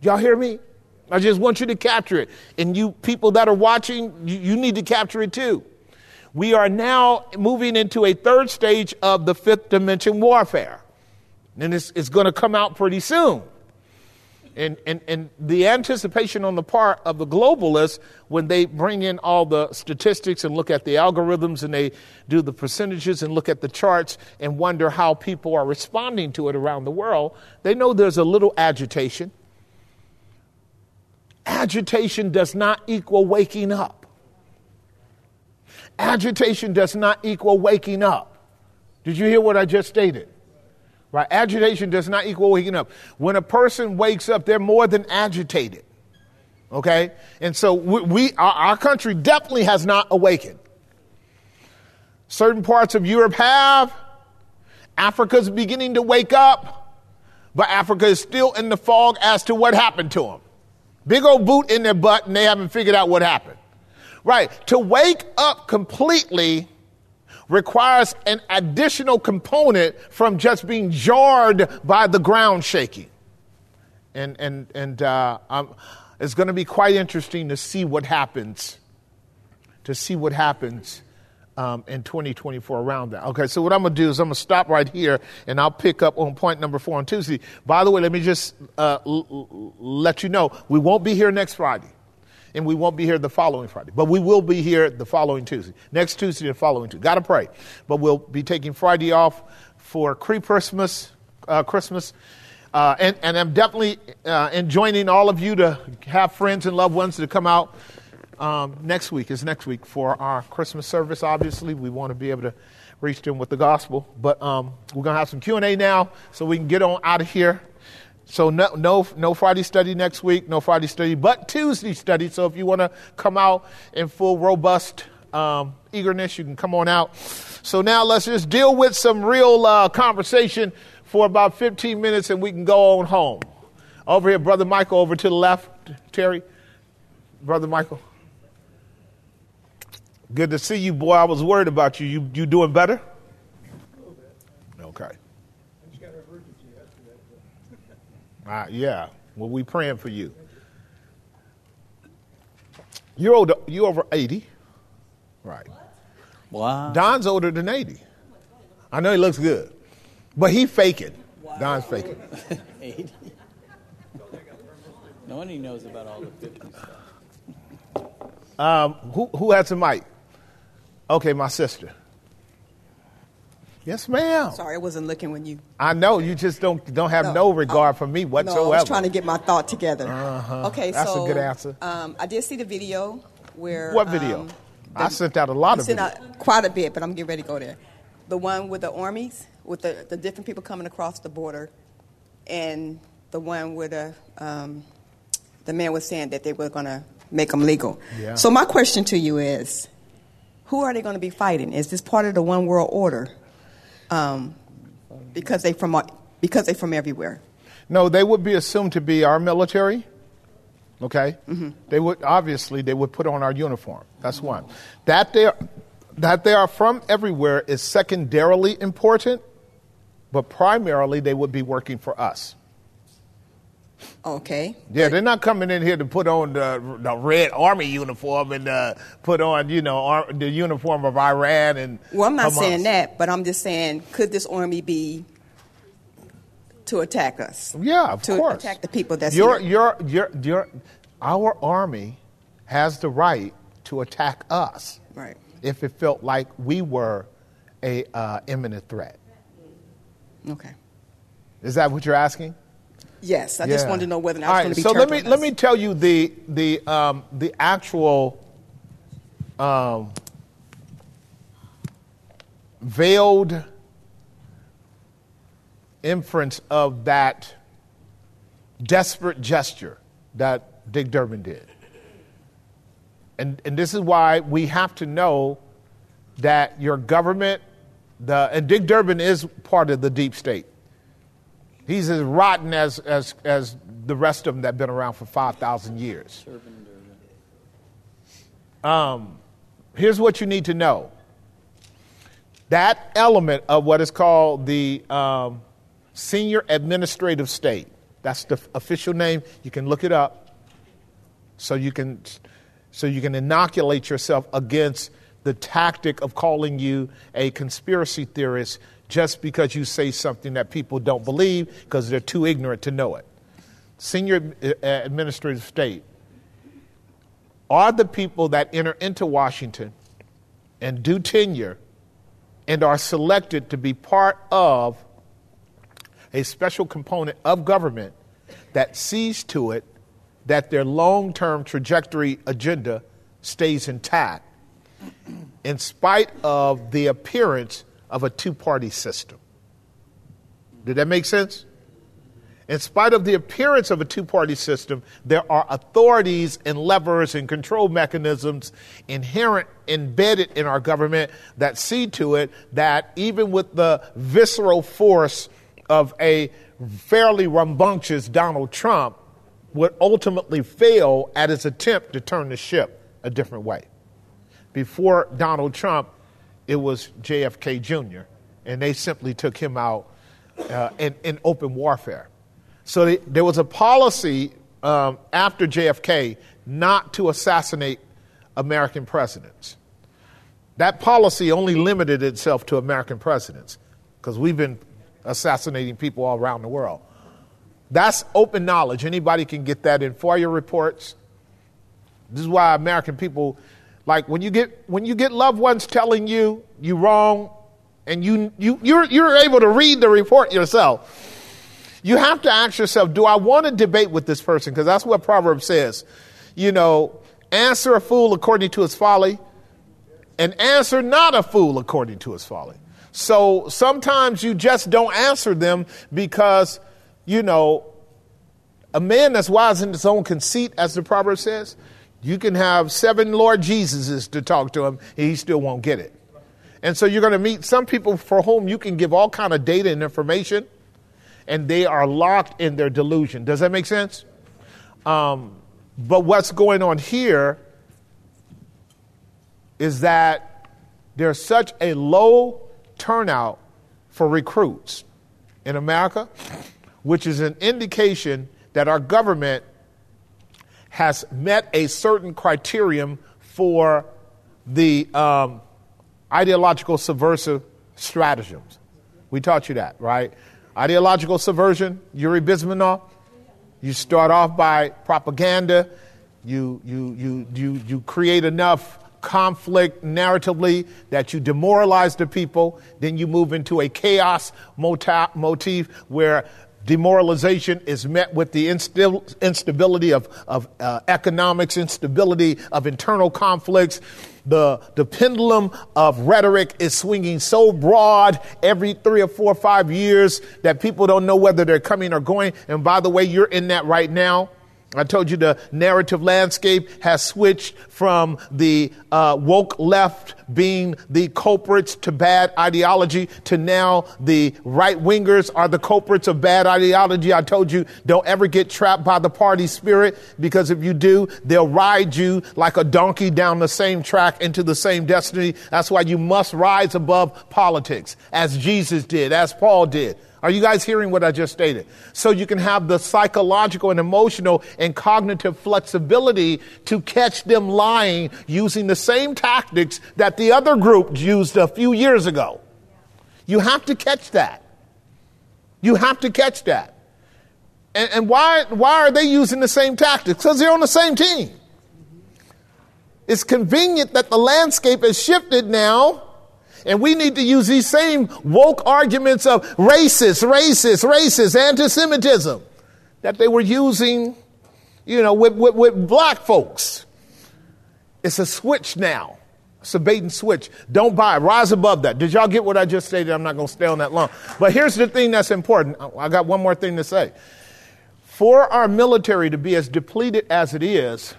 Y'all hear me? I just want you to capture it. And you people that are watching, you, need to capture it too. We are now moving into a third stage of the fifth dimension warfare. And it's, it's going to come out pretty soon. And, and, and the anticipation on the part of the globalists when they bring in all the statistics and look at the algorithms and they do the percentages and look at the charts and wonder how people are responding to it around the world, they know there's a little agitation. Agitation does not equal waking up. Agitation does not equal waking up. Did you hear what I just stated? Right? Agitation does not equal waking up. When a person wakes up, they're more than agitated. Okay? And so we, we our, our country definitely has not awakened. Certain parts of Europe have. Africa's beginning to wake up, but Africa is still in the fog as to what happened to them. Big old boot in their butt, and they haven't figured out what happened. Right. To wake up completely requires an additional component from just being jarred by the ground shaking. And, and, and uh, it's going to be quite interesting to see what happens, to see what happens um, in 2024 around that. Okay, so what I'm going to do is I'm going to stop right here and I'll pick up on point number four on Tuesday. By the way, let me just uh, l- l- let you know we won't be here next Friday and we won't be here the following Friday. But we will be here the following Tuesday. Next Tuesday and following Tuesday. Got to pray. But we'll be taking Friday off for Christmas. Uh, Christmas. Uh, and, and, I'm definitely uh, enjoining all of you to have friends and loved ones to come out um, next week. Is next week for our Christmas service. Obviously, we want to be able to reach them with the gospel. But um, we're gonna have some Q and A now, so we can get on out of here. So no, no, no Friday study next week, no Friday study, but Tuesday study. So if you want to come out in full robust um, eagerness, you can come on out. So now let's just deal with some real uh, conversation for about 15 minutes, and we can go on home. Over here, brother Michael, over to the left, Terry, brother Michael. Good to see you, boy. I was worried about you. You, you doing better? Okay. Uh, yeah. Well, we praying for you. You're older. You over eighty, right? Wow. Don's older than eighty. I know he looks good, but he faking. Wow. Don's faking. eighty. no one knows about all the fifty stuff. Um, who who has a mic? Okay, my sister. Yes, ma'am. Sorry, I wasn't looking when you. I know you just don't don't have no, no regard for me whatsoever. No, I was trying to get my thought together. Uh-huh. Okay, that's so a good answer. Um, I did see the video where. What video? Um, the, I sent out a lot of. Sent out quite a bit, but I'm getting ready to go there. The one with the armies, with the, the different people coming across the border, and the one where the um, the man was saying that they were going to make them legal. Yeah. So my question to you is, who are they going to be fighting? Is this part of the one world order? Um, because they from because they from everywhere. No, they would be assumed to be our military. Okay, mm-hmm. they would obviously they would put on our uniform. That's one. That they are, that they are from everywhere is secondarily important, but primarily they would be working for us. Okay. Yeah, they're not coming in here to put on the, the red army uniform and uh, put on, you know, ar- the uniform of Iran and. Well, I'm not saying that, but I'm just saying, could this army be to attack us? Yeah, of to course. attack the people that's your, here. your, your, your, our army has the right to attack us. Right. If it felt like we were a uh, imminent threat. Okay. Is that what you're asking? Yes, I Yeah. just wanted to know whether or not All it's right, going to be so let me let me tell you the the um, the actual um, veiled inference of that desperate gesture that Dick Durbin did. And, and this is why we have to know that your government, the, and Dick Durbin is part of the deep state. He's as rotten as, as, as the rest of them that have been around for 5,000 years. Um, here's what you need to know that element of what is called the um, senior administrative state, that's the official name. You can look it up so you can, so you can inoculate yourself against the tactic of calling you a conspiracy theorist just because you say something that people don't believe because they're too ignorant to know it. Senior uh, administrative state are the people that enter into Washington and do tenure and are selected to be part of a special component of government that sees to it that their long term trajectory agenda stays intact in spite of the appearance of a two party system. Did that make sense? In spite of the appearance of a two party system, there are authorities and levers and control mechanisms inherent, embedded in our government that see to it that even with the visceral force of a fairly rambunctious Donald Trump, would ultimately fail at his attempt to turn the ship a different way. Before Donald Trump, it was JFK Jr., and they simply took him out uh, in, in open warfare. So they, there was a policy um, after JFK not to assassinate American presidents. That policy only limited itself to American presidents because we've been assassinating people all around the world. That's open knowledge. Anybody can get that in FOIA reports. This is why American people, like when you get when you get loved ones telling you you wrong, and you you you're you're able to read the report yourself you have to ask yourself, do I want to debate with this person? Because that's what Proverbs says. You know, answer a fool according to his folly, and answer not a fool according to his folly. So sometimes you just don't answer them because, you know, a man that's wise in his own conceit, as the proverb says, you can have seven Lord Jesuses to talk to him, and he still won't get it. And so you're going to meet some people for whom you can give all kind of data and information, and they are locked in their delusion. Does that make sense? Um, but what's going on here is that there's such a low turnout for recruits in America, which is an indication that our government has met a certain criterion for the um, ideological subversive stratagems. We taught you that, right? Ideological subversion, Yuri Bezmenov. You start off by propaganda. You, you, you, you, you create enough conflict narratively that you demoralize the people. Then you move into a chaos motif where demoralization is met with the instability of, of uh, economics, instability of internal conflicts the, the pendulum of rhetoric is swinging so broad every three or four or five years that people don't know whether they're coming or going. And by the way, you're in that right now. I told you the narrative landscape has switched from the uh, woke left being the culprits to bad ideology to now the right wingers are the culprits of bad ideology. I told you don't ever get trapped by the party spirit because if you do, they'll ride you like a donkey down the same track into the same destiny. That's why you must rise above politics as Jesus did, as Paul did. Are you guys hearing what I just stated? So you can have the psychological and emotional and cognitive flexibility to catch them lying using the same tactics that the other group used a few years ago. You have to catch that. You have to catch that. And, and why, why are they using the same tactics? Because they're on the same team. It's convenient that the landscape has shifted now and we need to use these same woke arguments of racist, racist, racist, anti-Semitism that they were using, you know, with, with, with black folks. It's a switch now. It's a bait and switch. Don't buy. Rise above that. Did y'all get what I just stated? I'm not going to stay on that long. But here's the thing that's important. I got one more thing to say. For our military to be as depleted as it is,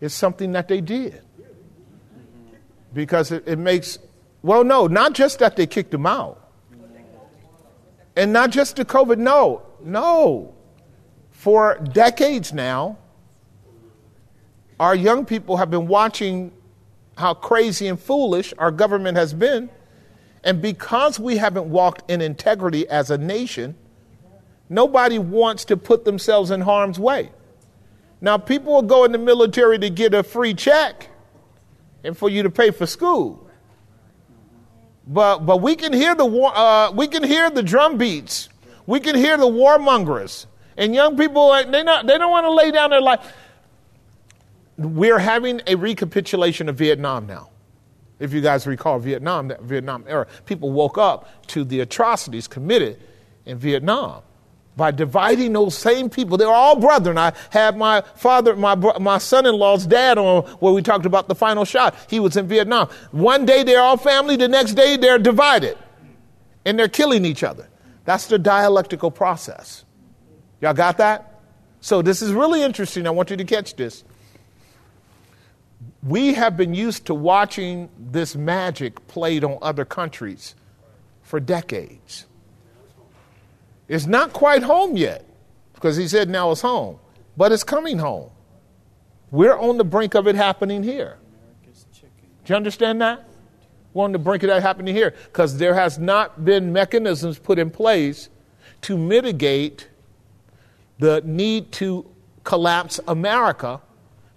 is something that they did. Because it, it makes well, no, not just that they kicked him out. And not just the COVID, no, no. For decades now, our young people have been watching how crazy and foolish our government has been. And because we haven't walked in integrity as a nation, nobody wants to put themselves in harm's way. Now, people will go in the military to get a free check and for you to pay for school. But, but we can hear the war, uh, we can hear the drum beats. We can hear the warmongers. And young people, they, not, they don't want to lay down their life. We're having a recapitulation of Vietnam now. If you guys recall Vietnam, that Vietnam era, people woke up to the atrocities committed in Vietnam by dividing those same people. They're all brethren. I had my father, my, my son in law's dad on where we talked about the final shot. He was in Vietnam. One day they're all family, the next day they're divided and they're killing each other. That's the dialectical process. Y'all got that? So this is really interesting. I want you to catch this. We have been used to watching this magic played on other countries for decades. It's not quite home yet because he said now it's home, but it's coming home. We're on the brink of it happening here. Do you understand that? We're on the brink of that happening here because there has not been mechanisms put in place to mitigate the need to collapse America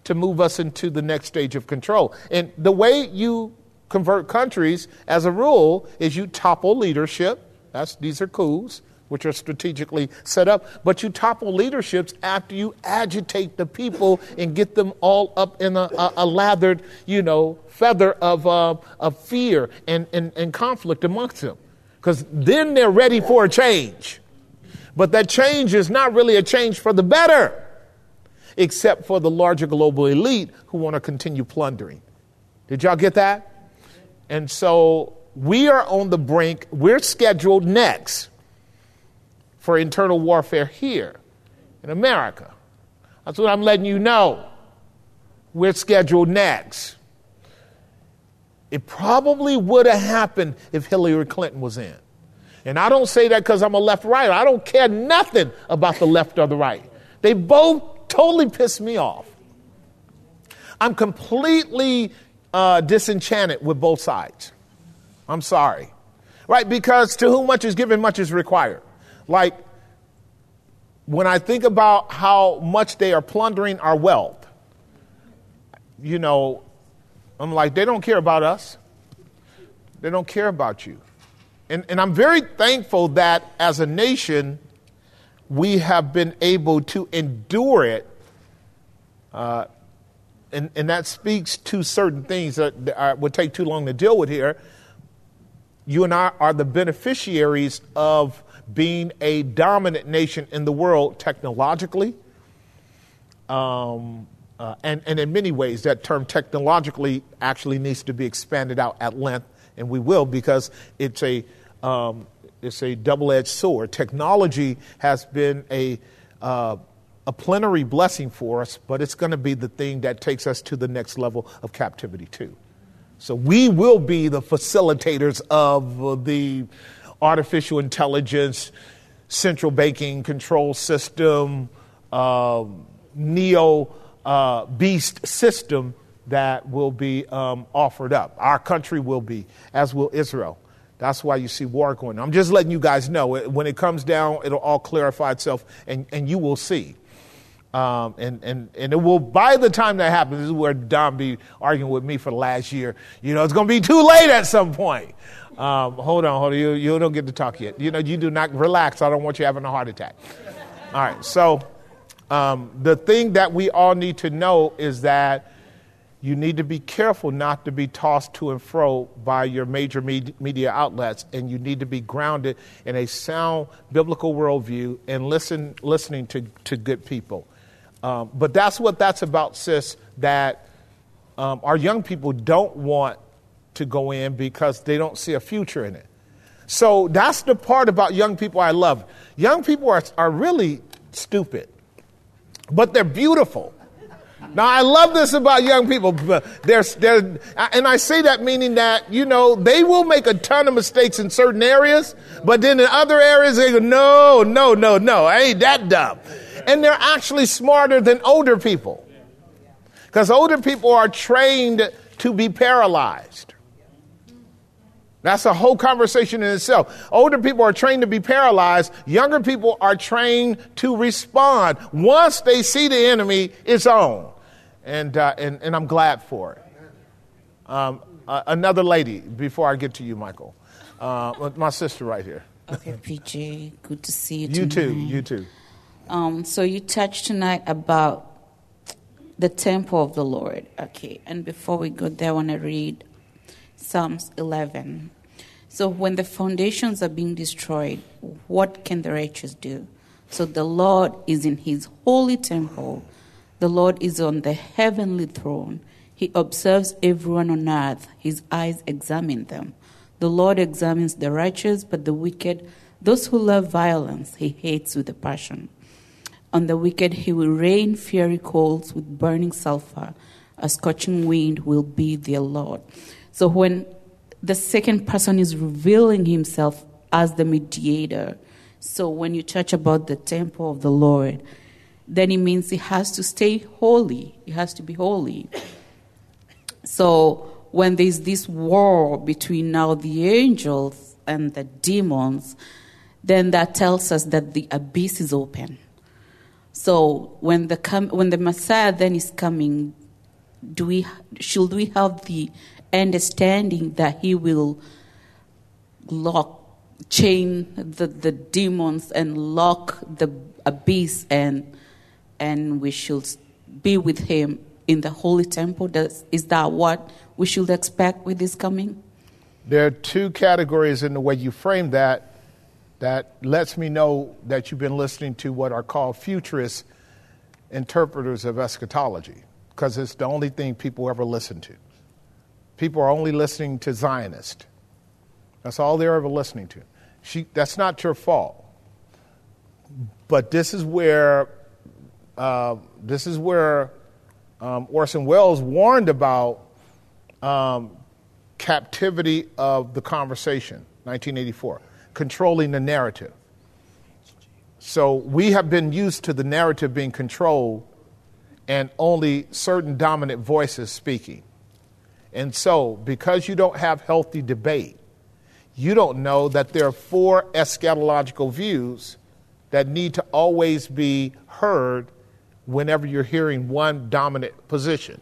to move us into the next stage of control. And the way you convert countries, as a rule, is you topple leadership. That's these are coups which are strategically set up, but you topple leaderships after you agitate the people and get them all up in a, a, a lathered, you know, feather of, uh, of fear and, and, and conflict amongst them. Because then they're ready for a change. But that change is not really a change for the better, except for the larger global elite who want to continue plundering. Did y'all get that? And so we are on the brink, we're scheduled next for internal warfare here in America. That's what I'm letting you know. We're scheduled next. It probably would have happened if Hillary Clinton was in. And I don't say that because I'm a left right. I don't care nothing about the left or the right. They both totally piss me off. I'm completely uh, disenchanted with both sides. I'm sorry. Right? Because to whom much is given, much is required. Like, when I think about how much they are plundering our wealth, you know, I'm like, they don't care about us. They don't care about you. And, and I'm very thankful that as a nation, we have been able to endure it. Uh, and, and that speaks to certain things that, that would take too long to deal with here. You and I are the beneficiaries of being a dominant nation in the world technologically. Um, uh, and, and in many ways, that term technologically actually needs to be expanded out at length, and we will because it's a, um, it's a double edged sword. Technology has been a, uh, a plenary blessing for us, but it's going to be the thing that takes us to the next level of captivity, too. So we will be the facilitators of the artificial intelligence, central banking control system, uh, neo uh, beast system that will be um, offered up. Our country will be, as will Israel. That's why you see war going on. I'm just letting you guys know. When it comes down, it'll all clarify itself, and, and you will see. Um, and, and, and it will, by the time that happens, this is where Don be arguing with me for the last year. You know, it's going to be too late at some point. Um, hold on, hold on. You, you don't get to talk yet. You know, you do not relax. I don't want you having a heart attack. All right. So, um, the thing that we all need to know is that you need to be careful not to be tossed to and fro by your major media outlets, and you need to be grounded in a sound biblical worldview and listen, listening to, to good people. Um, but that's what that's about, sis, that um, our young people don't want to go in because they don't see a future in it. So that's the part about young people I love. Young people are, are really stupid, but they're beautiful. Now, I love this about young people. There's, there's, and I say that meaning that, you know, they will make a ton of mistakes in certain areas, but then in other areas, they go, no, no, no, no, I ain't that dumb. And they're actually smarter than older people. Because older people are trained to be paralyzed. That's a whole conversation in itself. Older people are trained to be paralyzed. Younger people are trained to respond once they see the enemy, it's on. And, uh, and, and I'm glad for it. Um, uh, another lady, before I get to you, Michael. Uh, my sister right here. Okay, PJ, good to see you. Too. You tonight. too, you too. Um, so you touched tonight about the temple of the Lord. Okay, and before we go there, I want to read Psalms 11. So when the foundations are being destroyed, what can the righteous do? So the Lord is in his holy temple. The Lord is on the heavenly throne. He observes everyone on earth. His eyes examine them. The Lord examines the righteous, but the wicked, those who love violence, he hates with a passion. On the wicked, he will rain fiery coals with burning sulfur. A scorching wind will be their Lord. So when the second person is revealing himself as the mediator, so when you touch about the temple of the Lord, then it means he has to stay holy. He has to be holy. So when there's this war between now the angels and the demons, then that tells us that the abyss is open. So when the com- when the Messiah then is coming, do we should we have the understanding that he will lock chain the, the demons and lock the abyss and and we should be with him in the holy temple Does, is that what we should expect with his coming There are two categories in the way you frame that that lets me know that you've been listening to what are called futurist interpreters of eschatology, because it's the only thing people ever listen to. People are only listening to Zionist. That's all they're ever listening to. She, that's not your fault. But this is where uh, this is where um, Orson Welles warned about um, captivity of the conversation, 1984 controlling the narrative. So we have been used to the narrative being controlled and only certain dominant voices speaking. And so, because you don't have healthy debate, you don't know that there are four eschatological views that need to always be heard whenever you're hearing one dominant position.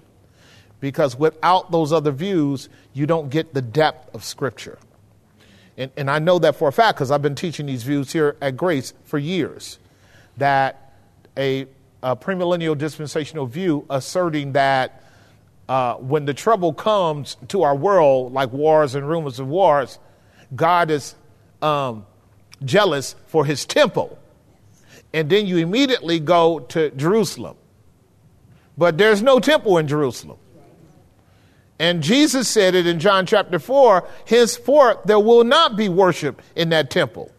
Because without those other views, you don't get the depth of Scripture. And, and I know that for a fact because I've been teaching these views here at Grace for years. That a, a premillennial dispensational view asserting that uh, when the trouble comes to our world, like wars and rumors of wars, God is um, jealous for his temple. And then you immediately go to Jerusalem. But there's no temple in Jerusalem. And Jesus said it in John chapter 4 henceforth there will not be worship in that temple.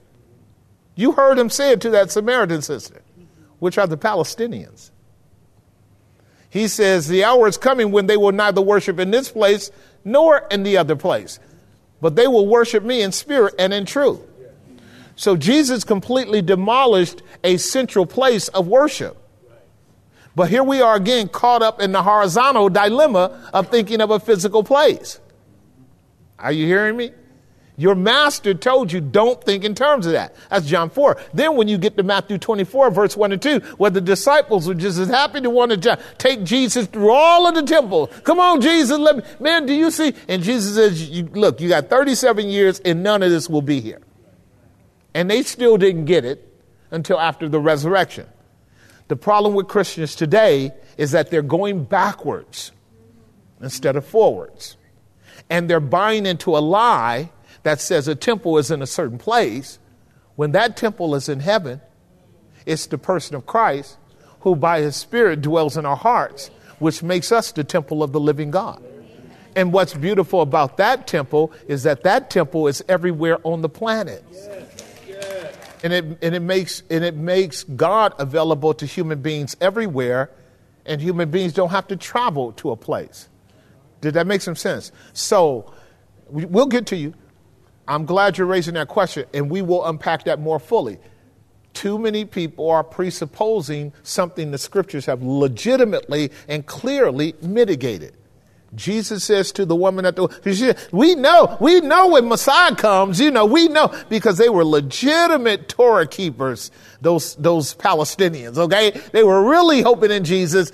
You heard him say it to that Samaritan sister, which are the Palestinians. He says, The hour is coming when they will neither worship in this place nor in the other place, but they will worship me in spirit and in truth. So Jesus completely demolished a central place of worship. But here we are again caught up in the horizontal dilemma of thinking of a physical place. Are you hearing me? Your master told you don't think in terms of that. That's John 4. Then when you get to Matthew 24, verse 1 and 2, where the disciples were just as happy to want to take Jesus through all of the temple. Come on, Jesus, let me, man, do you see? And Jesus says, you, look, you got 37 years and none of this will be here. And they still didn't get it until after the resurrection. The problem with Christians today is that they're going backwards instead of forwards. And they're buying into a lie that says a temple is in a certain place when that temple is in heaven. It's the person of Christ who, by his Spirit, dwells in our hearts, which makes us the temple of the living God. And what's beautiful about that temple is that that temple is everywhere on the planet and it, and it makes and it makes God available to human beings everywhere, and human beings don't have to travel to a place. Did that make some sense? So we- we'll get to you. I'm glad you're raising that question, and we will unpack that more fully. Too many people are presupposing something the scriptures have legitimately and clearly mitigated. Jesus says to the woman at the we know, we know when Messiah comes, you know, we know because they were legitimate Torah keepers, those those Palestinians, okay? They were really hoping in Jesus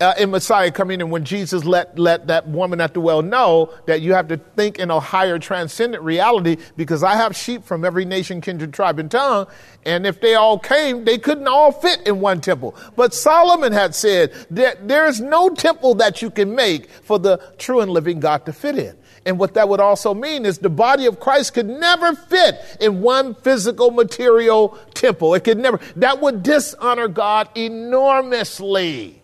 uh, in Messiah coming and when Jesus let, let that woman at the well know that you have to think in a higher transcendent reality because I have sheep from every nation, kindred, tribe, and tongue. And if they all came, they couldn't all fit in one temple. But Solomon had said that there's no temple that you can make for the true and living God to fit in. And what that would also mean is the body of Christ could never fit in one physical material temple. It could never, that would dishonor God enormously.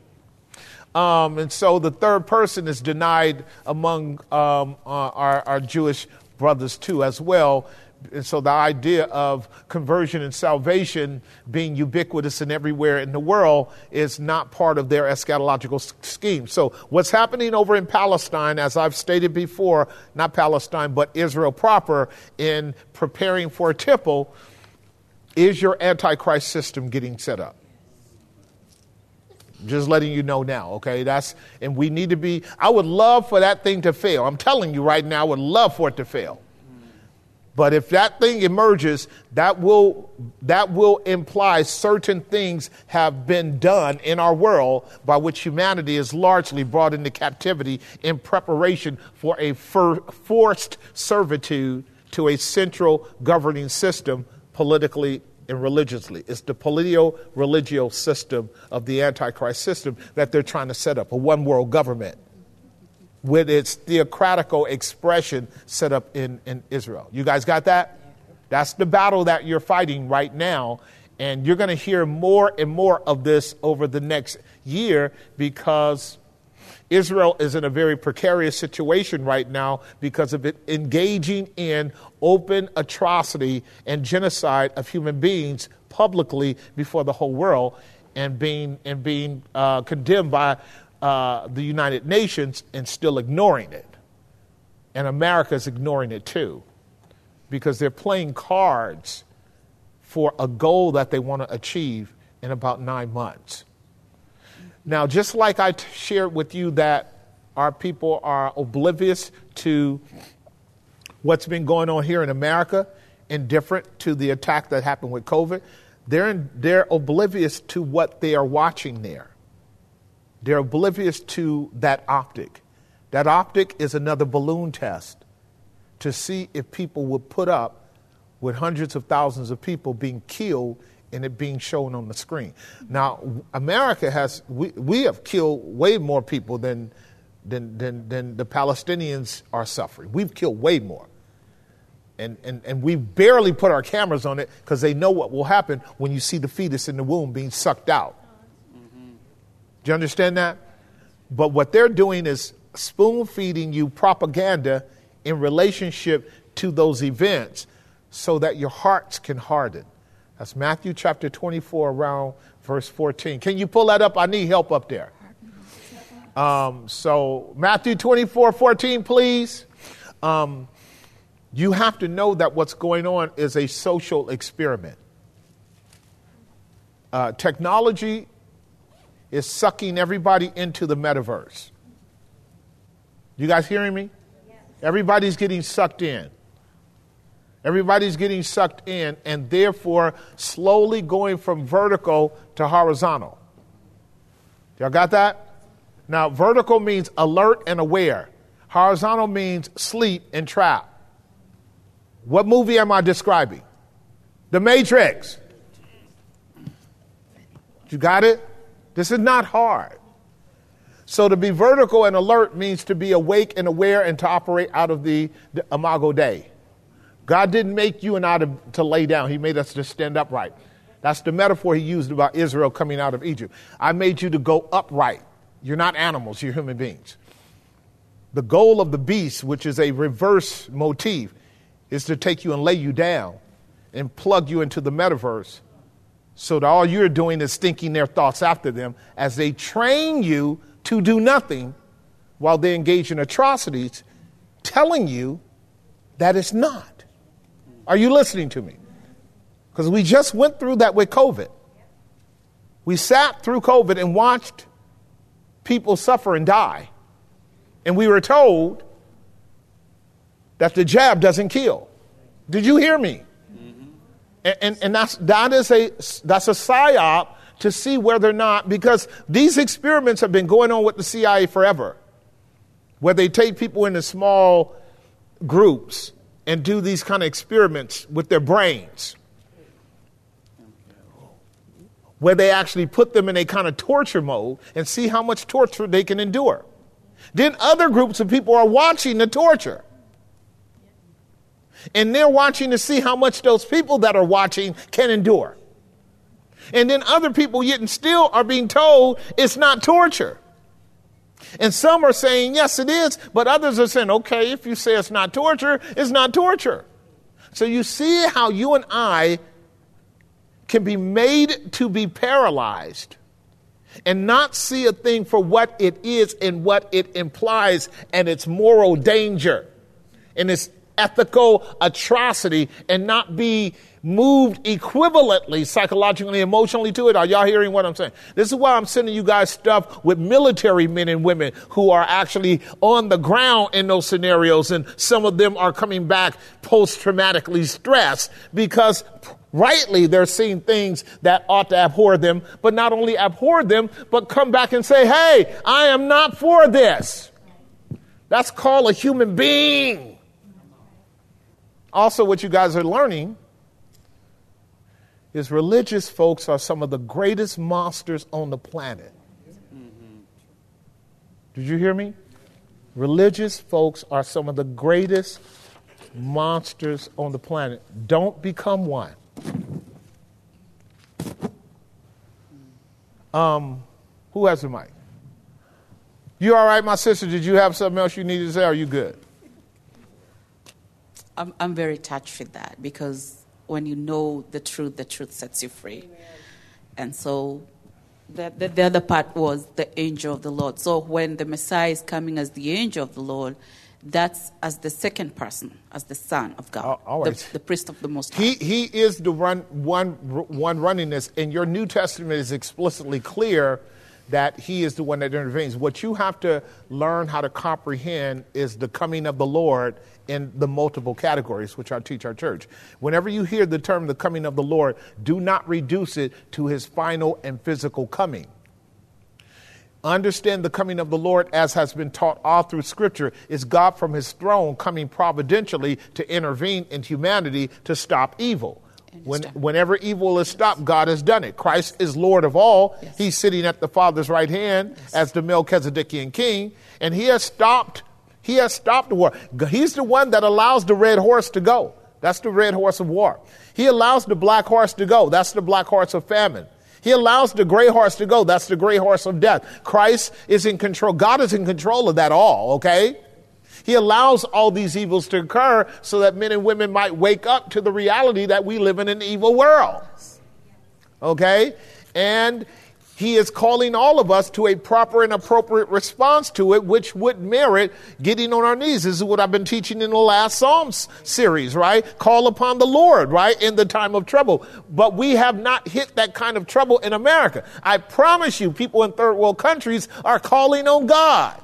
Um, and so the third person is denied among um, uh, our, our Jewish brothers too, as well. And so the idea of conversion and salvation being ubiquitous and everywhere in the world is not part of their eschatological scheme. So what's happening over in Palestine, as I've stated before, not Palestine, but Israel proper, in preparing for a temple, is your antichrist system getting set up? Just letting you know now, okay? That's and we need to be I would love for that thing to fail. I'm telling you right now, I would love for it to fail. But if that thing emerges, that will that will imply certain things have been done in our world by which humanity is largely brought into captivity in preparation for a for, forced servitude to a central governing system politically and religiously. It's the politico religio system of the Antichrist system that they're trying to set up a one world government with its theocratical expression set up in, in Israel. You guys got that? That's the battle that you're fighting right now. And you're going to hear more and more of this over the next year because Israel is in a very precarious situation right now because of it engaging in open atrocity and genocide of human beings publicly before the whole world and being, and being uh, condemned by uh, the United Nations and still ignoring it. And America is ignoring it too because they're playing cards for a goal that they want to achieve in about nine months. Now, just like I t- shared with you that our people are oblivious to what's been going on here in America, indifferent to the attack that happened with COVID, they're, in, they're oblivious to what they are watching there. They're oblivious to that optic. That optic is another balloon test to see if people would put up with hundreds of thousands of people being killed and it being shown on the screen. Now, America has, we, we have killed way more people than, than, than, than the Palestinians are suffering. We've killed way more. And, and, and we barely put our cameras on it because they know what will happen when you see the fetus in the womb being sucked out. Do you understand that? But what they're doing is spoon feeding you propaganda in relationship to those events so that your hearts can harden. That's Matthew chapter 24, around verse 14. Can you pull that up? I need help up there. Um, so, Matthew 24, 14, please. Um, you have to know that what's going on is a social experiment. Uh, technology is sucking everybody into the metaverse. You guys hearing me? Everybody's getting sucked in. Everybody's getting sucked in and therefore slowly going from vertical to horizontal. Y'all got that? Now, vertical means alert and aware, horizontal means sleep and trap. What movie am I describing? The Matrix. You got it? This is not hard. So to be vertical and alert means to be awake and aware and to operate out of the, the imago Dei. God didn't make you and I to, to lay down. He made us to stand upright. That's the metaphor he used about Israel coming out of Egypt. I made you to go upright. You're not animals, you're human beings. The goal of the beast, which is a reverse motif, is to take you and lay you down and plug you into the metaverse So that all you're doing is thinking their thoughts after them as they train you to do nothing while they engage in atrocities, telling you that it's not. Are you listening to me? Because we just went through that with COVID. We sat through COVID and watched people suffer and die. And we were told that the jab doesn't kill. Did you hear me? Mm-hmm. And, and, and, that's, that is a, that's a psyop to see whether or not, because these experiments have been going on with the CIA forever, where they take people into small groups and do these kind of experiments with their brains where they actually put them in a kind of torture mode and see how much torture they can endure. Then other groups of people are watching the torture. And they're watching to see how much those people that are watching can endure. And then other people yet and still are being told it's not torture. And some are saying, yes, it is, but others are saying, okay, if you say it's not torture, it's not torture. So you see how you and I can be made to be paralyzed and not see a thing for what it is and what it implies and its moral danger and its ethical atrocity and not be moved equivalently psychologically emotionally to it are y'all hearing what i'm saying this is why i'm sending you guys stuff with military men and women who are actually on the ground in those scenarios and some of them are coming back post-traumatically stressed because rightly they're seeing things that ought to abhor them, but not only abhor them, but come back and say, hey, I am not for this. That's called a human being. Also, what you guys are learning is religious folks are some of the greatest monsters on the planet. Did you hear me? Religious folks are some of the greatest monsters on the planet. Don't become one. Um, who has the mic? You all right, my sister? Did you have something else you needed to say? Or are you good? I'm, I'm very touched with that because when you know the truth, the truth sets you free. Amen. And so the, the, the other part was the angel of the Lord. So when the Messiah is coming as the angel of the Lord, that's as the second person, as the Son of God, uh, the, the, priest of the Most High. He, he is the run, one, one running this, and your New Testament is explicitly clear that he is the one that intervenes. What you have to learn how to comprehend is the coming of the Lord in the multiple categories, which I teach our church. Whenever you hear the term the coming of the Lord, do not reduce it to his final and physical coming. Understand the coming of the Lord as has been taught all through Scripture is God from his throne coming providentially to intervene in humanity to stop evil. When, whenever evil is stopped, God has done it. Christ is Lord of all. Yes. He's sitting at the Father's right hand yes. as the Melchizedekian king, and he has stopped. He has stopped the war. He's the one that allows the red horse to go. That's the red horse of war. He allows the black horse to go. That's the black horse of famine. He allows the gray horse to go. That's the gray horse of death. Christ is in control. God is in control of that all, okay? He allows all these evils to occur so that men and women might wake up to the reality that we live in an evil world. Okay? And he is calling all of us to a proper and appropriate response to it, which would merit getting on our knees. This is what I've been teaching in the last Psalms series, right? Call upon the Lord, right? In the time of trouble. But we have not hit that kind of trouble in America. I promise you, people in third world countries are calling on God.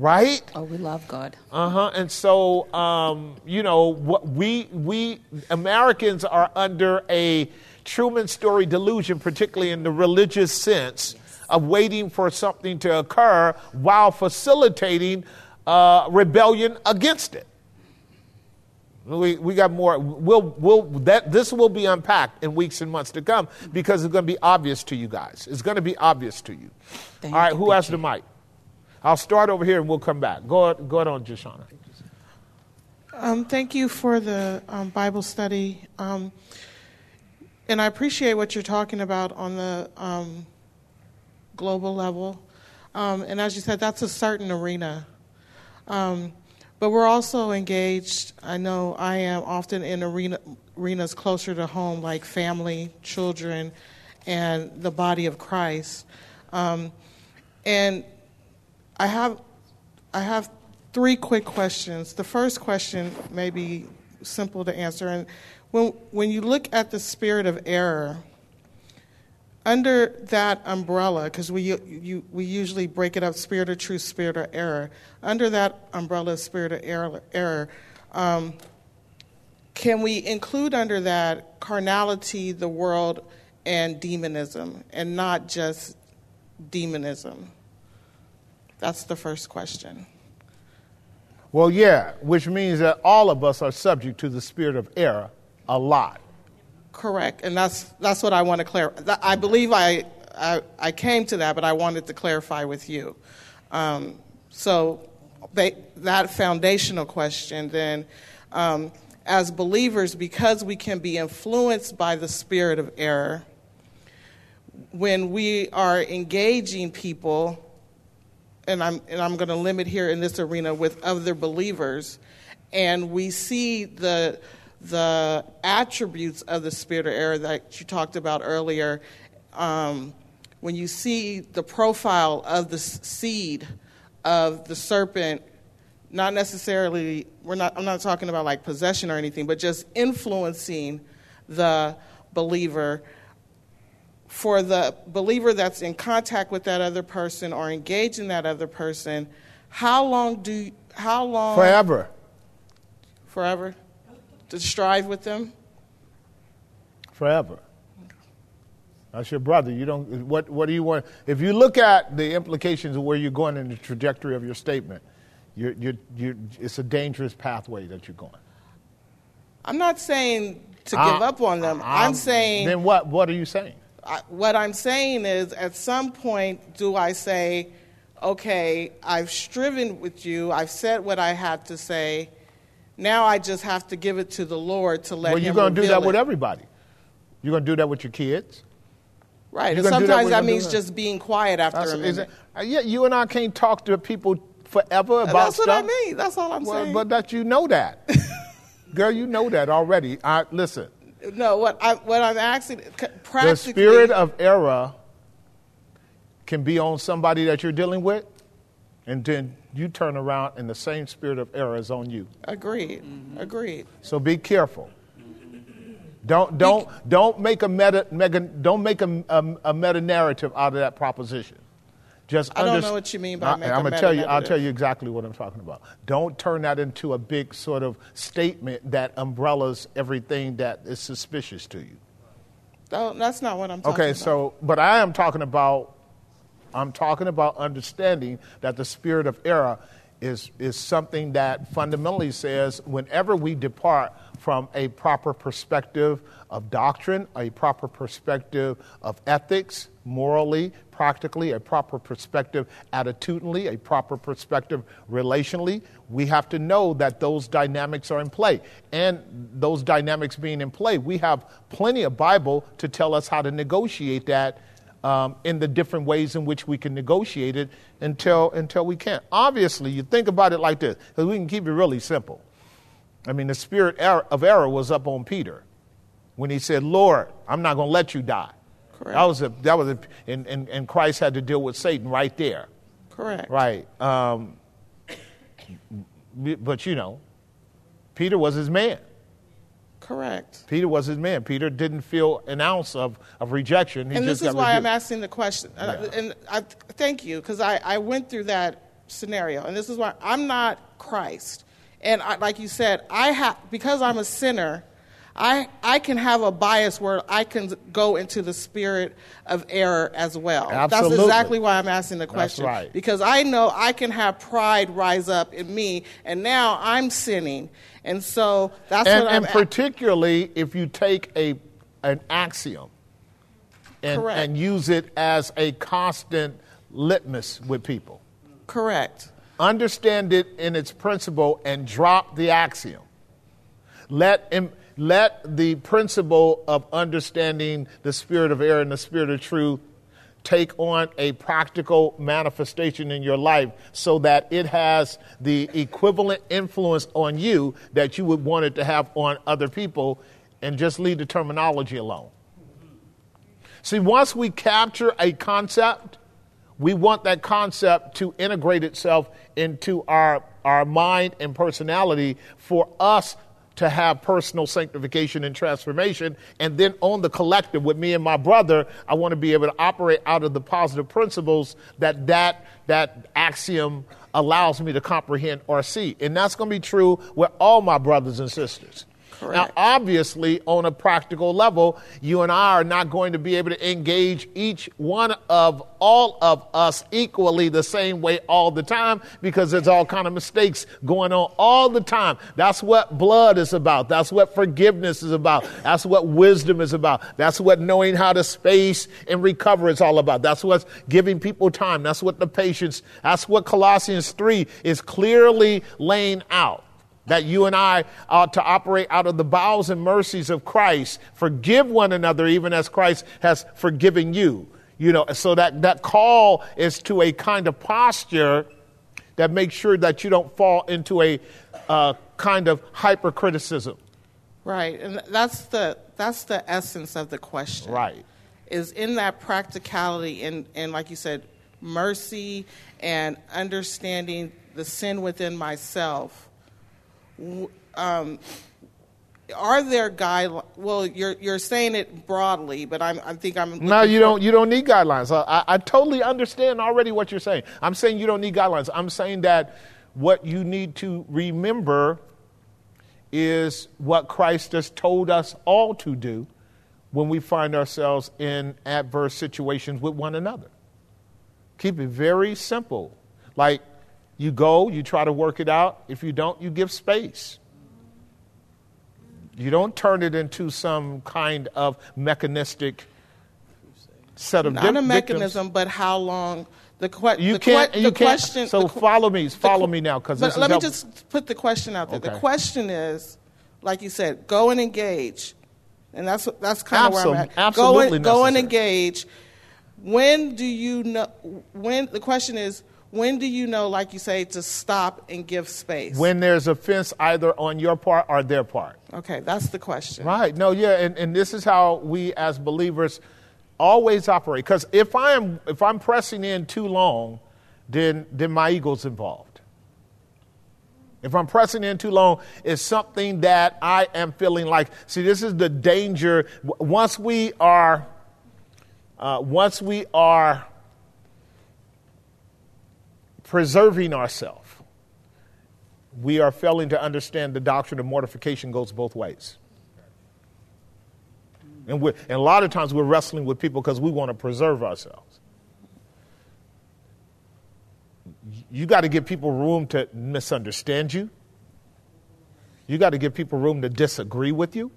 Right? Oh, we love God. Uh huh. And so, um, you know, what we we Americans are under a Truman story delusion, particularly in the religious sense of waiting for something to occur while facilitating uh, rebellion against it. We, we got more. We'll, we'll, that, this will be unpacked in weeks and months to come because it's going to be obvious to you guys. It's going to be obvious to you. Thank All right, who has the mic? I'll start over here and we'll come back. Go, go ahead on, Joshana. Um, thank you for the um, Bible study. Um, and I appreciate what you're talking about on the um, global level. Um, and as you said, that's a certain arena. Um, But we're also engaged. I know I am often in arena, arenas closer to home, like family, children, and the body of Christ. And I have, I have three quick questions. The first question may be simple to answer. And when, when you look at the spirit of error, under that umbrella, because we, you, we usually break it up spirit of truth, spirit of error, under that umbrella, spirit of error, error um, can we include under that carnality, the world, and demonism, and not just demonism? That's the first question. Well, yeah, which means that all of us are subject to the spirit of error a lot. Correct, and that's that's what I want to clarify. I believe I, I, I came to that, but I wanted to clarify with you. Um, so they, that foundational question, then, um, as believers, because we can be influenced by the spirit of error, when we are engaging people, and I'm and I'm going to limit here in this arena with other believers, and we see the the attributes of the spirit of error that you talked about earlier, um, when you see the profile of the seed of the serpent, not necessarily, we're not, I'm not talking about like possession or anything, but just influencing the believer. For the believer that's in contact with that other person or engaged in that other person, how long do, how long? Forever. Forever? to strive with them? Forever. That's your brother. You don't. What? What do you want? If you look at the implications of where you're going in the trajectory of your statement, you're, you're, you're, it's a dangerous pathway that you're going. I'm not saying to give uh, up on them. I'm, I'm, saying. Then what? What are you saying? I, what I'm saying is, at some point, do I say, okay, I've striven with you. I've said what I had to say now I just have to give it to the Lord to let you know. well, you're going to do that it. with everybody. You're going to do that with your kids. Right. and sometimes that, that means just being quiet after That's, a minute. It, yeah, you and I can't talk to people forever about That's stuff. what I mean. That's all I'm well, saying. But that you know that. Girl, you know that already. I, listen. No, what, I, what I'm asking, practically. The spirit of error can be on somebody that you're dealing with, and then you turn around and the same spirit of error is on you. Agreed. Mm-hmm. Agreed. So be careful. Don't don't don't make a meta, mega, don't make a, a, a, meta narrative out of that proposition. Just I don't know what you mean by I, am going to tell you. I'll tell you exactly what I'm talking about. Don't turn that into a big sort of statement that umbrellas everything that is suspicious to you. No, that's not what I'm talking okay, about. Okay, so but I am talking about I'm talking about understanding that the spirit of error is, is something that fundamentally says whenever we depart from a proper perspective of doctrine, a proper perspective of ethics, morally, practically, a proper perspective attitudinally, a proper perspective relationally, we have to know that those dynamics are in play. And those dynamics being in play, we have plenty of Bible to tell us how to negotiate that um, in the different ways in which we can negotiate it until, until we can't. Obviously, you think about it like this, because we can keep it really simple. I mean, the spirit of error was up on Peter when he said, Lord, I'm not going to let you die. Correct. That was a, that was a, and, and, and Christ had to deal with Satan right there. Correct. Right. Um, but you know, Peter was his man. Correct. Peter was his man. Peter didn't feel an ounce of, of rejection. He and this is why. I'm asking the question. Uh, yeah. And I thank you because I, I went through that scenario. And this is why I'm not Christ. And I, like you said, I have because I'm a sinner. I, I can have a bias where I can go into the spirit of error as well. Absolutely. That's exactly why I'm asking the question. That's right. Because I know I can have pride rise up in me, and now I'm sinning. And so that's and, what I'm And particularly if you take a, an axiom and, and use it as a constant litmus with people. Correct. Understand it in its principle and drop the axiom. Let, let the principle of understanding the spirit of error and the spirit of truth take on a practical manifestation in your life so that it has the equivalent influence on you that you would want it to have on other people and just leave the terminology alone. See, once we capture a concept, we want that concept to integrate itself into our, our mind and personality for us to have personal sanctification and transformation. And then on the collective with me and my brother, I want to be able to operate out of the positive principles that that, that axiom allows me to comprehend or see. And that's going to be true with all my brothers and sisters. Correct. Now, obviously, on a practical level, you and I are not going to be able to engage each one of all of us equally the same way all the time because there's all kind of mistakes going on all the time. That's what blood is about. That's what forgiveness is about. That's what wisdom is about. That's what knowing how to space and recover is all about. That's what's giving people time. That's what the patience, that's what Colossians 3 is clearly laying out that you and I ought to operate out of the bowels and mercies of Christ. Forgive one another even as Christ has forgiven you. You know, so that, that call is to a kind of posture that makes sure that you don't fall into a uh, kind of hypercriticism. Right, and that's the that's the essence of the question. Right. Is in that practicality and and like you said, mercy and understanding the sin within myself. Um, are there guidelines? Well, you're you're saying it broadly, but I'm I think I'm No, you don't. You don't need guidelines. I, I totally understand already what you're saying. I'm saying you don't need guidelines. I'm saying that what you need to remember is what Christ has told us all to do when we find ourselves in adverse situations with one another. Keep it very simple. Like you go, you try to work it out. If you don't, you give space. You don't turn it into some kind of mechanistic set of not dic- a victims. mechanism, but how long the, que- You the, can't. que- you the can't. question. so que- follow me. Follow me now, because let me helpful. just put the question out there. The question is, like you said, go and engage, and that's that's kind of where I'm at. absolutely go and, go and engage. When do you know? When the question is, when do you know, like you say, to stop and give space? when there's offense either on your part or their part. Okay, that's the question. Right. No, yeah, and, and this is how we as believers always operate. Because if I am if I'm pressing in too long, then then my ego's involved. If I'm pressing in too long, it's something that I am feeling like. See, this is the danger. Once we are, uh, once we are preserving ourselves, we are failing to understand the doctrine of mortification goes both ways. And, and a lot of times we're wrestling with people because we want to preserve ourselves. You got to give people room to misunderstand you. You got to give people room to disagree with you.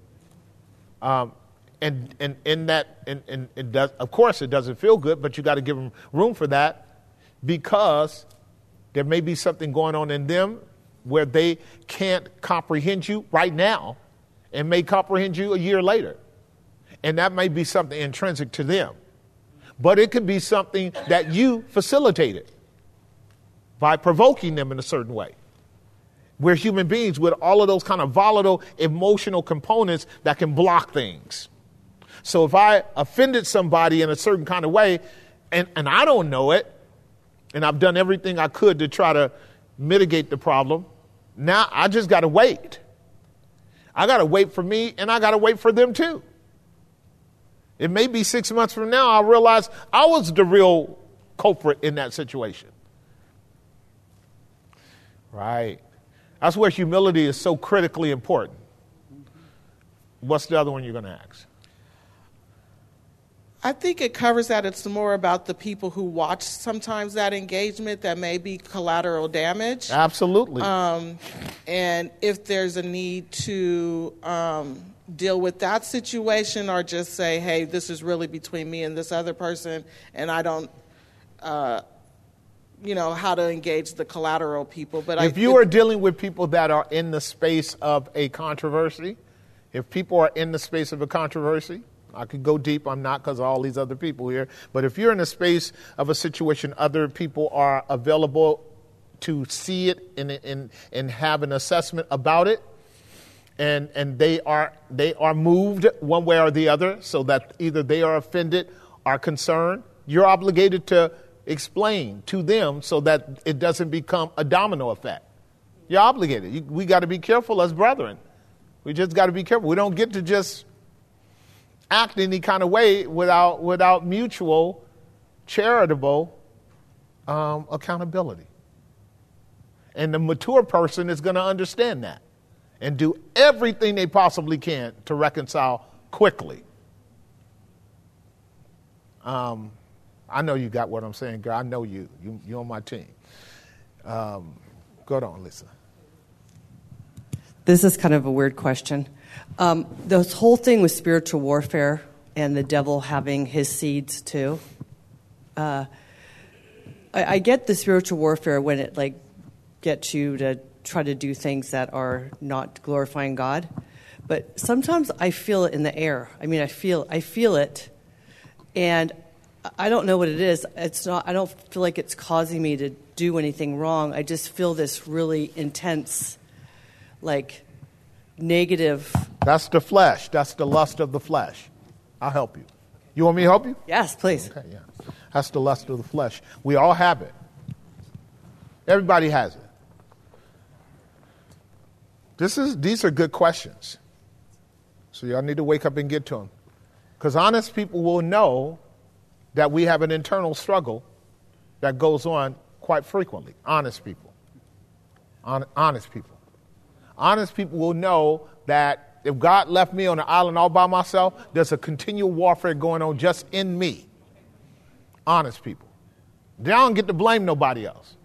Um, and, and in that, and, and it does, of course, it doesn't feel good, but you got to give them room for that because there may be something going on in them where they can't comprehend you right now and may comprehend you a year later. And that may be something intrinsic to them. But it could be something that you facilitated by provoking them in a certain way. We're human beings with all of those kind of volatile emotional components that can block things. So if I offended somebody in a certain kind of way and, and I don't know it, and I've done everything I could to try to mitigate the problem, now I just got to wait. I got to wait for me and I got to wait for them too. It may be six months from now, I'll realize I was the real culprit in that situation. Right. That's where humility is so critically important. What's the other one you're going to ask? I think it covers that. It's more about the people who watch sometimes that engagement that may be collateral damage. Absolutely. Um, and if there's a need to um, deal with that situation or just say, hey, this is really between me and this other person, and I don't, uh, you know, how to engage the collateral people. But if I, you it- are dealing with people that are in the space of a controversy, if people are in the space of a controversy, I could go deep. I'm not because all these other people here. But if you're in a space of a situation, other people are available to see it and, and, and have an assessment about it. And, and they, are, they are moved one way or the other so that either they are offended or concerned. You're obligated to explain to them so that it doesn't become a domino effect. You're obligated. You, we got to be careful as brethren. We just got to be careful. We don't get to just act any kind of way without, without mutual, charitable um, accountability. And the mature person is going to understand that and do everything they possibly can to reconcile quickly. Um, I know you got what I'm saying, girl. I know you. you you're on my team. Um, go on, Lisa. This is kind of a weird question. Um, this whole thing with spiritual warfare and the devil having his seeds too. Uh, I, I get the spiritual warfare when it like gets you to try to do things that are not glorifying God, but sometimes I feel it in the air. I mean, I feel I feel it, and I don't know what it is. It's not. I don't feel like it's causing me to do anything wrong. I just feel this really intense like negative. That's the flesh. That's the lust of the flesh. I'll help you. You want me to help you? Yes, please. Okay, yeah. That's the lust of the flesh. We all have it. Everybody has it. This is, these are good questions. So y'all need to wake up and get to them. Because honest people will know that we have an internal struggle that goes on quite frequently. Honest people. honest people. Honest people will know that if God left me on an island all by myself, there's a continual warfare going on just in me. Honest people. They don't get to blame nobody else.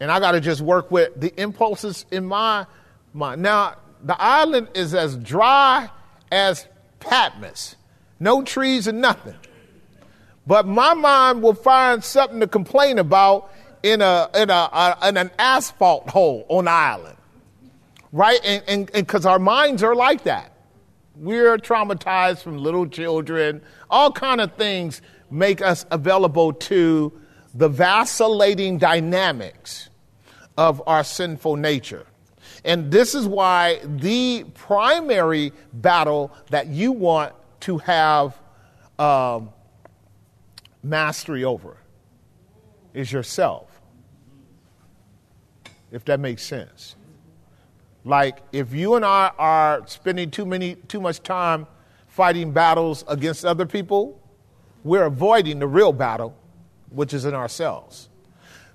And I got to just work with the impulses in my mind. Now, the island is as dry as Patmos, no trees and nothing. But my mind will find something to complain about in, a, in, a, a in an asphalt hole on the island right? And because our minds are like that. We're traumatized from little children. All kind of things make us available to the vacillating dynamics of our sinful nature. And this is why the primary battle that you want to have um, mastery over is yourself, if that makes sense. Like if you and I are spending too many too much time fighting battles against other people, we're avoiding the real battle, which is in ourselves.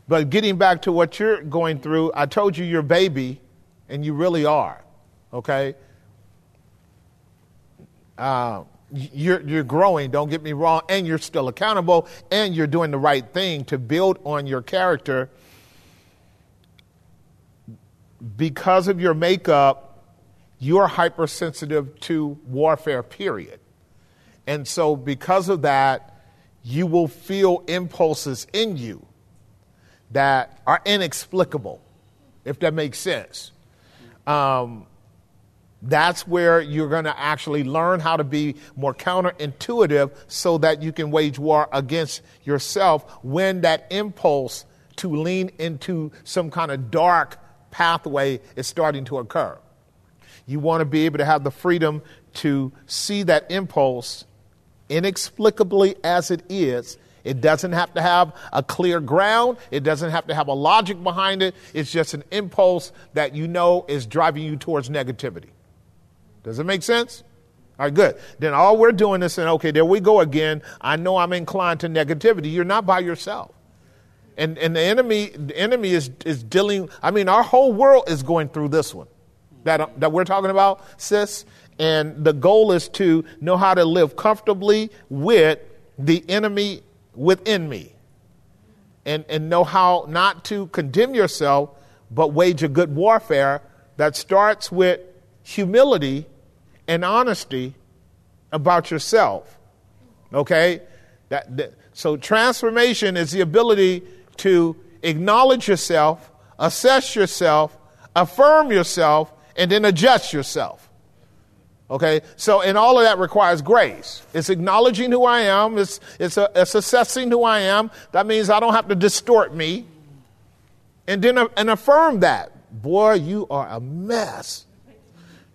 But getting back to what you're going through, I told you you're baby, and you really are. Okay. Uh, you're, you're growing, don't get me wrong, and you're still accountable, and you're doing the right thing to build on your character because of your makeup, you're hypersensitive to warfare, period. And so, because of that, you will feel impulses in you that are inexplicable, if that makes sense. Um, that's where you're going to actually learn how to be more counterintuitive so that you can wage war against yourself when that impulse to lean into some kind of dark pathway is starting to occur. You want to be able to have the freedom to see that impulse inexplicably as it is. It doesn't have to have a clear ground. It doesn't have to have a logic behind it. It's just an impulse that you know is driving you towards negativity. Does it make sense? All right, good. Then all we're doing is saying, okay, there we go again. I know I'm inclined to negativity. You're not by yourself. And, and the enemy, the enemy is, is dealing, I mean, our whole world is going through this one that, uh, that we're talking about, sis. And the goal is to know how to live comfortably with the enemy within me. And, and know how not to condemn yourself, but wage a good warfare that starts with humility and honesty about yourself. Okay? That, that, so transformation is the ability to acknowledge yourself, assess yourself, affirm yourself, and then adjust yourself. Okay, so and all of that requires grace. It's acknowledging who I am. It's it's, a, it's assessing who I am. That means I don't have to distort me, and then uh, and affirm that. Boy, you are a mess.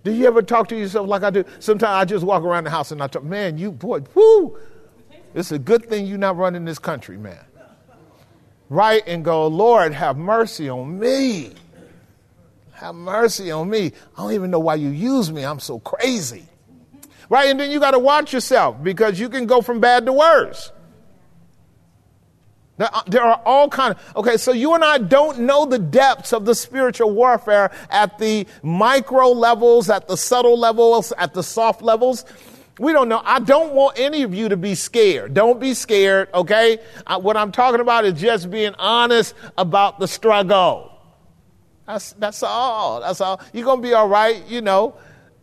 Do you ever talk to yourself like I do? Sometimes I just walk around the house and I talk, man, you boy, whoo. It's a good thing you're not running this country, man. Right and go, Lord, have mercy on me. Have mercy on me. I don't even know why you use me. I'm so crazy. Right? And then you got to watch yourself because you can go from bad to worse. Uh, there are all kind of okay so you and i don't know the depths of the spiritual warfare at the micro levels at the subtle levels at the soft levels we don't know i don't want any of you to be scared don't be scared okay I, what i'm talking about is just being honest about the struggle that's, that's all. That's all. You're going to be all right, you know.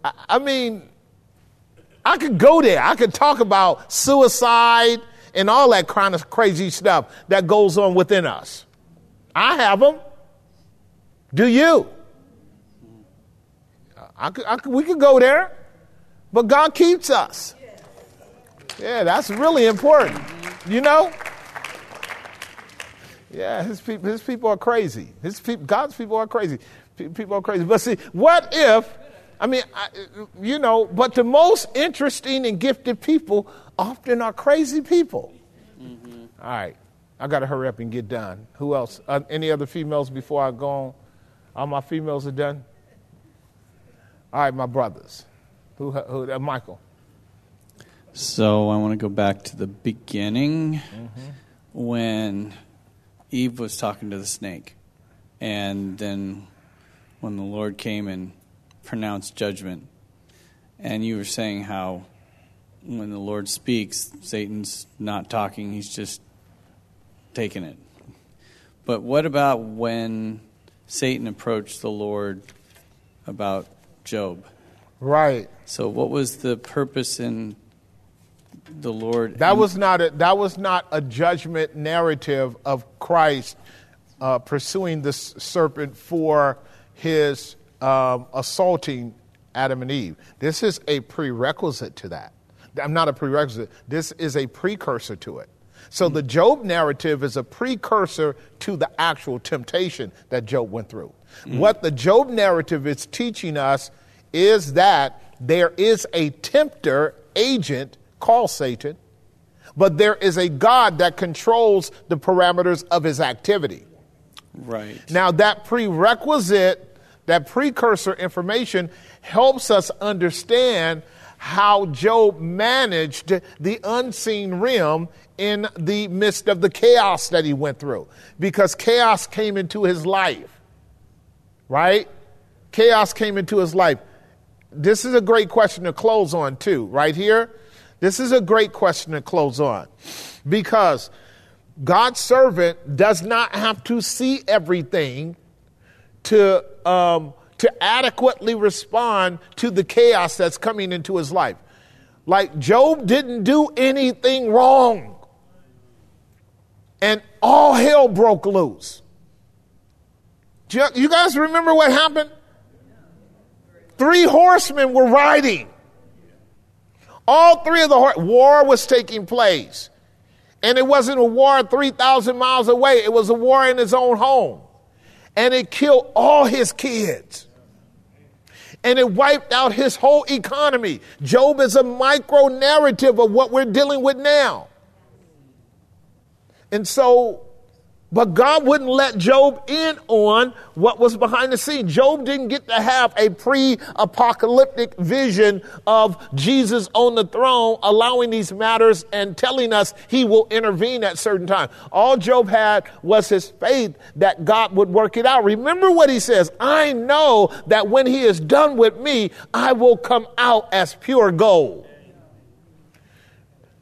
I, I mean, I could go there. I could talk about suicide and all that kind of crazy stuff that goes on within us. I have them. Do you? I could, I could, we could go there, but God keeps us. Yeah, that's really important. You know? Yeah, his people, his people are crazy. His people, God's people are crazy. People are crazy. But see, what if, I mean, I, you know, but the most interesting and gifted people often are crazy people. Mm-hmm. All right, I got to hurry up and get done. Who else? Uh, any other females before I go on? All my females are done? All right, my brothers. Who, who uh, Michael? So I want to go back to the beginning mm-hmm. when Eve was talking to the snake. And then when the Lord came and pronounced judgment, and you were saying how when the Lord speaks, Satan's not talking, he's just taking it. But what about when Satan approached the Lord about Job? Right. So, what was the purpose in the Lord. That was not a, that was not a judgment narrative of Christ uh, pursuing the serpent for his um, assaulting Adam and Eve. This is a prerequisite to that. I'm not a prerequisite. This is a precursor to it. So the Job narrative is a precursor to the actual temptation that Job went through. Mm-hmm. What the Job narrative is teaching us is that there is a tempter agent called Satan, but there is a God that controls the parameters of his activity. Right. Now, that prerequisite, that precursor information helps us understand how Job managed the unseen realm in the midst of the chaos that he went through. Because chaos came into his life, right? Chaos came into his life. This is a great question to close on, too, right here. This is a great question to close on because God's servant does not have to see everything to, um, to adequately respond to the chaos that's coming into his life. Like Job didn't do anything wrong, and all hell broke loose. You guys remember what happened? Three horsemen were riding all three of the war was taking place. And it wasn't a war 3,000 miles away, it was a war in his own home. And it killed all his kids. And it wiped out his whole economy. Job is a micro narrative of what we're dealing with now. And so but God wouldn't let Job in on what was behind the scene. Job didn't get to have a pre apocalyptic vision of Jesus on the throne, allowing these matters and telling us he will intervene at certain time. All Job had was his faith that God would work it out. Remember what he says I know that when he is done with me, I will come out as pure gold.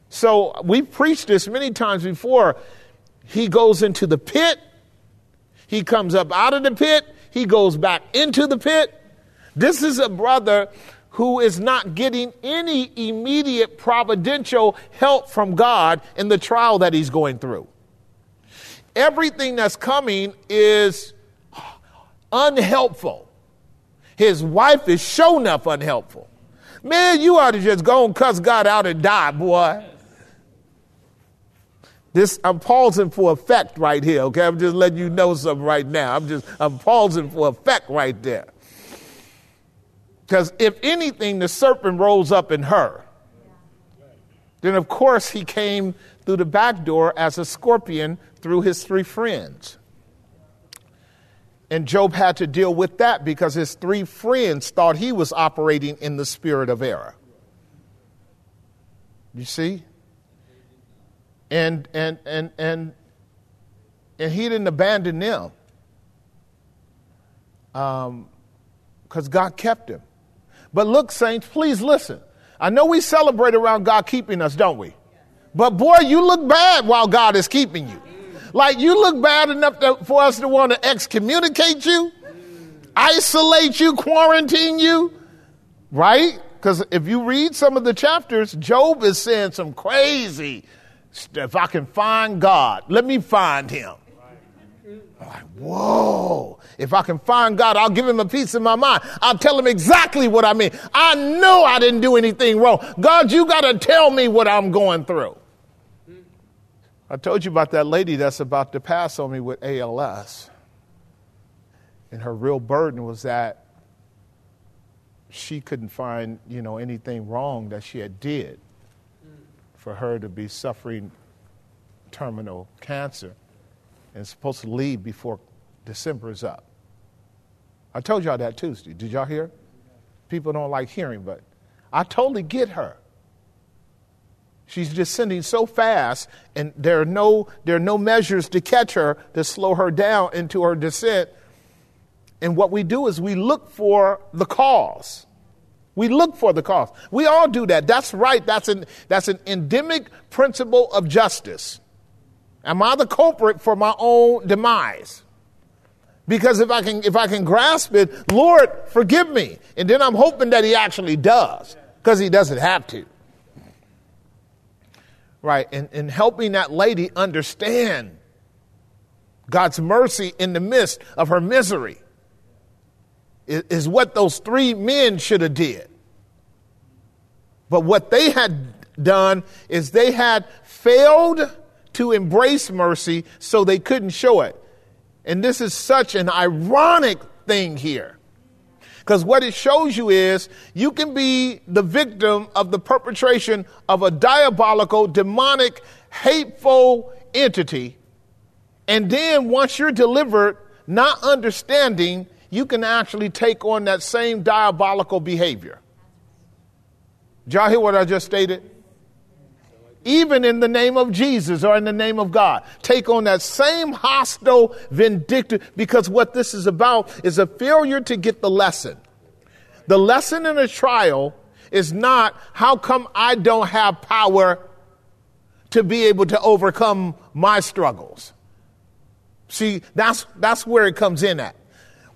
So we've preached this many times before he goes into the pit. He comes up out of the pit. He goes back into the pit. This is a brother who is not getting any immediate providential help from God in the trial that he's going through. Everything that's coming is unhelpful. His wife is shown enough unhelpful. Man, you ought to just go and cuss God out and die, boy. This I'm pausing for effect right here, okay? I'm just letting you know something right now. I'm just I'm pausing for effect right there. Because if anything, the serpent rose up in her. Then of course he came through the back door as a scorpion through his three friends. And Job had to deal with that because his three friends thought he was operating in the spirit of error. You see? And and and and and he didn't abandon them. Um because God kept him. But look, saints, please listen. I know we celebrate around God keeping us, don't we? But boy, you look bad while God is keeping you. Like you look bad enough to, for us to want to excommunicate you, isolate you, quarantine you, right? Because if you read some of the chapters, Job is saying some crazy If I can find God, let me find him. I'm like, whoa. If I can find God, I'll give him a piece of my mind. I'll tell him exactly what I mean. I know I didn't do anything wrong. God, you got to tell me what I'm going through. I told you about that lady that's about to pass on me with ALS. And her real burden was that she couldn't find, you know, anything wrong that she had did for her to be suffering terminal cancer and supposed to leave before December is up. I told y'all that Tuesday. Did y'all hear? People don't like hearing, but I totally get her. She's descending so fast, and there are no, there are no measures to catch her to slow her down into her descent. And what we do is we look for the cause. We look for the cause. We all do that. That's right. That's an, that's an endemic principle of justice. Am I the culprit for my own demise? Because if I can, if I can grasp it, Lord, forgive me. And then I'm hoping that he actually does, because he doesn't have to. Right, and, and helping that lady understand God's mercy in the midst of her misery is, what those three men should have did. But what they had done is they had failed to embrace mercy, so they couldn't show it. And this is such an ironic thing here. Because what it shows you is you can be the victim of the perpetration of a diabolical, demonic, hateful entity. And then once you're delivered, not understanding, you can actually take on that same diabolical behavior. Did y'all hear what I just stated? even in the name of Jesus or in the name of God. Take on that same hostile, vindictive, because what this is about is a failure to get the lesson. The lesson in a trial is not how come I don't have power to be able to overcome my struggles. See, that's, that's where it comes in at.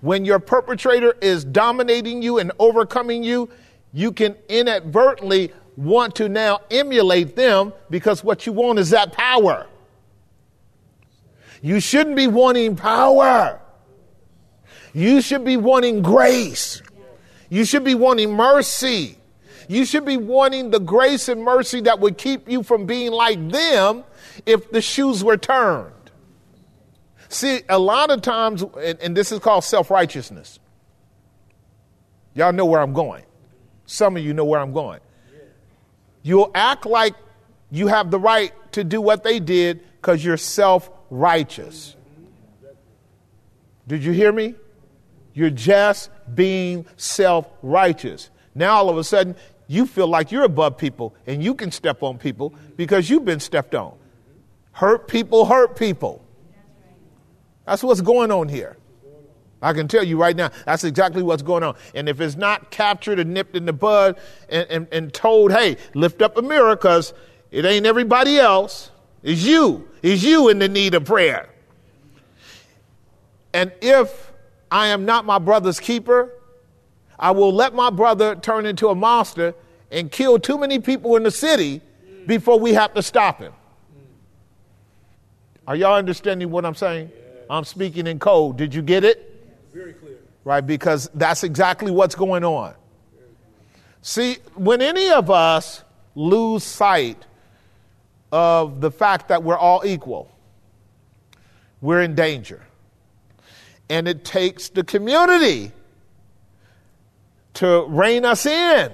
When your perpetrator is dominating you and overcoming you, you can inadvertently want to now emulate them because what you want is that power. You shouldn't be wanting power. You should be wanting grace. You should be wanting mercy. You should be wanting the grace and mercy that would keep you from being like them if the shoes were turned. See, a lot of times, and, and this is called self righteousness. Y'all know where I'm going. Some of you know where I'm going. You'll act like you have the right to do what they did because you're self righteous. Did you hear me? You're just being self righteous. Now, all of a sudden, you feel like you're above people and you can step on people because you've been stepped on. Hurt people hurt people. That's what's going on here. I can tell you right now, that's exactly what's going on. And if it's not captured and nipped in the bud and, and, and told, hey, lift up a mirror because it ain't everybody else, it's you. It's you in the need of prayer. And if I am not my brother's keeper, I will let my brother turn into a monster and kill too many people in the city before we have to stop him. Are y'all understanding what I'm saying? I'm speaking in code. Did you get it? Very clear. Right, because that's exactly what's going on. See, when any of us lose sight of the fact that we're all equal, we're in danger. And it takes the community to rein us in.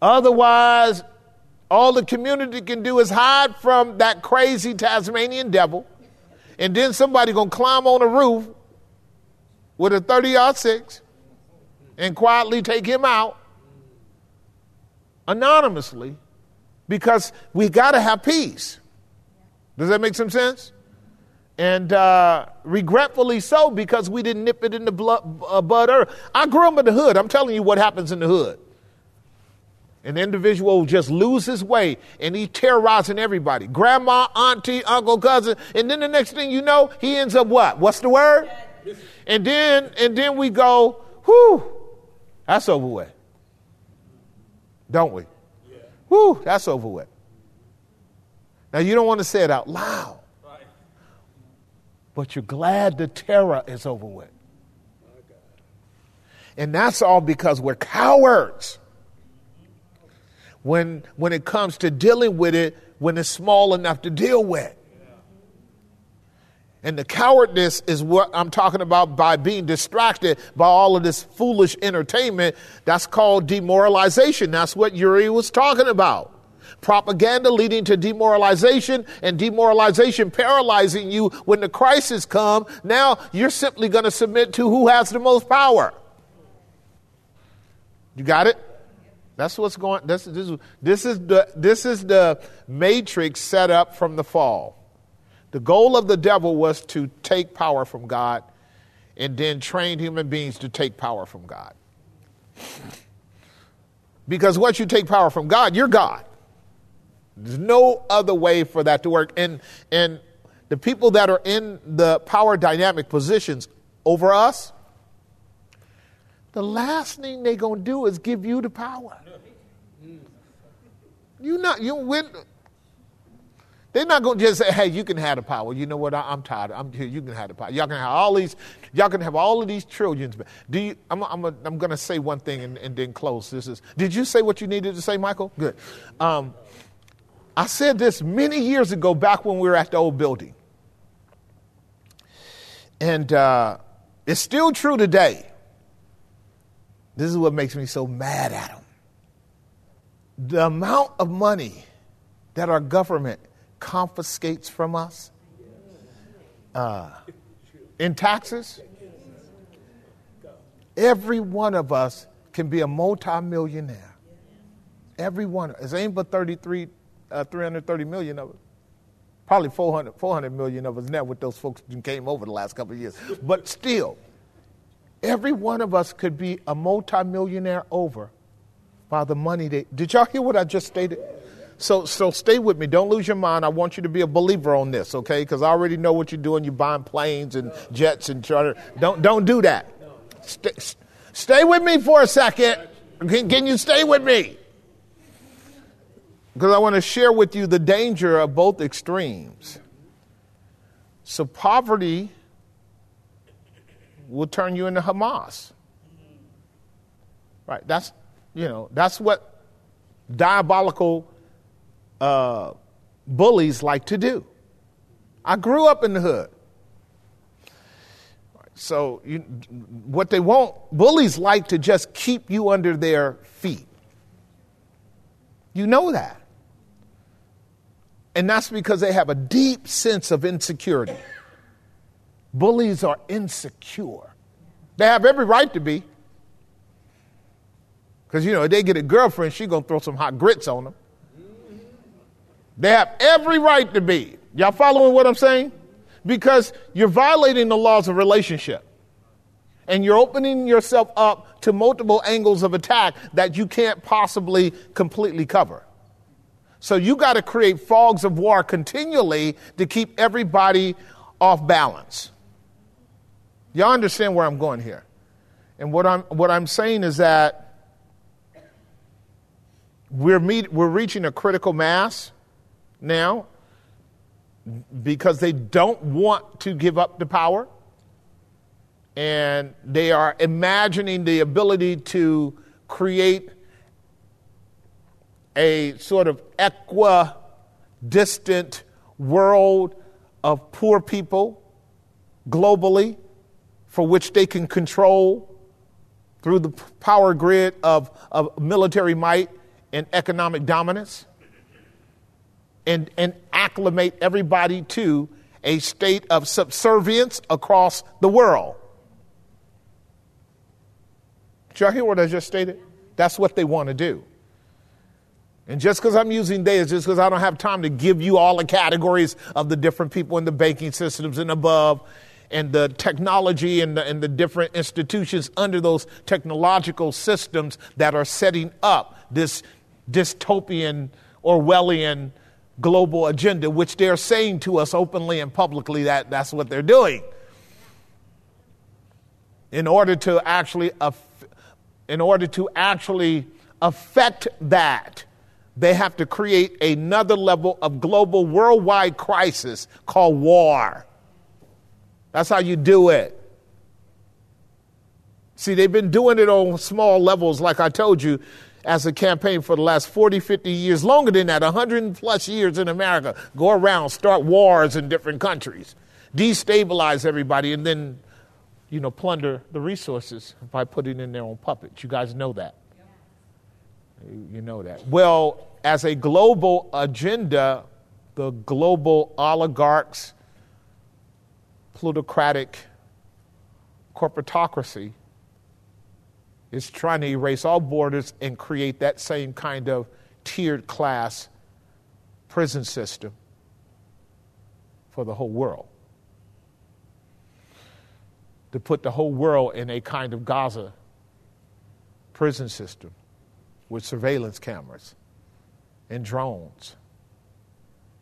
Otherwise, all the community can do is hide from that crazy Tasmanian devil, and then somebody gonna climb on the roof with a 30 six and quietly take him out anonymously because we got to have peace. Does that make some sense? And uh, regretfully so because we didn't nip it in the blood, uh, bud. I grew up in the hood. I'm telling you what happens in the hood. An individual will just lose his way and he's terrorizing everybody grandma, auntie, uncle, cousin. And then the next thing you know, he ends up what? What's the word? And then, and then we go, whew, that's over with. Don't we? Yeah. Whew, that's over with. Now, you don't want to say it out loud, but you're glad the terror is over with. And that's all because we're cowards when, when it comes to dealing with it when it's small enough to deal with. And the cowardice is what I'm talking about by being distracted by all of this foolish entertainment. That's called demoralization. That's what Yuri was talking about. Propaganda leading to demoralization and demoralization paralyzing you when the crisis come. Now you're simply going to submit to who has the most power. You got it? That's what's going. This, this, this is the this is the matrix set up from the fall. The goal of the devil was to take power from God and then train human beings to take power from God. Because once you take power from God, you're God. There's no other way for that to work. And, and the people that are in the power dynamic positions over us, the last thing they're going to do is give you the power. You not you win. They're not going to just say, "Hey, you can have the power." You know what? I, am tired. I'm here. You can have the power. Y'all can have all these. Y'all can have all of these trillions. Do you? I'm. I'm. A, I'm going to say one thing and, and, then close. This is. Did you say what you needed to say, Michael? Good. Um, I said this many years ago, back when we were at the old building, and uh, it's still true today. This is what makes me so mad at them. The amount of money that our government confiscates from us uh, in taxes. Every one of us can be a multimillionaire. Every one. It's ain't but 33, uh, 330 million of us. Probably 400, 400 million of us now with those folks who came over the last couple of years. But still, every one of us could be a multimillionaire over by the money they. Did y'all hear what I just stated? So, so stay with me. Don't lose your mind. I want you to be a believer on this, okay? Because I already know what you're doing. You're buying planes and jets and charter. Don't, don't do that. Stay, stay with me for a second. Can, can you stay with me? Because I want to share with you the danger of both extremes. So, poverty will turn you into Hamas. Right? That's, you know, that's what diabolical uh, bullies like to do. I grew up in the hood. So, you, what they want, bullies like to just keep you under their feet. You know that. And that's because they have a deep sense of insecurity. Bullies are insecure. They have every right to be. Because, you know, if they get a girlfriend, she's going to throw some hot grits on them. They have every right to be. Y'all following what I'm saying? Because you're violating the laws of relationship. And you're opening yourself up to multiple angles of attack that you can't possibly completely cover. So you got to create fogs of war continually to keep everybody off balance. Y'all understand where I'm going here? And what I'm, what I'm saying is that we're, meet, we're reaching a critical mass now because they don't want to give up the power and they are imagining the ability to create a sort of equidistant world of poor people globally for which they can control through the power grid of, of military might and economic dominance and, and acclimate everybody to a state of subservience across the world. Did y'all hear what I just stated? That's what they want to do. And just because I'm using they is just because I don't have time to give you all the categories of the different people in the banking systems and above and the technology and the, and the different institutions under those technological systems that are setting up this dystopian Orwellian global agenda, which they're saying to us openly and publicly that that's what they're doing. In order to actually, in order to actually affect that, they have to create another level of global worldwide crisis called war. That's how you do it. See, they've been doing it on small levels, like I told you, as a campaign for the last 40, 50 years, longer than that, 100 plus years in America. Go around, start wars in different countries, destabilize everybody, and then, you know, plunder the resources by putting in their own puppets. You guys know that. You know that. Well, as a global agenda, the global oligarchs, plutocratic corporatocracy is trying to erase all borders and create that same kind of tiered class prison system for the whole world. To put the whole world in a kind of Gaza prison system with surveillance cameras and drones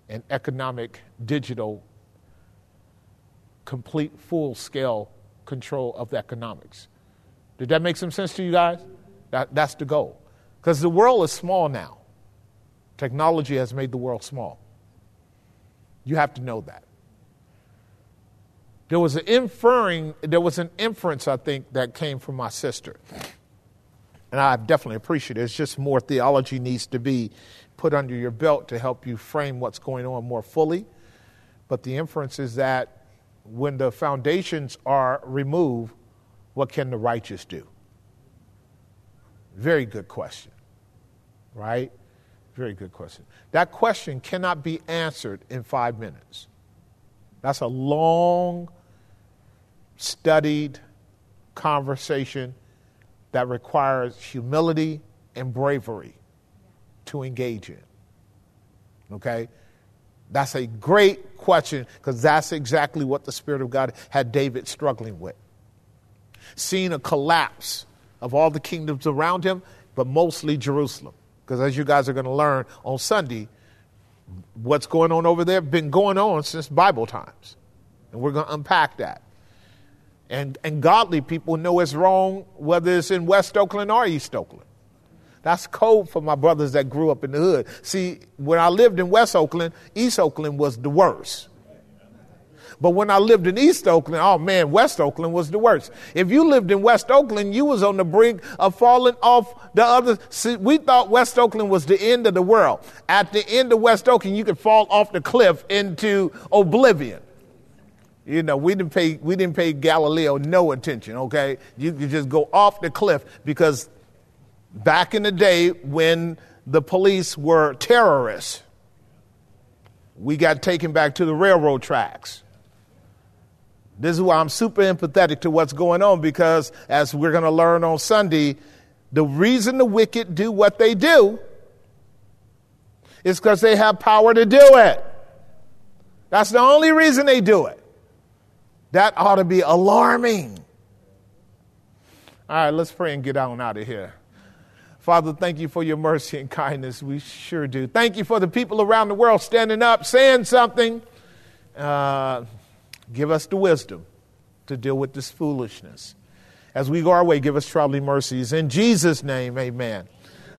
and economic, digital, complete, full scale control of the economics. Did that make some sense to you guys? That, that's the goal. Because the world is small now. Technology has made the world small. You have to know that. There was an inferring, there was an inference, I think, that came from my sister. And I definitely appreciate it. It's just more theology needs to be put under your belt to help you frame what's going on more fully. But the inference is that when the foundations are removed, what can the righteous do? Very good question, right? Very good question. That question cannot be answered in five minutes. That's a long, studied conversation that requires humility and bravery to engage in. Okay? That's a great question because that's exactly what the Spirit of God had David struggling with seeing a collapse of all the kingdoms around him, but mostly Jerusalem. Because as you guys are going to learn on Sunday, what's going on over there been going on since Bible times. And we're going to unpack that. And, and godly people know it's wrong whether it's in West Oakland or East Oakland. That's code for my brothers that grew up in the hood. See, when I lived in West Oakland, East Oakland was the worst. But when I lived in East Oakland, oh man, West Oakland was the worst. If you lived in West Oakland, you was on the brink of falling off the other. See, we thought West Oakland was the end of the world. At the end of West Oakland, you could fall off the cliff into oblivion. You know, we didn't pay we didn't pay Galileo no attention. Okay, you could just go off the cliff because back in the day when the police were terrorists, we got taken back to the railroad tracks. This is why I'm super empathetic to what's going on because, as we're going to learn on Sunday, the reason the wicked do what they do is because they have power to do it. That's the only reason they do it. That ought to be alarming. All right, let's pray and get on out of here. Father, thank you for your mercy and kindness. We sure do. Thank you for the people around the world standing up, saying something. Uh, Give us the wisdom to deal with this foolishness. As we go our way, give us traveling mercies. In Jesus' name, amen.